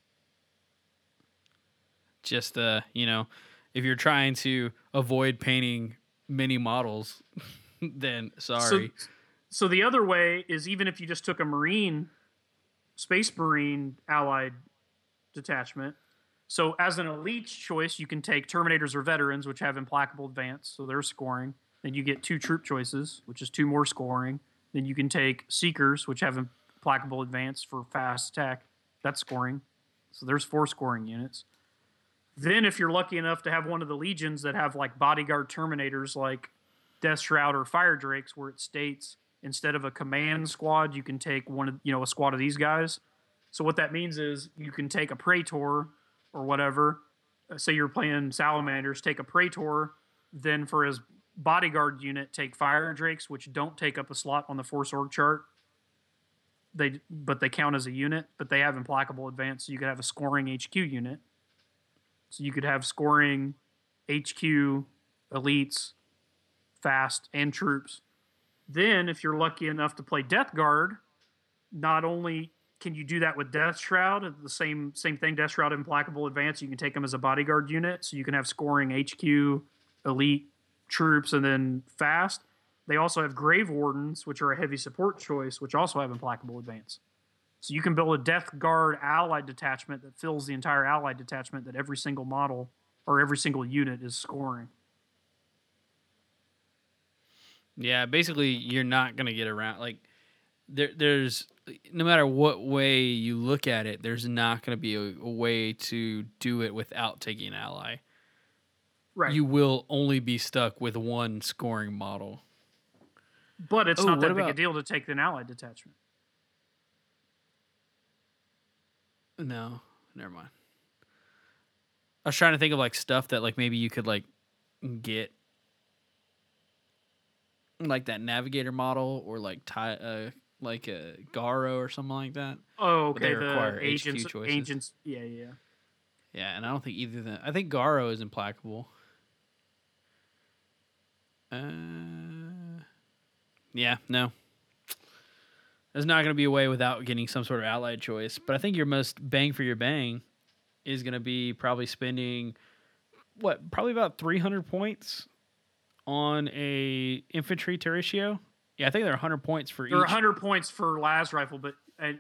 Just, uh, you know, if you're trying to avoid painting many models, *laughs* then sorry.
So, so the other way is even if you just took a Marine, Space Marine allied detachment. So as an elite choice, you can take Terminators or Veterans, which have implacable advance, so they're scoring. Then you get two troop choices, which is two more scoring. Then you can take seekers, which have implacable advance for fast attack. That's scoring. So there's four scoring units. Then, if you're lucky enough to have one of the legions that have like bodyguard terminators, like Death Shroud or Fire Drakes, where it states instead of a command squad, you can take one of you know a squad of these guys. So what that means is you can take a Praetor or whatever. Uh, say you're playing Salamanders, take a Praetor, then for his bodyguard unit, take Fire Drakes, which don't take up a slot on the Force org chart. They but they count as a unit, but they have implacable advance, so you could have a scoring HQ unit. So you could have scoring HQ, elites, fast, and troops. Then, if you're lucky enough to play Death Guard, not only can you do that with Death Shroud, the same same thing, Death Shroud Implacable Advance, you can take them as a bodyguard unit, so you can have scoring HQ, elite, troops, and then fast. They also have Grave Wardens, which are a heavy support choice, which also have Implacable Advance. So you can build a Death Guard allied detachment that fills the entire allied detachment that every single model or every single unit is scoring.
Yeah, basically, you're not gonna get around like there. There's no matter what way you look at it, there's not gonna be a, a way to do it without taking an ally.
Right.
You will only be stuck with one scoring model.
but it's
Oh,
not that big a deal to take an allied detachment.
No, never mind. I was trying to think of like stuff that like maybe you could like get like that navigator model or like tie uh like a Garro or something like that.
Oh, okay.
require
The
HQ
agents,
choices.
agents, yeah, yeah.
Yeah, and I don't think either of them. I think Garro is implacable. Uh, yeah, no. There's not going to be a way without getting some sort of allied choice. But I think your most bang for your bang is going to be probably spending what probably about 300 points on a infantry territio. Yeah, I think they're 100 points for
There are
each.
100 points for Las rifle, but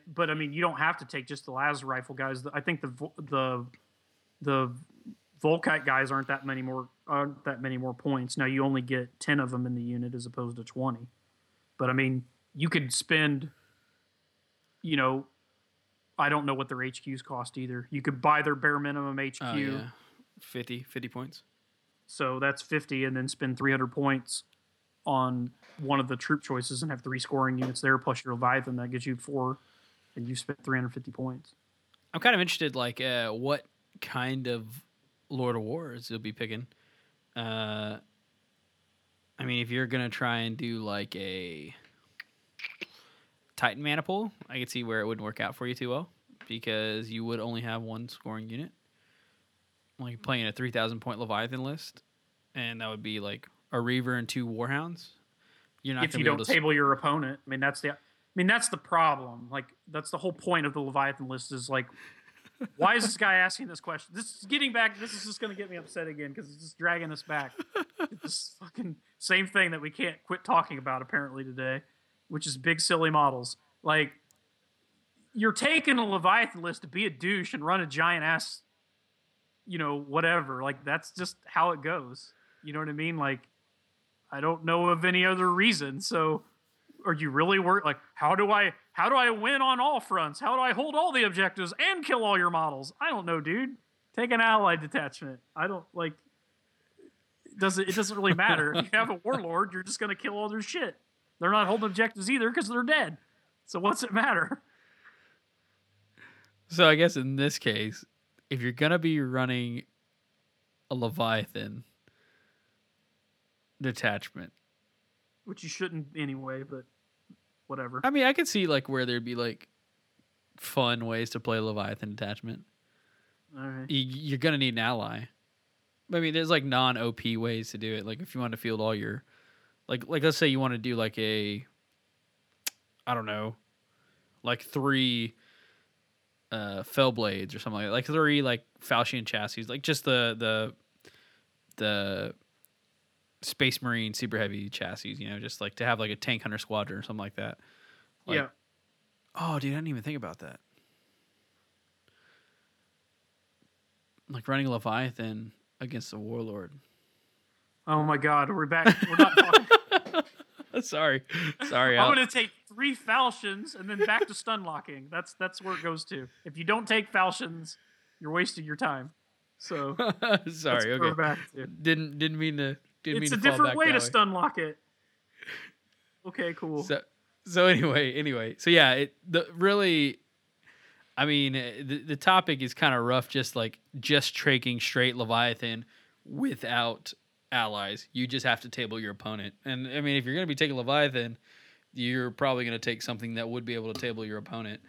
but I mean, you don't have to take just the Las rifle guys. I think the the the Volkite guys aren't that many more aren't that many more points. Now you only get 10 of them in the unit as opposed to 20. But I mean, you could spend you know I don't know what their HQs cost either. You could buy their bare minimum HQ.
Oh, yeah. 50, 50 points.
So that's 50 and then spend 300 points on one of the troop choices and have three scoring units there plus your Leviathan. That gives you four and you spent 350 points.
I'm kind of interested, like, uh, what kind of Lord of Wars you'll be picking. Uh, I mean, if you're gonna try and do like a Titan Maniple, I could see where it wouldn't work out for you too well because you would only have one scoring unit. Like playing a 3,000 point Leviathan list, and that would be like a Reaver and two Warhounds. You're not
if you
be
don't
to.
table your opponent, I mean that's the I mean that's the problem. Like that's the whole point of the Leviathan list is like why is this guy asking this question? This is getting back this is just going to get me upset again cuz it's just dragging us back. *laughs* It's this fucking same thing that we can't quit talking about apparently today, which is big silly models. Like you're taking a Leviathan list to be a douche and run a giant ass you know whatever. Like that's just how it goes. You know what I mean? Like I don't know of any other reason. So are you really work like how do I how do I win on all fronts? How do I hold all the objectives and kill all your models? I don't know, dude. Take an allied detachment. I don't like it doesn't it doesn't really matter. if you have a warlord, you're just gonna kill all their shit. They're not holding objectives either because they're dead. So what's it matter?
So I guess in this case, if you're gonna be running a Leviathan detachment,
Which you shouldn't anyway, but whatever.
I mean, I could see like where there'd be like fun ways to play Leviathan detachment.
All right.
You, you're gonna need an ally. I mean, there's like non OP ways to do it. Like if you want to field all your, like like let's say you want to do like a, I don't know, like three uh Fellblades or something like that. Like three like Falchion chassis, like just the the the Space Marine super heavy chassis, you know, just like to have like a tank hunter squadron or something like that. Like-
yeah.
Oh, dude, I didn't even think about that. Like running Leviathan against a warlord.
Oh my God, we're back. We're not talking. *laughs*
sorry, sorry.
I'm gonna take three falchions and then back to stun locking. That's that's where it goes to. If you don't take falchions, you're wasting your time. So *laughs*
sorry. Okay.
back.
Didn't didn't mean to. Didn't
It's
mean
a
to
different way to stun lock it. Okay, cool.
So so anyway, anyway, so yeah, it the really, I mean, eh, the the topic is kind of rough. Just like just traking straight Leviathan without allies, you just have to table your opponent. And I mean, if you're gonna be taking Leviathan, you're probably gonna take something that would be able to table your opponent,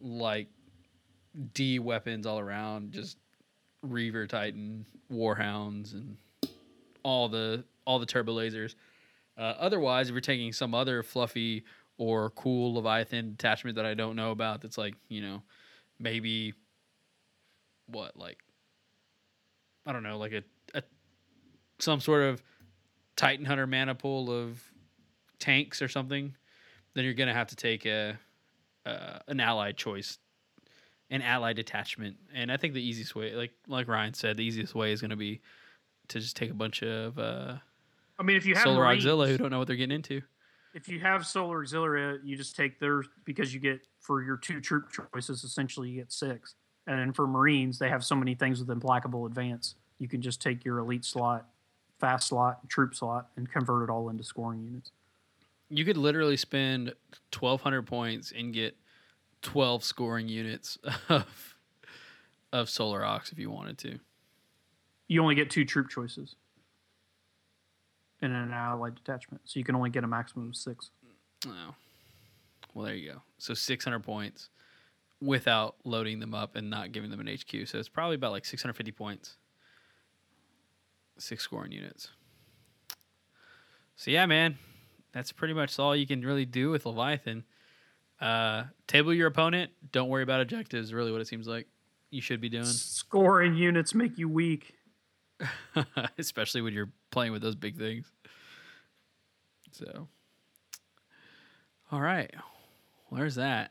like D weapons all around, just Reaver Titan, Warhounds, and all the all the turbo lasers. Uh, otherwise, if you're taking some other fluffy or cool Leviathan attachment that I don't know about, that's like you know, maybe what like I don't know, like a, a some sort of Titan Hunter maniple of tanks or something, then you're gonna have to take a uh, an allied choice, an allied detachment, and I think the easiest way, like like Ryan said, the easiest way is gonna be to just take a bunch of uh,
I mean, if you have
Solar
Marines,
Auxilia who don't know what they're getting into.
if you have Solar Auxilia, you just take theirs because you get for your two troop choices. Essentially, you get six, and then for Marines, they have so many things with implacable advance. You can just take your elite slot, fast slot, troop slot, and convert it all into scoring units.
You could literally spend twelve hundred points and get twelve scoring units *laughs* of of Solar Aux if you wanted to.
You only get two troop choices in an allied detachment, so you can only get a maximum of six.
Oh, well, there you go. So six hundred points without loading them up and not giving them an HQ. So it's probably about like six hundred fifty points. Six scoring units. So yeah, man, that's pretty much all you can really do with Leviathan. Uh, table your opponent. Don't worry about objectives. Really, what it seems like you should be doing.
Scoring units make you weak. *laughs*
especially when you're playing with those big things. So, all right, where's that?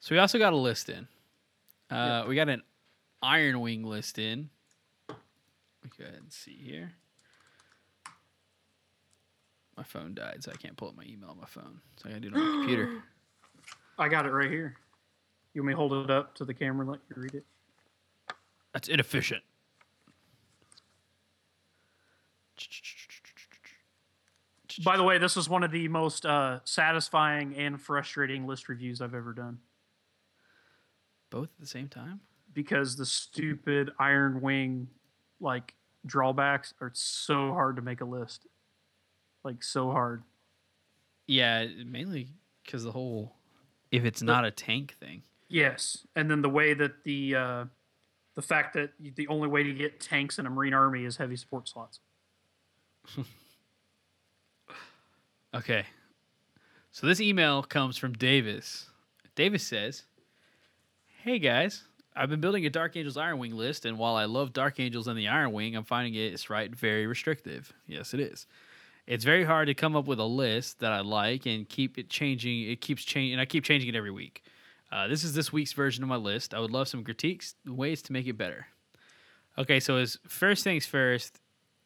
So we also got a list in. Uh, We got an Iron Wing list in. Let me go ahead and see here. My phone died, so I can't pull up my email on my phone. So I gotta do it on my computer. *gasps*
I got it right here. You want me to hold it up to the camera and let you read it?
That's inefficient.
By the way, this is one of the most uh, satisfying and frustrating list reviews I've ever done
Both at the same time?
because the stupid Iron Wing like drawbacks are so hard to make a list. Like so hard.
Yeah, mainly because the whole if it's not a tank thing.
Yes, and then the way that the uh, the fact that the only way to get tanks in a Marine Army is heavy support slots. *laughs*
Okay. So this email comes from Davis. Davis says, Hey guys, I've been building a Dark Angels Iron Wing list, and while I love Dark Angels and the Iron Wing, I'm finding it, it's right very restrictive. Yes, it is. It's very hard to come up with a list that I like and keep it changing. It keeps changing, and I keep changing it every week. Uh, this is this week's version of my list. I would love some critiques, ways to make it better. Okay, so his first things first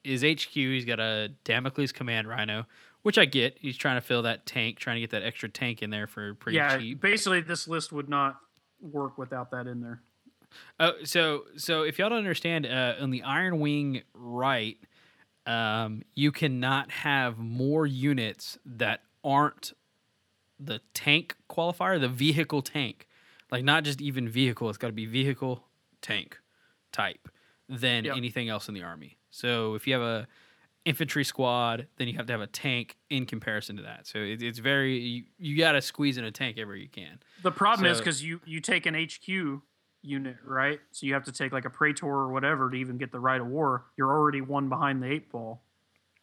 is HQ. He's got a Damocles Command Rhino, which I get. He's trying to fill that tank, trying to get that extra tank in there for pretty
yeah,
cheap.
basically this list would not work without that in there.
Oh, so so if y'all don't understand, uh, on the Iron Wing right, um, you cannot have more units that aren't the tank qualifier, the vehicle tank, like not just even vehicle. It's got to be vehicle tank type than
Yep.
anything else in the army. So if you have a infantry squad, then you have to have a tank in comparison to that. So it, it's very you, you got to squeeze in a tank everywhere you can.
The problem is because you you take an HQ unit, right? So you have to take like a Praetor or whatever to even get the Rite of War. You're already one behind the eight ball.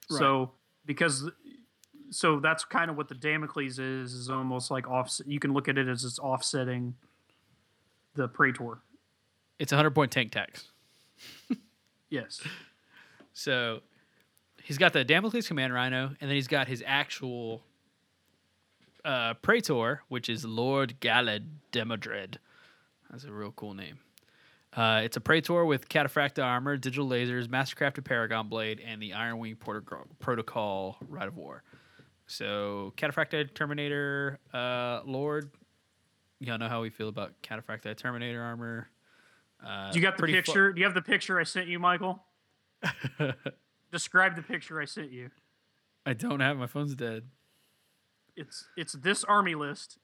So because so that's kind of what the Damocles is is almost like off. You can look at it as it's offsetting the Praetor.
It's a hundred point tank tax.
Yes.
So he's got the Damocles Command Rhino, and then he's got his actual uh, Praetor, which is Lord Galad Demodred. That's a real cool name. Uh, it's a Praetor with Cataphracta armor, digital lasers, mastercrafted Paragon blade, and the Iron Wing Proto- Protocol Rite of War. So Cataphracta Terminator uh, Lord. Y'all know how we feel about Cataphracta Terminator armor. Uh,
you got the picture? Do you have the picture I sent you, Michael? *laughs* Describe the picture I sent you.
I don't have my phone's dead.
It's it's this army list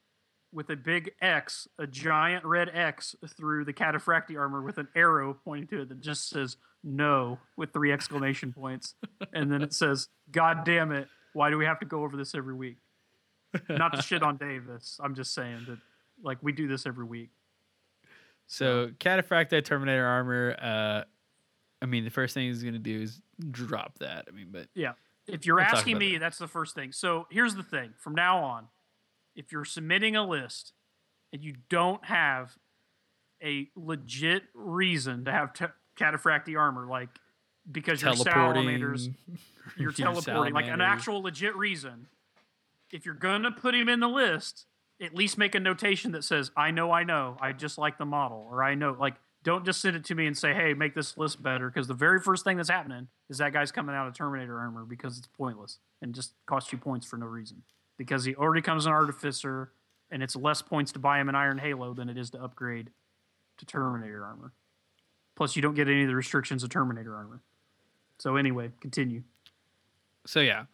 with a big X, a giant red X through the cataphracti armor with an arrow pointing to it that just says no with three exclamation *laughs* points. And then it says, God damn it, why do we have to go over this every week? Not to shit on *laughs* Davis. I'm just saying that like we do this every week.
So Cataphracta Terminator armor. Uh, I mean, the first thing he's gonna do is drop that. I mean, but
Yeah. If you're
We'll
asking me, that's the first thing. So here's the thing from now on, if you're submitting a list and you don't have a legit reason to have te- cataphracti armor, like because your salamanders, *laughs* you're
your
teleporting, like an actual legit reason, if you're going to put him in the list, at least make a notation that says, I know, I know, I just like the model, or I know, like, don't just send it to me and say, hey, make this list better, because the very first thing that's happening is that guy's coming out of Terminator armor because it's pointless and just costs you points for no reason. Because he already comes an Artificer, and it's less points to buy him an Iron Halo than it is to upgrade to Terminator armor. Plus, you don't get any of the restrictions of Terminator armor. So, anyway, continue.
So yeah,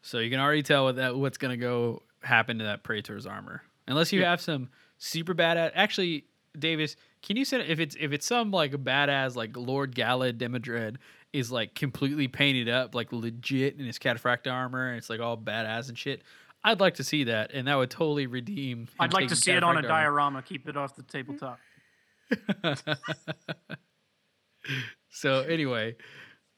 so you can already tell what that what's gonna go happen to that Praetor's armor, unless you
Yeah.
have some super badass. Actually, Davis, can you send if it's if it's some like badass like Lord Gala Demodred is like completely painted up like legit in his cataphracta armor and it's like all badass and shit. I'd like to see that, and that would totally redeem.
I'd like to see it on a
armor.
diorama. Keep it off the tabletop. *laughs*
So anyway,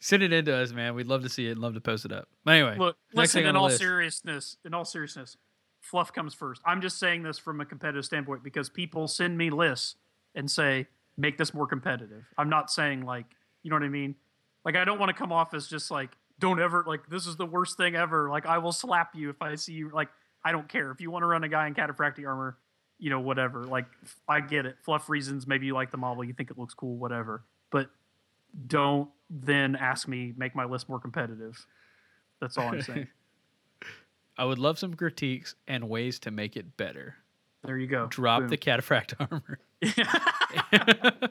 send it in to us, man. We'd love to see it and love to post it up. But anyway,
Look, listen. In all
list.
seriousness, in all seriousness, fluff comes first. I'm just saying this from a competitive standpoint because people send me lists and say, "Make this more competitive." I'm not saying like, you know what I mean? Like, I don't want to come off as just like, "Don't ever like this is the worst thing ever." Like, I will slap you if I see you. Like, I don't care if you want to run a guy in cataphractic armor. You know, whatever. Like, I get it. Fluff reasons. Maybe you like the model. You think it looks cool. Whatever. But don't then ask me make my list more competitive. That's all I'm saying. *laughs*
I would love some critiques and ways to make it better.
There you go.
Drop
Boom.
the cataphract *laughs* armor. *laughs*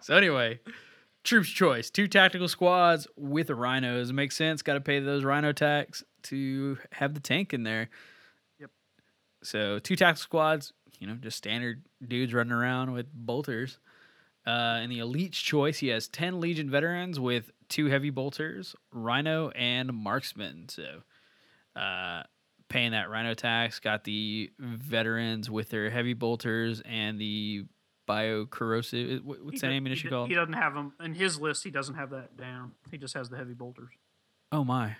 so anyway, troops choice: two tactical squads with rhinos. Makes sense. Got to pay those rhino tax to have the tank in there.
Yep.
So two tactical squads. You know, just standard dudes running around with bolters. Uh, in the elite's choice, he has ten Legion veterans with two heavy bolters, rhino, and marksman. So, uh, paying that rhino tax. Got the veterans with their heavy bolters and the biocorrosive. What's that ammunition called?
He doesn't have them in his list. He doesn't have that down. He just has the heavy bolters.
Oh my!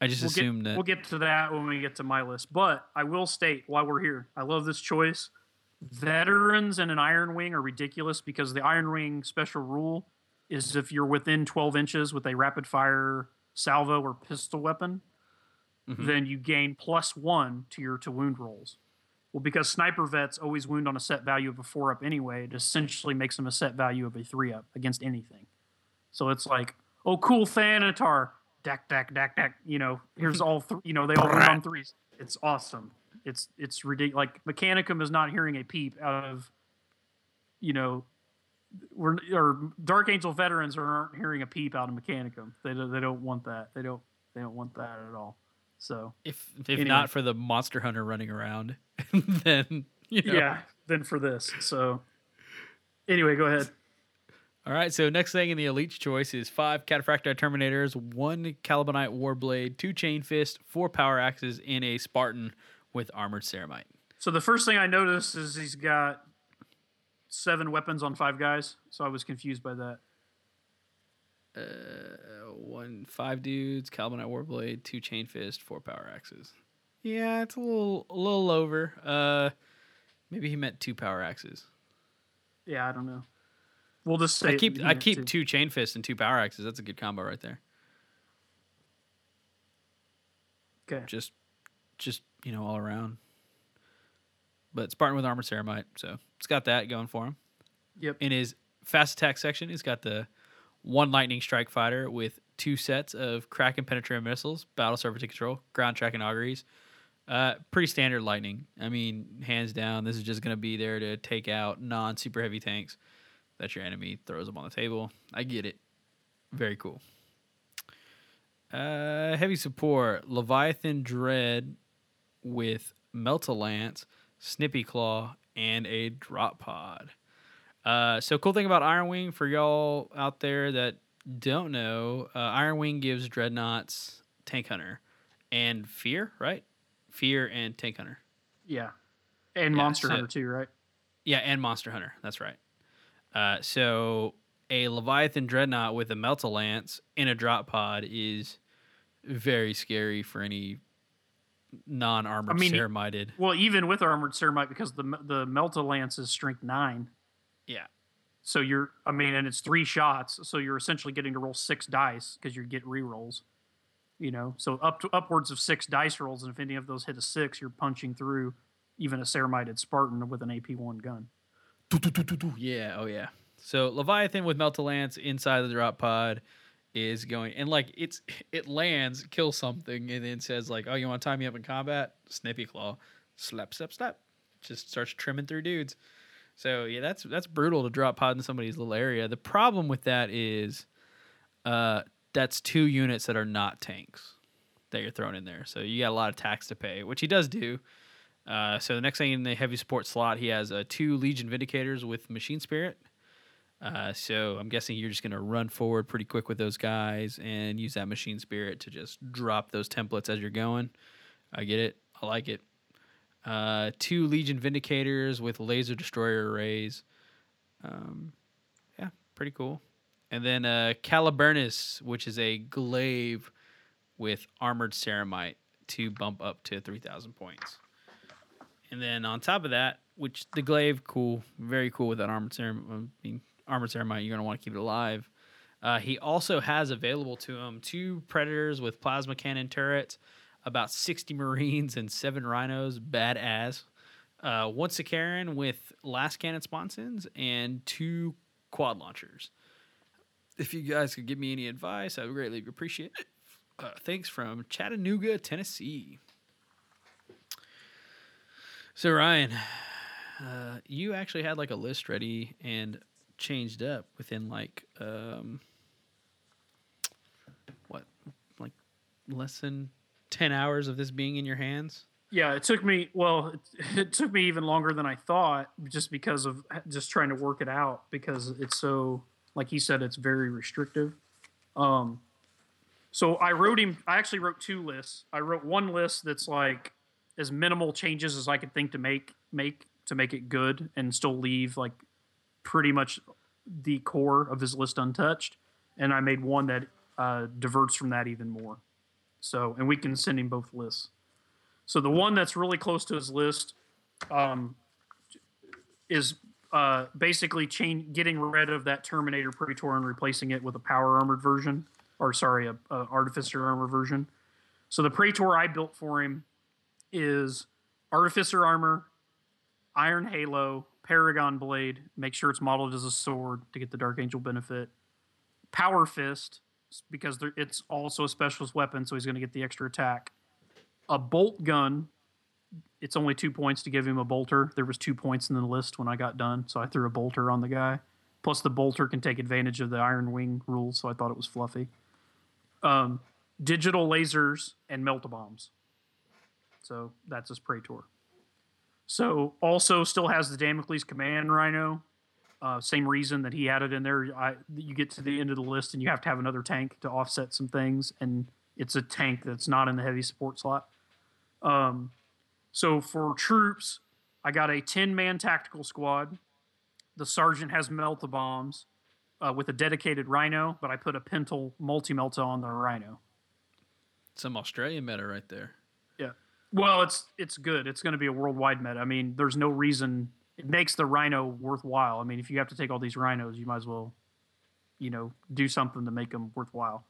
I just
We'll
assumed
get,
that.
we'll get to that when we get to my list. But I will state why we're here, I love this choice. Veterans and an Iron Wing are ridiculous because the Iron Wing special rule is if you're within 12 inches with a rapid fire salvo or pistol weapon,
Mhm.
then you gain plus one to your to wound rolls. Well, because sniper vets always wound on a set value of a four up anyway, it essentially makes them a set value of a three up against anything. So it's like, oh, cool Thanatar, dack, dack, dack, dack. You know, here's all, three. you know, they all wound on threes. It's awesome. It's it's ridiculous. Like Mechanicum is not hearing a peep out of, you know, we're or Dark Angel veterans aren't hearing a peep out of Mechanicum. They don't, they don't want that. They don't they don't want that at all. So
if if
Anyway.
not for the monster hunter running around, *laughs* then you know.
yeah, then for this. So anyway, go ahead.
All right, so next thing in the elite's choice is five Cataphracti Terminators, one Calibanite Warblade, two Chain Fist, four Power Axes, and a Spartan with Armored Ceramite.
So the first thing I noticed is he's got seven weapons on five guys. So I was confused by that.
Uh, one five dudes, Calibanite Warblade, two Chain Fist, four Power Axes. Yeah, it's a little a little over. Uh, maybe he meant two Power Axes.
Yeah, I don't know. We'll just say
I keep I keep
too.
two Chain Fists and two Power Axes. That's a good combo right there.
Okay.
just just you know all around. But Spartan with armor ceramite, so it's got that going for him.
Yep.
In his fast attack section, he's got the one lightning strike fighter with two sets of crack and penetrating missiles, battle serpentine control, ground tracking auguries. Uh, pretty standard lightning. I mean, hands down, this is just gonna be there to take out non super heavy tanks that your enemy throws them on the table. I get it. Very cool. Uh, heavy support Leviathan Dread with Melta Lance, Snippy Claw, and a drop pod. Uh, so cool thing about Iron Wing for y'all out there that don't know, uh, Iron Wing gives Dreadnoughts Tank Hunter and Fear, right? Fear and Tank Hunter.
Yeah. And
Yeah,
Monster
so-
Hunter too, right?
Yeah, and Monster Hunter. That's right. Uh, so a Leviathan Dreadnought with a Melta Lance in a drop pod is very scary for any non-armored
I mean,
ceramided.
Well, even with armored ceramite, because the the Melta Lance is strength nine.
Yeah.
So you're, I mean, and it's three shots, so you're essentially getting to roll six dice because you get re-rolls. You know, so up to upwards of six dice rolls, and if any of those hit a six, you're punching through even a ceramited Spartan with an AP one gun.
Yeah, oh yeah. So Leviathan with Melta Lance inside the drop pod is going and like it's it lands, kills something, and then says like, "Oh, you want to tie me up in combat?" Snippy claw, slap, slap, slap, just starts trimming through dudes. So yeah, that's that's brutal to drop pod in somebody's little area. The problem with that is, uh, that's two units that are not tanks that you're throwing in there. So you got a lot of tax to pay, which he does do. Uh, so the next thing in the heavy support slot, he has uh, two Legion Vindicators with Machine Spirit. Uh, so I'm guessing you're just going to run forward pretty quick with those guys and use that Machine Spirit to just drop those templates as you're going. I get it. I like it. Uh, two Legion Vindicators with Laser Destroyer arrays. Um, yeah, pretty cool. And then uh, Caliburnus, which is a glaive with Armored Ceramite to bump up to 3,000 points. And then on top of that, which the glaive, cool, very cool with that armored ceramite. I mean, armored ceramite, you're gonna want to keep it alive. Uh, he also has available to him two predators with plasma cannon turrets, about 60 marines and seven rhinos, badass. Uh, one Sicaran with lascannon sponsons and two quad launchers. If you guys could give me any advice, I would greatly appreciate it. Uh, thanks from Chattanooga, Tennessee. So Ryan, uh, you actually had like a list ready and changed up within like um, what, like less than ten hours of this being in your hands.
Yeah, it took me. Well, it, *laughs* it took me even longer than I thought, just because of just trying to work it out. Because it's so, like he said, it's very restrictive. Um, so I wrote him. I actually wrote two lists. I wrote one list that's like as minimal changes as I could think to make make to make it good and still leave like pretty much the core of his list untouched. And I made one that uh, diverts from that even more. So, and we can send him both lists. So the one that's really close to his list um, is uh, basically chain, getting rid of that Terminator Praetor and replacing it with a power armored version, or sorry, a, a Artificer armor version. So the Praetor I built for him is Artificer armor, Iron Halo, Paragon blade. Make sure it's modeled as a sword to get the Dark Angel benefit. Power Fist because it's also a specialist weapon, so he's going to get the extra attack a bolt gun. It's only two points to give him a bolter. There was two points in the list when I got done, so I threw a bolter on the guy. Plus, the bolter can take advantage of the Iron Wing rules, so I thought it was fluffy. Um, digital lasers and melt bombs. So that's his Praetor. So also still has the Damocles Command Rhino. Uh, same reason that he it in there. I, you get to the end of the list and you have to have another tank to offset some things, and it's a tank that's not in the heavy support slot. Um, so for troops, I got a 10 man tactical squad. The sergeant has melta bombs uh, with a dedicated rhino, but I put a pintle multi melta on the rhino.
Some Australian meta right there.
Yeah. Well, it's it's good. It's going to be a worldwide meta. I mean, there's no reason it makes the rhino worthwhile. I mean, if you have to take all these rhinos, you might as well, you know, do something to make them worthwhile.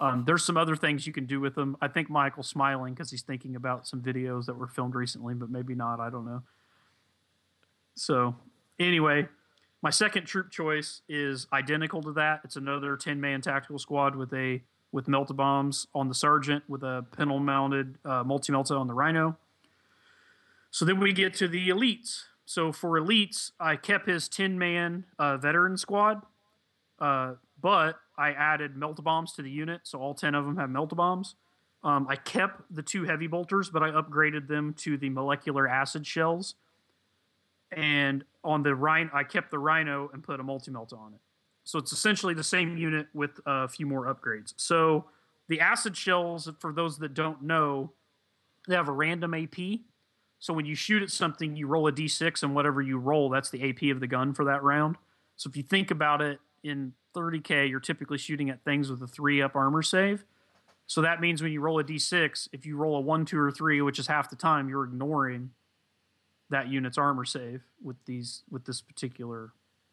Um, there's some other things you can do with them. I think Michael's smiling because he's thinking about some videos that were filmed recently, but maybe not. I don't know. So, anyway, My second troop choice is identical to that. It's another 10 man tactical squad with a with melta bombs on the sergeant with a pintle mounted uh, multi melta on the rhino. So then we get to the elites. So for elites, I kept his 10 man uh, veteran squad, uh, but I added melt bombs to the unit. So all 10 of them have melt bombs. Um, I kept the two heavy bolters, but I upgraded them to the molecular acid shells. And on the rhino, I kept the rhino and put a multi melt on it. So it's essentially the same unit with a few more upgrades. So the acid shells, for those that don't know, they have a random AP. So when you shoot at something, you roll a d6, and whatever you roll, that's the AP of the gun for that round. So if you think about it, in 30k, you're typically shooting at things with a three up armor save. So that means when you roll a d6, if you roll a one, two, or three, which is half the time, you're ignoring that unit's armor save with these with this particular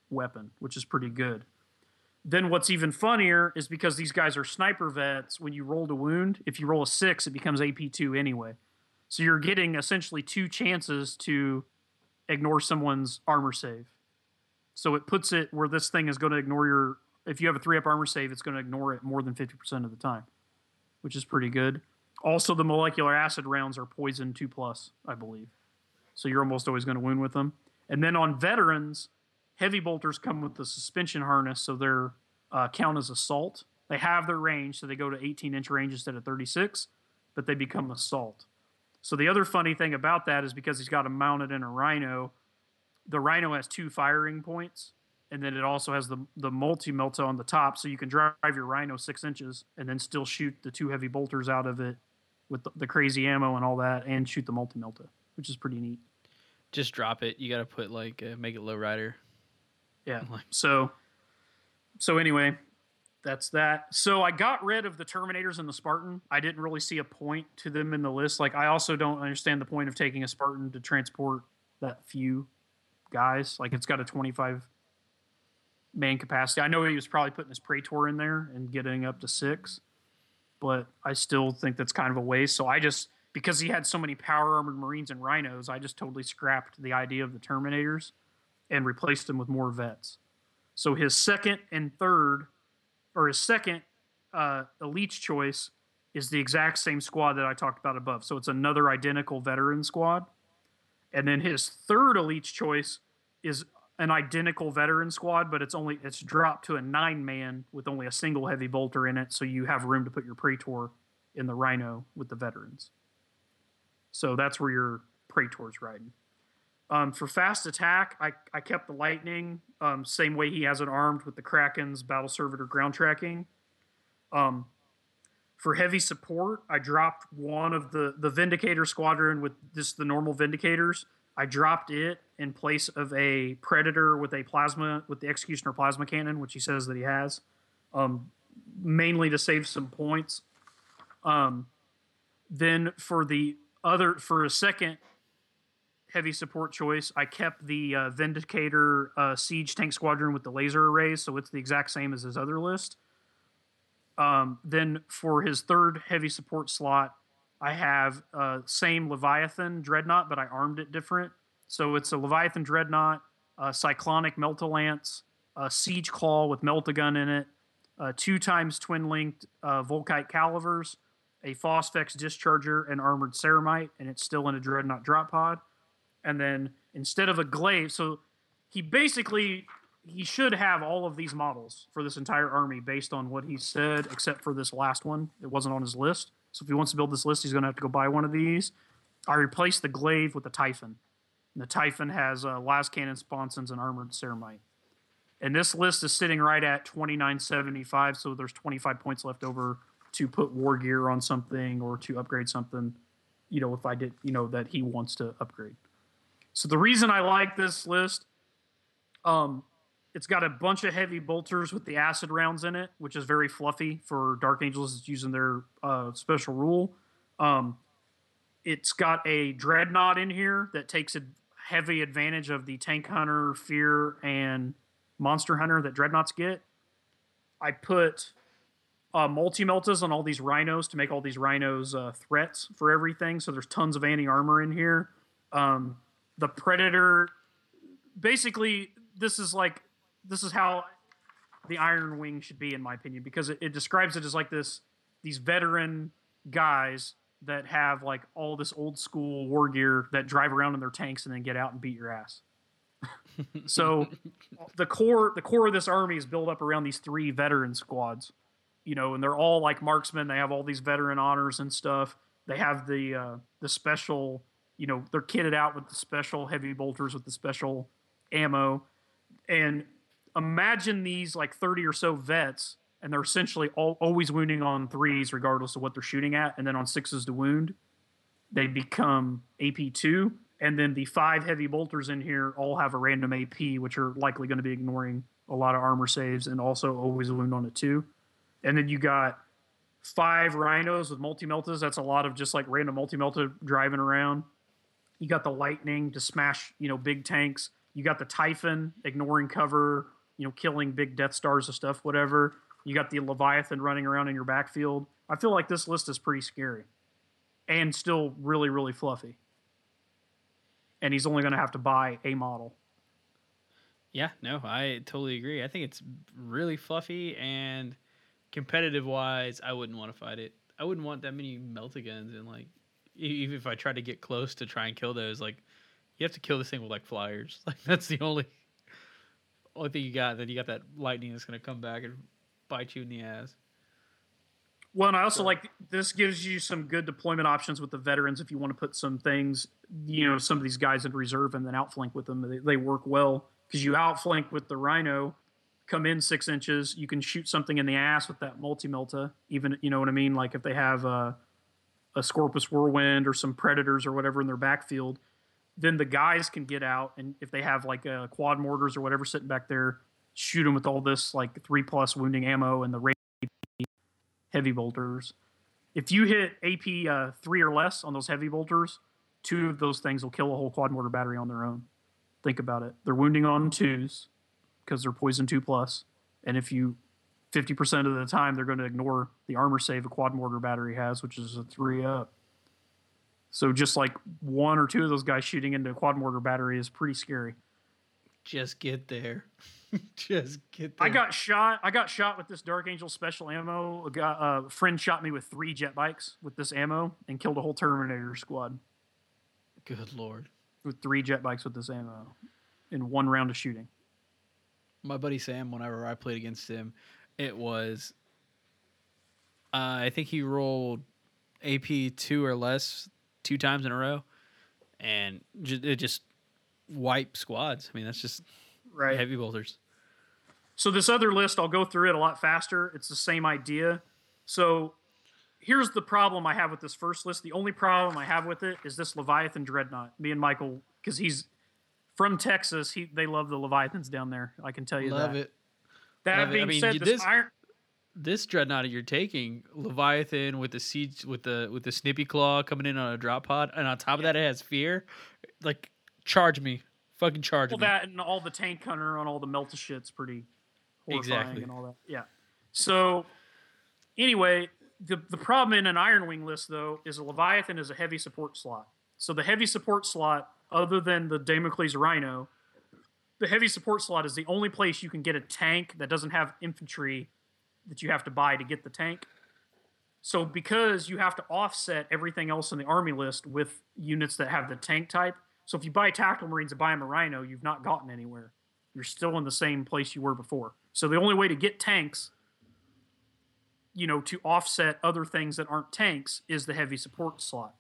weapon, which is pretty good. Then what's even funnier is because these guys are sniper vets, when you roll a wound, if you roll a six, it becomes AP2 anyway. So you're getting essentially two chances to ignore someone's armor save. So it puts it where this thing is going to ignore your. If you have a three up armor save, it's going to ignore it more than 50% of the time, which is pretty good. Also, the molecular acid rounds are poison two plus, I believe. So you're almost always going to wound with them. And then on veterans, heavy bolters come with the suspension harness, so they're uh, count as assault. They have their range, so they go to 18 inch range instead of 36, but they become assault. So the other funny thing about that is because he's got them mounted in a rhino, the rhino has two firing points, and then it also has the the multi melta on the top, so you can drive your rhino six inches and then still shoot the two heavy bolters out of it with the, the crazy ammo and all that, and shoot the multi melta, which is pretty neat.
Just drop it. You got to put like uh, make it low rider.
Yeah. *laughs* So, so anyway, that's that. So I got rid of the Terminators and the Spartan. I didn't really see a point to them in the list. Like I also don't understand the point of taking a Spartan to transport that few guys. Like it's got a 25 man capacity. I know he was probably putting his Praetor in there and getting up to six, but I still think that's kind of a waste. So I just because he had so many power armored Marines and Rhinos, I just totally scrapped the idea of the Terminators and replaced them with more vets. So his second and third, or his second uh, elite's choice is the exact same squad that I talked about above. So it's another identical veteran squad. And then his third elite's choice is an identical veteran squad, but it's only it's dropped to a nine man with only a single heavy bolter in it, so you have room to put your Praetor in the Rhino with the veterans. So that's where your Praetor's riding. Um, for fast attack, I, I kept the lightning um, same way he has it armed with the Kraken's battle servitor ground tracking. Um, for heavy support, I dropped one of the the Vindicator squadron with just the normal Vindicators. I dropped it in place of a Predator with a plasma with the Executioner plasma cannon, which he says that he has, um, mainly to save some points. Um, then for the other for a second heavy support choice. I kept the uh, Vindicator uh, Siege Tank Squadron with the laser arrays, so it's the exact same as his other list. Um, then for his third heavy support slot, I have uh, same Leviathan Dreadnought, but I armed it different. So it's a Leviathan Dreadnought, a Cyclonic Melta Lance, a Siege Claw with Melta Gun in it, uh, two times twin linked uh, Volkite Calivers, a Phosphex Discharger, and Armored Ceramite, and it's still in a Dreadnought drop pod and then instead of a glaive so he basically he should have all of these models for this entire army based on what he said except for this last one. It wasn't on his list. So if he wants to build this list he's going to have to go buy one of these. I replaced the glaive with the typhon. And the typhon has uh, lascannon sponsons and armored ceramite. And this list is sitting right at 2975 so there's 25 points left over to put war gear on something or to upgrade something you know if i did you know that he wants to upgrade so the reason I like this list, um, it's got a bunch of heavy bolters with the acid rounds in it, which is very fluffy for Dark Angels. It's using their uh, special rule. Um, it's got a dreadnought in here that takes a heavy advantage of the tank hunter, fear, and monster hunter that dreadnoughts get. I put uh, multi meltas on all these rhinos to make all these rhinos uh, threats for everything. So there's tons of anti armor in here. Um, the predator basically this is like this is how the Iron Wing should be, in my opinion, because it, it describes it as like this these veteran guys that have like all this old school war gear that drive around in their tanks and then get out and beat your ass. *laughs* so the core the core of this army is built up around these three veteran squads, you know, and they're all like marksmen. They have all these veteran honors and stuff. They have the uh, the special, you know, they're kitted out with the special heavy bolters with the special ammo, and imagine these like thirty or so vets, and they're essentially all, always wounding on threes regardless of what they're shooting at, and then on sixes to wound, they become AP two and then the five heavy bolters in here all have a random AP, which are likely going to be ignoring a lot of armor saves and also always a wound on it too. And then you got five rhinos with multi meltas. That's a lot of just like random multi melta driving around. You got the lightning to smash, you know, big tanks. You got the typhon ignoring cover, you know, killing big Death Stars and stuff, whatever. You got the Leviathan running around in your backfield. I feel like this list is pretty scary and still really, really fluffy and he's only going to have to buy a model.
Yeah, no, I totally agree. I think it's really fluffy and competitive wise, I wouldn't want to fight it. I wouldn't want that many melta-guns and like even if I try to get close to try and kill those, like you have to kill this thing with like flyers. *laughs* Like that's the only only thing you got. Then you got that lightning that's gonna come back and bite you in the ass.
Well, and I also so. like this gives you some good deployment options with the veterans if you want to put some things, you know, some of these guys in reserve and then outflank with them. They, they work well because you outflank with the Rhino, come in six inches, you can shoot something in the ass with that multi melta. Even you know what I mean, like if they have a, a Scorpius Whirlwind or some Predators or whatever in their backfield, then the guys can get out and if they have like a quad mortars or whatever sitting back there, shoot them with all this like three plus wounding ammo and the heavy bolters. If you hit AP uh, three or less on those heavy bolters, two of those things will kill a whole quad mortar battery on their own. Think about it. They're wounding on twos because they're poison two plus, and if you 50% of the time they're going to ignore the armor save a quad mortar battery has, which is a three up. So just like one or two of those guys shooting into a quad mortar battery is pretty scary.
Just get there. *laughs* Just get there.
I got shot. I got shot with this Dark Angel special ammo. A, guy, a friend shot me with three jet bikes with this ammo and killed a whole Terminator squad.
Good lord.
With three jet bikes with this ammo in one round of shooting.
My buddy Sam, whenever I played against him, it was. Uh, I think he rolled AP two or less two times in a row, and it just wipe squads. I mean, that's just right. heavy bolters.
So this other list, I'll go through it a lot faster. It's the same idea. So here's the problem I have with this first list. The only problem I have with it is this Leviathan Dreadnought. Me and Michael, because he's from Texas, he they love the Leviathans down there. I can tell you
love
that.
Love it.
That love being. I mean, said, this, this iron
this dreadnought you're taking Leviathan with the siege with the with the snippy claw coming in on a drop pod, and on top of that it has fear. Like charge me, fucking charge
well,
me.
that and all the tank hunter on all the melta shit's pretty horrifying exactly. and all that. Yeah. So anyway, the the problem in an Iron Wing list though is a Leviathan is a heavy support slot. So the heavy support slot, other than the Damocles Rhino, the heavy support slot is the only place you can get a tank that doesn't have infantry that you have to buy to get the tank. So because you have to offset everything else in the army list with units that have the tank type. So if you buy tactical marines and buy them a rhino, you've not gotten anywhere. You're still in the same place you were before. So the only way to get tanks, you know, to offset other things that aren't tanks is the heavy support slot.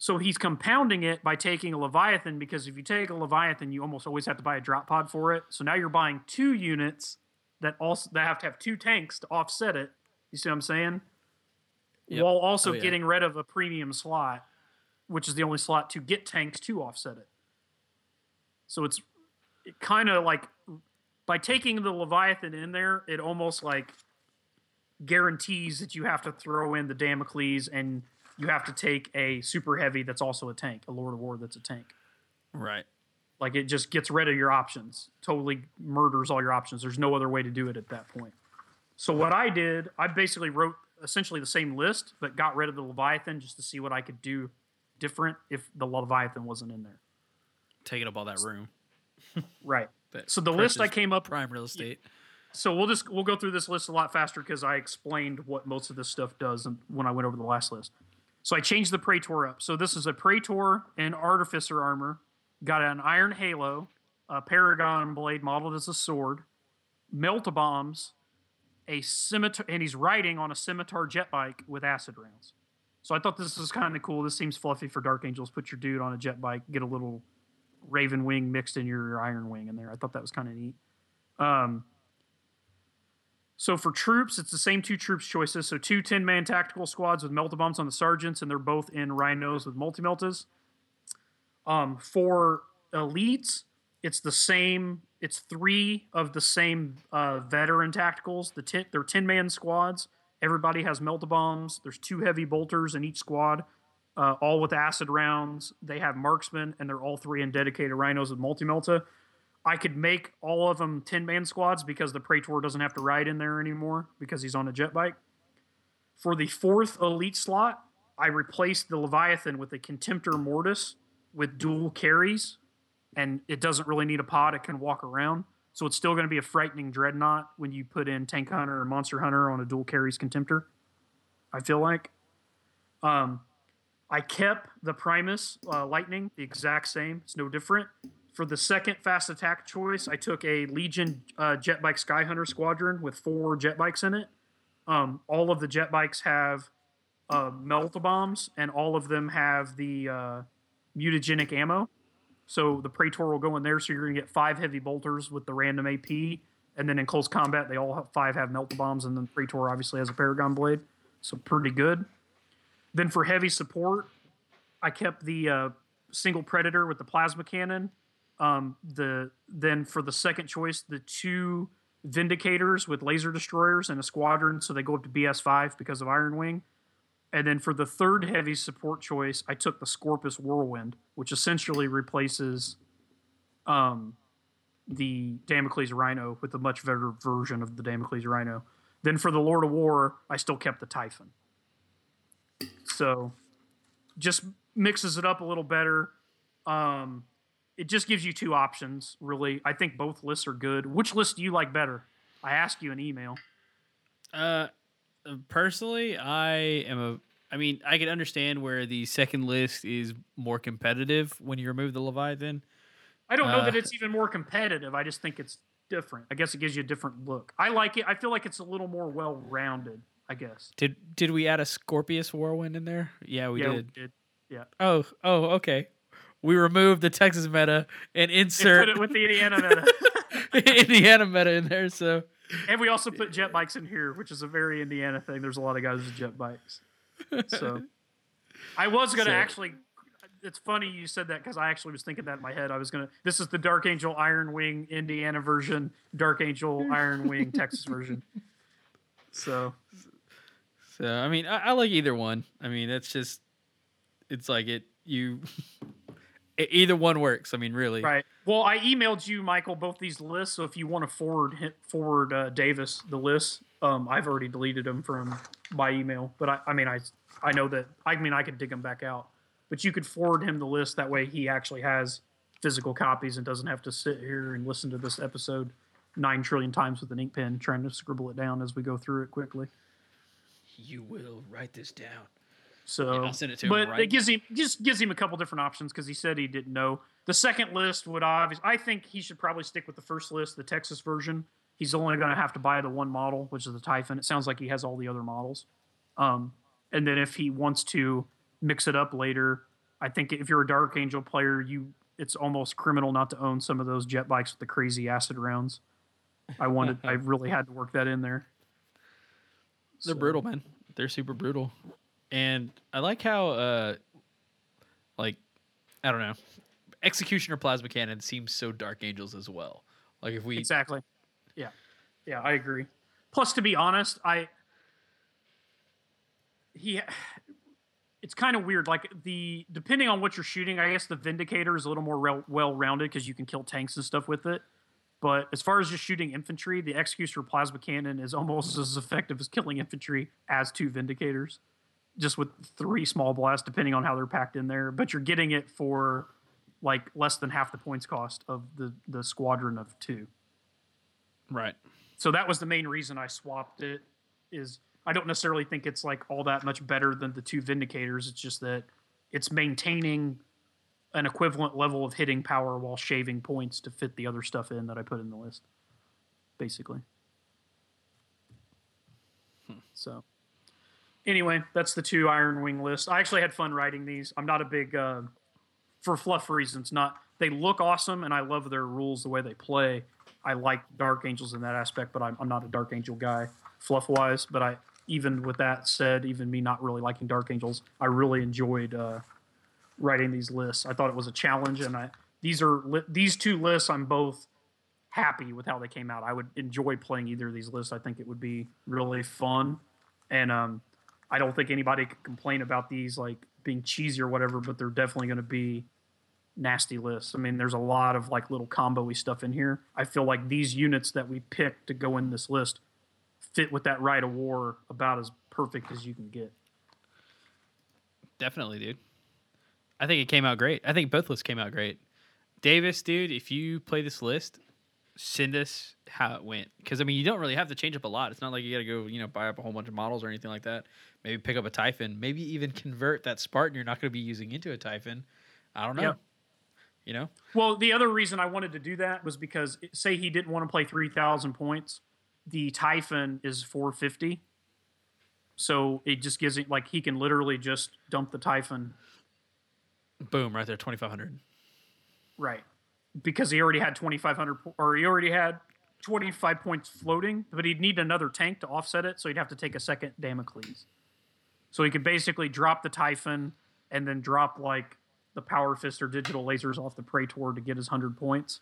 So he's compounding it by taking a Leviathan because if you take a Leviathan, you almost always have to buy a drop pod for it. So now you're buying two units that also that have to have two tanks to offset it. You see what I'm saying? Yep. While oh, also oh, yeah. getting rid of a premium slot, which is the only slot to get tanks to offset it. So it's it kind of like by taking the Leviathan in there, it almost like guarantees that you have to throw in the Damocles and you have to take a super heavy that's also a tank, a Lord of War that's a tank.
Right.
Like it just gets rid of your options, totally murders all your options. There's no other way to do it at that point. So what I did, I basically wrote essentially the same list, but got rid of the Leviathan just to see what I could do different if the Leviathan wasn't in there.
Taking up all that room.
right. *laughs*
But
So the list I came up
prime real estate.
so we'll just we'll go through this list a lot faster because I explained what most of this stuff does and- when I went over the last list. So I changed the Praetor up. So this is a Praetor in Artificer armor, got an Iron Halo, a Paragon blade modeled as a sword, melt bombs, a scimitar, and he's riding on a scimitar jet bike with acid rounds. So I thought this was kind of cool. This seems fluffy for Dark Angels. Put your dude on a jet bike, get a little Raven Wing mixed in your Iron Wing in there. I thought that was kind of neat. Um, so for troops, it's the same two troops choices. So two 10 man tactical squads with melta bombs on the sergeants, and they're both in rhinos with multi meltas. Um, for elites, it's the same. It's three of the same uh, veteran tacticals. The ten, they're 10 man squads. Everybody has melta bombs. There's two heavy bolters in each squad, uh, all with acid rounds. They have marksmen, and they're all three in dedicated rhinos with multi melta. I could make all of them 10 man squads because the Praetor doesn't have to ride in there anymore because he's on a jet bike. For the fourth elite slot, I replaced the Leviathan with a Contemptor Mortis with dual Kheres, and it doesn't really need a pod, it can walk around. So it's still going to be a frightening dreadnought when you put in Tank Hunter or Monster Hunter on a dual Kheres Contemptor. I feel like. Um, I kept the Primus uh, Lightning the exact same. It's no different. For the second fast attack choice, I took a Legion uh, jet bike Sky Hunter squadron with four jet bikes in it. Um, all of the jet bikes have uh, melt bombs, and all of them have the uh, mutagenic ammo. So the Praetor will go in there. So you're going to get five heavy bolters with the random AP, and then in close combat, they all have five have melt bombs, and then Praetor obviously has a Paragon blade. So pretty good. Then for heavy support, I kept the uh, single Predator with the plasma cannon. Um, the then for the second choice, the two Vindicators with laser destroyers and a squadron, so they go up to BS five because of Iron Wing. And then for the third heavy support choice, I took the Scorpius Whirlwind, which essentially replaces um, the Damocles Rhino with a much better version of the Damocles Rhino. Then for the Lord of War, I still kept the Typhon. So just mixes it up a little better. Um, it just gives you two options, really. I think both lists are good. Which list do you like better? I ask you an email.
Uh, personally, I am a. I mean, I can understand where the second list is more competitive when you remove the Leviathan.
I don't know
Uh,
that it's even more competitive. I just think it's different. I guess it gives you a different look. I like it. I feel like it's a little more well rounded. I guess.
Did did we add a Scorpius Whirlwind in there? Yeah, we
yeah,
did.
we did. Yeah.
Oh, oh, okay. We removed the Texas meta and
And
insert
put it with the Indiana meta. *laughs*
Indiana meta in there. So
and we also put jet bikes in here, which is a very Indiana thing. There's a lot of guys with jet bikes. So I was gonna
So-
actually. It's funny you said that because I actually was thinking that in my head. I was gonna. This is the Dark Angel Iron Wing Indiana version, Dark Angel Iron Wing Texas version. So
So I mean, I, I like either one. I mean, it's just, it's like it you, either one works. I mean, really.
right. Well, I emailed you, Michael, both these lists. So if you want to forward forward uh, Davis the list, um, I've already deleted them from my email. But I, I mean, I I know that. I mean, I could dig them back out. But you could forward him the list. That way, he actually has physical copies and doesn't have to sit here and listen to this episode nine trillion times with an ink pen trying to scribble it down as we go through it quickly.
You will write this down.
So,
Yeah, I'll send it to him
but
right
it gives him just gives him a couple different options because he said he didn't know. The second list would obviously. I think he should probably stick with the first list, the Texas version. He's only going to have to buy the one model, which is the Typhon. It sounds like he has all the other models. Um, and then if he wants to mix it up later, I think if you're a Dark Angel player, you it's almost criminal not to own some of those jet bikes with the crazy acid rounds. I wanted, *laughs* I really had to work that in there.
They're
So-
brutal, man. They're super brutal, and I like how, uh, like, I don't know, executioner plasma cannon seems so Dark Angels as well. Like if we,
Exactly. Yeah. Yeah, I agree. Plus, to be honest, I he it's kind of weird. Like the depending on what you're shooting, I guess the Vindicator is a little more rel- well rounded because you can kill tanks and stuff with it. But as far as just shooting infantry, the Executioner plasma cannon is almost as effective as killing infantry as two Vindicators, just with three small blasts, depending on how they're packed in there. But you're getting it for like less than half the points cost of the the squadron of two.
Right.
So that was the main reason I swapped it. Is I don't necessarily think it's like all that much better than the two Vindicators. It's just that it's maintaining an equivalent level of hitting power while shaving points to fit the other stuff in that I put in the list. Basically. Hmm. So anyway, that's the two Iron Wing list. I actually had fun writing these. I'm not a big uh, for fluff reasons. Not they look awesome, and I love their rules, the way they play. I like Dark Angels in that aspect, but I'm, I'm not a Dark Angel guy fluff wise. But I even with that said, even me not really liking Dark Angels, I really enjoyed uh, writing these lists. I thought it was a challenge, and I these are li- these two lists. I'm both happy with how they came out. I would enjoy playing either of these lists. I think it would be really fun, and um, I don't think anybody could complain about these like being cheesy or whatever. But they're definitely going to be nasty lists. I mean, there's a lot of like little combo-y stuff in here. I feel like these units that we picked to go in this list fit with that Rite of War about as perfect as you can get.
Definitely, dude. I think it came out great. I think both lists came out great. Davis, dude, if you play this list, send us how it went. Because I mean, you don't really have to change up a lot. It's not like you got to go, you know, buy up a whole bunch of models or anything like that. Maybe pick up a Typhon. Maybe even convert that Spartan you're not going to be using into a Typhon. I don't know.
Yep.
You know,
Well, the other reason I wanted to do that was because say he didn't want to play 3,000 points, the Typhon is 450. So it just gives it like he can literally just dump the Typhon
boom, right there, twenty five hundred.
right because he already had 2,500 or he already had 25 points floating, but he'd need another tank to offset it. So he'd have to take a second Damocles. So he could basically drop the Typhon and then drop like the Power Fist or digital lasers off the Praetor to get his 100 points.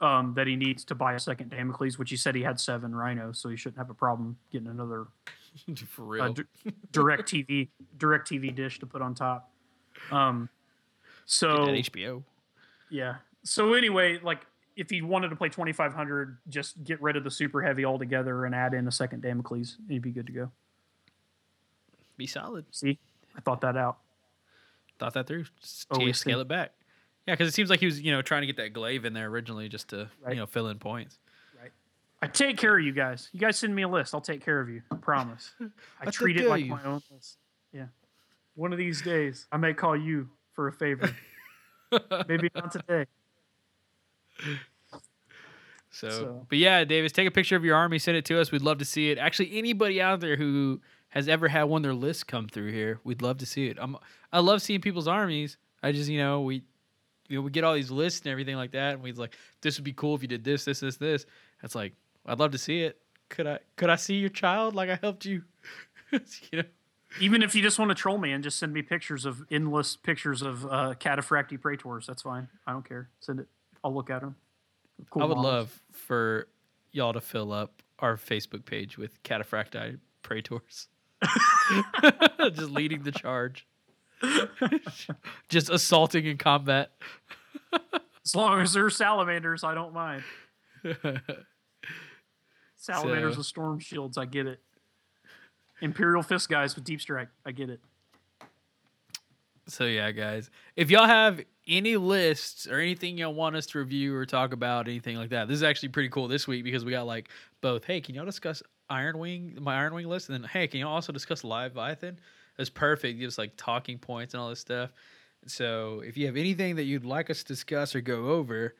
Um, that he needs to buy a second Damocles, which he said he had seven rhinos, so he shouldn't have a problem getting another *laughs*
For real.
uh, d- direct TV direct TV dish to put on top. Um, so
At HBO.
yeah. So anyway, like if he wanted to play 2500, just get rid of the super heavy altogether and add in a second Damocles. He'd be good to go.
Be solid.
See, I thought that out.
Thought that through. Just oh,
Always
scale it back. Yeah, because it seems like he was, you know, trying to get that glaive in there originally just to,
Right.
you know, fill in points. Right.
I take care of you guys. You guys send me a list. I'll take care of you. I promise. *laughs* I
I
treat it like
you.
my own list. Yeah. One of these days, I may call you for a favor. *laughs* Maybe not today. *laughs*
So,
So-
but yeah, Davis, take a picture of your army, send it to us. We'd love to see it. Actually, anybody out there who has ever had one of their lists come through here, we'd love to see it. I'm, I love seeing people's armies. I just, you know, we, you know, we get all these lists and everything like that, and we'd like, this would be cool if you did this, this, this, this. It's like, I'd love to see it. Could I, could I see your child like I helped you? *laughs* you know,
Even if you just want to troll me and just send me pictures of endless pictures of uh, cataphractii praetors, that's fine. I don't care. Send it. I'll look at them. Cool
I would
models.
love for y'all to fill up our Facebook page with cataphractii praetors. *laughs* just leading the charge. *laughs* just assaulting in combat.
As long as they're salamanders, I don't mind. *laughs* Salamanders
So-
with storm shields, I get it. Imperial fist guys with deep strike, I get it.
So yeah, guys, if y'all have any lists or anything y'all want us to review or talk about, anything like that, this is actually pretty cool this week because we got like both. Hey, can y'all discuss Iron Wing, my Iron Wing list, and then hey, can y'all also discuss Live Leviathan? That's perfect. Gives like talking points and all this stuff. So if you have anything that you'd like us to discuss or go over,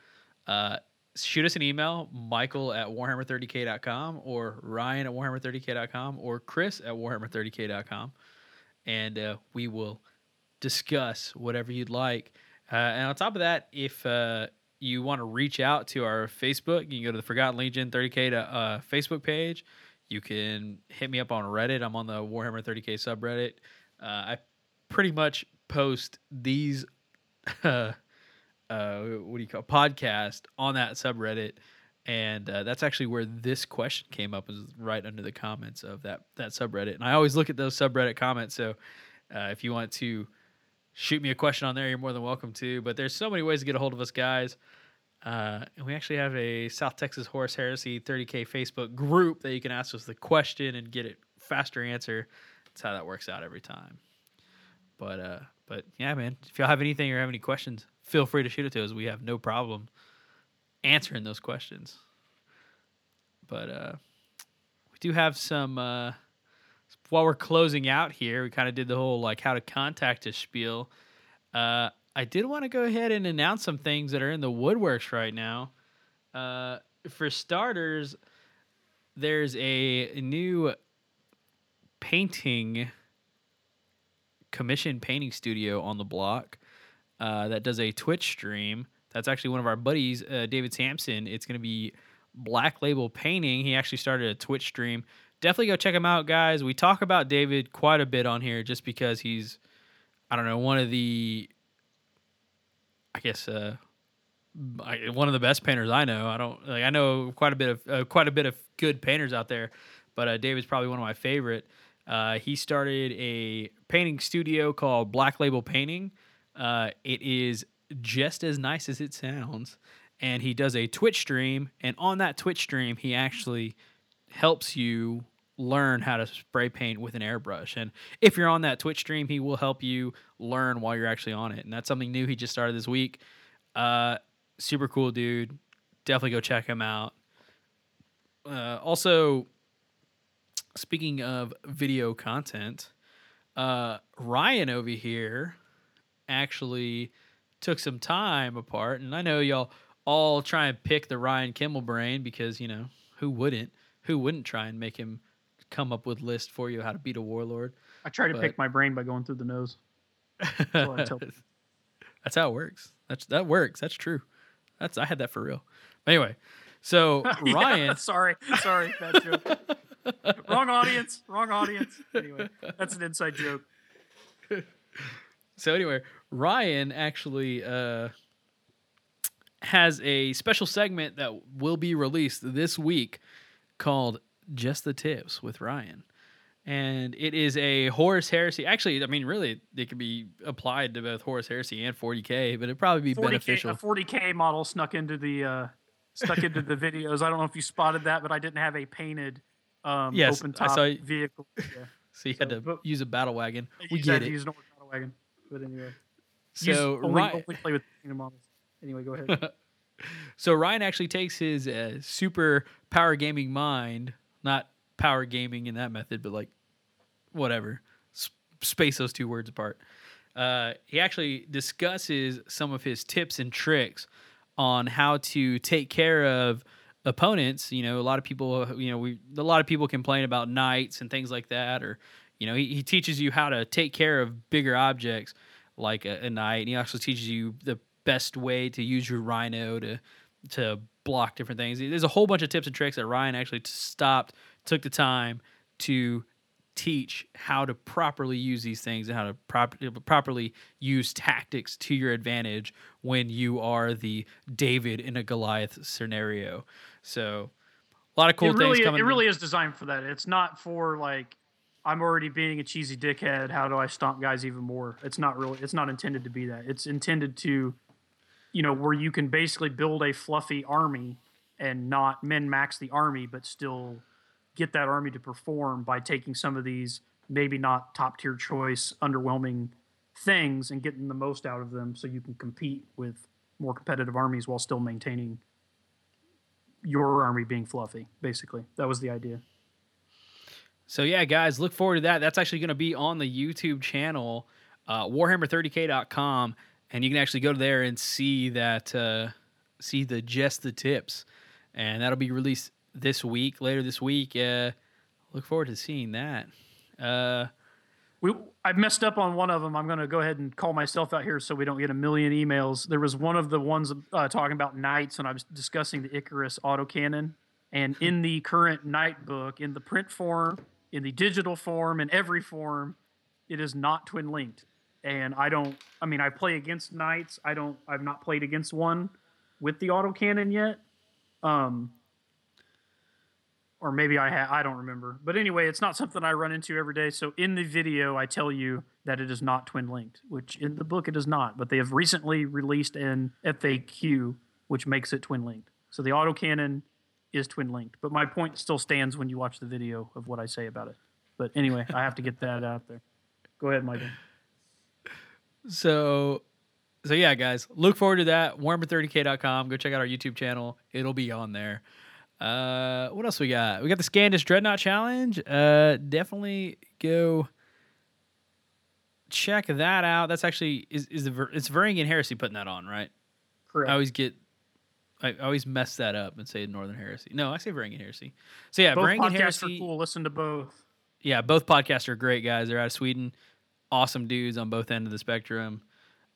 uh, shoot us an email, Michael at Warhammer30k.com or Ryan at Warhammer30k.com or Chris at Warhammer30k.com. And uh, we will discuss whatever you'd like. Uh, and on top of that, if uh, you want to reach out to our Facebook, you can go to the Forgotten Legion 30K to, uh, Facebook page. You can hit me up on Reddit. I'm on the Warhammer 30K subreddit. Uh, I pretty much post these, *laughs* uh, uh, what do you call podcast on that subreddit. And that's actually where this question came up, was right under the comments of that that subreddit. And I always look at those subreddit comments. So if you want to shoot me a question on there, you're more than welcome to. But there's so many ways to get a hold of us, guys. Uh, and we actually have a South Texas Horus Heresy 30K Facebook group that you can ask us the question and get it faster answer. That's how that works out every time. But uh, but yeah, man, if y'all have anything or have any questions, feel free to shoot it to us. We have no problem answering those questions. But uh, we do have some. While we're closing out here, we kind of did the whole like how to contact us spiel. Uh, I did want to go ahead and announce some things that are in the woodworks right now. Uh, for starters, there's a new painting commission painting studio on the block uh, that does a Twitch stream. That's actually one of our buddies, uh, David Sampson. It's going to be Black Label Painting. He actually started a Twitch stream. Definitely go check him out, guys. We talk about David quite a bit on here just because he's, I don't know, one of the, I guess, uh, one of the best painters I know. I don't like. I know quite a bit of uh, quite a bit of good painters out there, but uh, David's probably one of my favorite. Uh, he started a painting studio called Black Label Painting. Uh, it is just as nice as it sounds, and he does a Twitch stream. And on that Twitch stream, he actually helps you learn how to spray paint with an airbrush. And if you're on that Twitch stream, he will help you learn while you're actually on it. And that's something new he just started this week. Uh, super cool dude. Definitely go check him out. Uh, also, speaking of video content, uh, Ryan over here actually took some time apart, and I know y'all all try and pick the Ryan Kimmel brain because you know who wouldn't? Who wouldn't try and make him come up with list for you how to beat a warlord?
I try to
But-
pick my brain by going through the nose. what I tell *laughs* people.
That's how it works. That's that works. That's true. That's I had that for real. Anyway, so *laughs*
Yeah,
Ryan, *laughs*
sorry, sorry, bad joke. wrong audience, wrong audience. Anyway, that's an inside joke.
so anyway, Ryan actually uh, has a special segment that will be released this week called "Just the Tips" with Ryan. And it is a Horus Heresy. Actually, I mean, really, it could be applied to both Horus Heresy and 40k, but it'd probably be
40K,
beneficial.
a 40k model snuck into the uh, stuck into the videos. I don't know if you spotted that, but I didn't have a painted um,
Yes,
open
I
top
saw you-
vehicle. *laughs* Yeah.
so you had to
but-
use a battle wagon. We get it.
Use an old battle wagon, but anyway.
So
Use- only,
Ryan,
only play with painted models. Anyway, go ahead. *laughs*
So Ryan actually takes his uh, super power gaming mind, not power gaming in that method, but like whatever, space those two words apart. Uh, he actually discusses some of his tips and tricks on how to take care of opponents. You know, a lot of people, you know, we a lot of people complain about knights and things like that, or you know, he, he teaches you how to take care of bigger objects like a, a knight. And he also teaches you the best way to use your rhino to to block different things. There's a whole bunch of tips and tricks that Ryan actually stopped, took the time to teach how to properly use these things and how to prop- properly use tactics to your advantage when you are the David in a Goliath scenario. So, a lot of cool
it
things
really,
coming.
it really is designed for that. It's not for like I'm already being a cheesy dickhead. How do I stomp guys even more? It's not really. It's not intended to be that. It's intended to, you know, where you can basically build a fluffy army and not min max the army, but still get that army to perform by taking some of these maybe not top tier choice, underwhelming things and getting the most out of them, so you can compete with more competitive armies while still maintaining your army being fluffy. Basically, that was the idea.
So yeah, guys, look forward to that. That's actually going to be on the YouTube channel, uh, Warhammer30k.com, and you can actually go there and see that, uh, see the just the tips, and that'll be released this week, later this week. Uh, look forward to seeing that. Uh,
We, I messed up on one of them. I'm going to go ahead and call myself out here so we don't get a million emails. There was one of the ones uh, talking about knights, and I was discussing the Icarus autocannon. And in the current knight book, in the print form, in the digital form, in every form, it is not twin linked. And I don't. I mean, I play against knights. I don't. I've not played against one with the autocannon yet. Um, or maybe I ha- I don't remember. But anyway, it's not something I run into every day. So in the video, I tell you that it is not twin linked, which in the book it is not. But they have recently released an FAQ which makes it twin linked. So the autocannon is twin linked. But my point still stands when you watch the video of what I say about it. But anyway, I have to get that out there. Go ahead, Michael.
So, so yeah, guys, look forward to that. Warhammer30k.com. Go check out our YouTube channel. It'll be on there. Uh, what else we got? We got the Scandus Dreadnought Challenge. Uh, definitely go check that out. That's actually is is the Ver- it's Varangian Heresy putting that on, right?
Correct.
I always get. I always mess that up and say Northern Heresy. No, I say Varangian Heresy. So yeah,
Both
Varangian
podcasts
Heresy.
are cool. Listen to both.
Yeah, both podcasts are great guys. They're out of Sweden. Awesome dudes on both ends of the spectrum.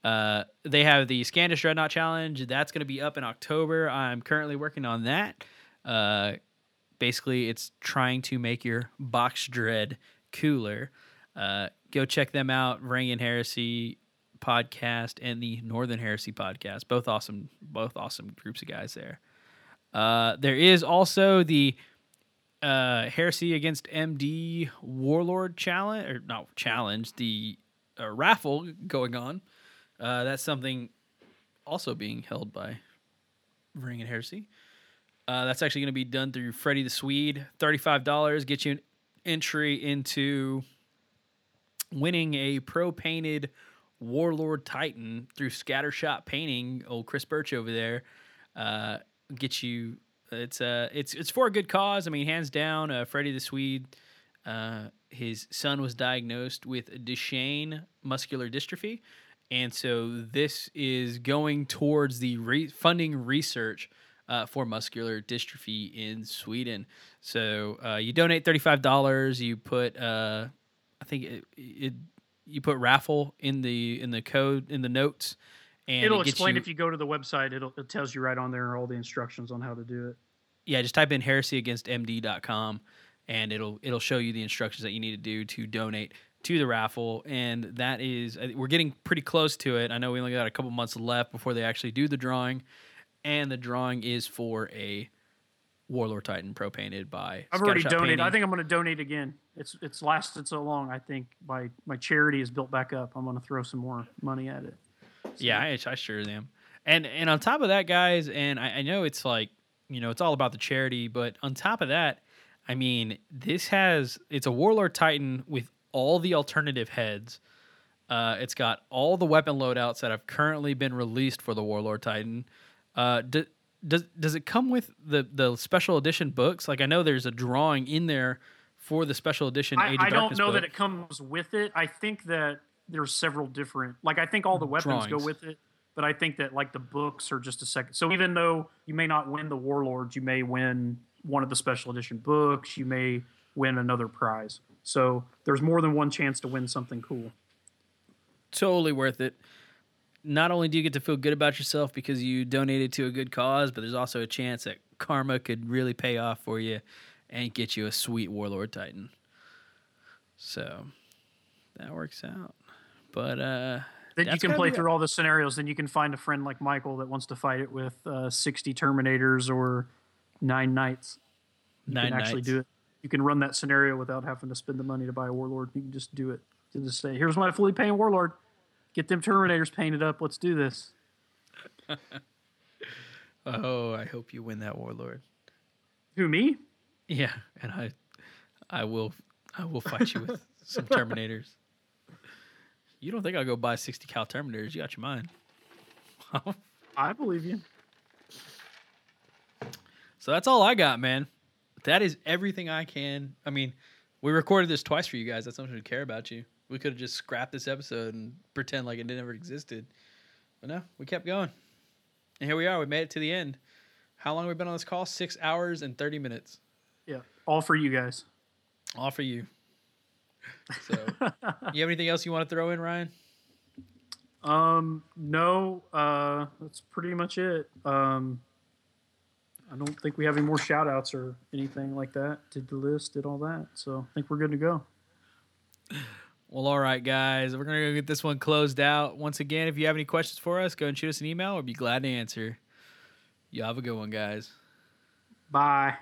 Uh, they have the Scandus Dreadnought Challenge. That's going to be up in October. I'm currently working on that. Uh, basically, it's trying to make your box dread cooler. Uh, go check them out. Varangian Heresy podcast and the Northern Heresy podcast. Both awesome. Both awesome groups of guys there. Uh, there is also the uh, Heresy against MD Warlord challenge or not challenge the uh, raffle going on. Uh, that's something also being held by Ring and Heresy. Uh, that's actually going to be done through Freddie the Swede. Thirty-five dollars gets you an entry into winning a pro painted Warlord Titan through Scattershot Painting. Old Chris Birch over there uh, gets you. It's uh, it's it's for a good cause. I mean, hands down, uh, Freddie the Swede. Uh, his son was diagnosed with Duchenne muscular dystrophy, and so this is going towards the re- funding research uh, for muscular dystrophy in Sweden. So uh, you donate thirty five dollars. You put uh, I think it, it you put raffle in the in the code in the notes, and
It'll
it
explain
you-
if you go to the website. It'll it tells you right on there all the instructions on how to do it.
yeah, just type in heresyagainstmd.com and it'll it'll show you the instructions that you need to do to donate to the raffle and that is we're getting pretty close to it. I know we only got a couple months left before they actually do the drawing and the drawing is for a Warlord Titan pro painted by
I've already
Scattershot
donated. I think I'm going to donate again. It's it's lasted so long. I think my my charity is built back up. I'm going to throw some more money at it.
Yeah, I, I sure am. And and on top of that, guys, and I, I know it's like you know it's all about the charity, but on top of that, I mean this has it's a Warlord Titan with all the alternative heads. Uh, it's got all the weapon loadouts that have currently been released for the Warlord Titan. Uh, do, does does it come with the the special edition books? Like I know there's a drawing in there for the special edition
I, I don't know
book.
that it comes with it. I think that there's several different. Like I think all the weapons
Drawings.
go with it, but I think that like the books are just a second. So even though you may not win the Warlords, you may win one of the special edition books. You may win another prize. So there's more than one chance to win something cool.
totally worth it. Not only do you get to feel good about yourself because you donated to a good cause, but there's also a chance that karma could really pay off for you and get you a sweet Warlord Titan. So that works out. But uh
Then you can play through all the scenarios. Then you can find a friend like Michael that wants to fight it with uh, 60 Terminators or nine Knights. You
nine
can actually do it. You can run that scenario without having to spend the money to buy a Warlord. You can just do it. You just say, "Here's my fully painted Warlord. Get them Terminators painted up. Let's do this." *laughs*
Oh, I hope you win that Warlord.
Who me?
Yeah, and I I will I will fight you with some *laughs* Terminators. You don't think I'll go buy 60 cal Terminators? You got your mind. *laughs*
I believe you.
So that's all I got, man. That is everything I can. I mean, we recorded this twice for you guys. That's something to care about you. We could have just scrapped this episode and pretend like it never existed. But no, we kept going. And here we are. We made it to the end. How long have we been on this call? Six hours and 30 minutes.
Yeah, all for you guys.
All for you. So, you have anything else you want to throw in, Ryan?
Um, no, uh, that's pretty much it. Um, I don't think we have any more shout outs or anything like that. Did the list, did all that. So I think we're good to go.
Well, all right, guys. We're going to go get this one closed out. Once again, if you have any questions for us, go and shoot us an email. We'll be glad to answer. You have a good one, guys.
Bye.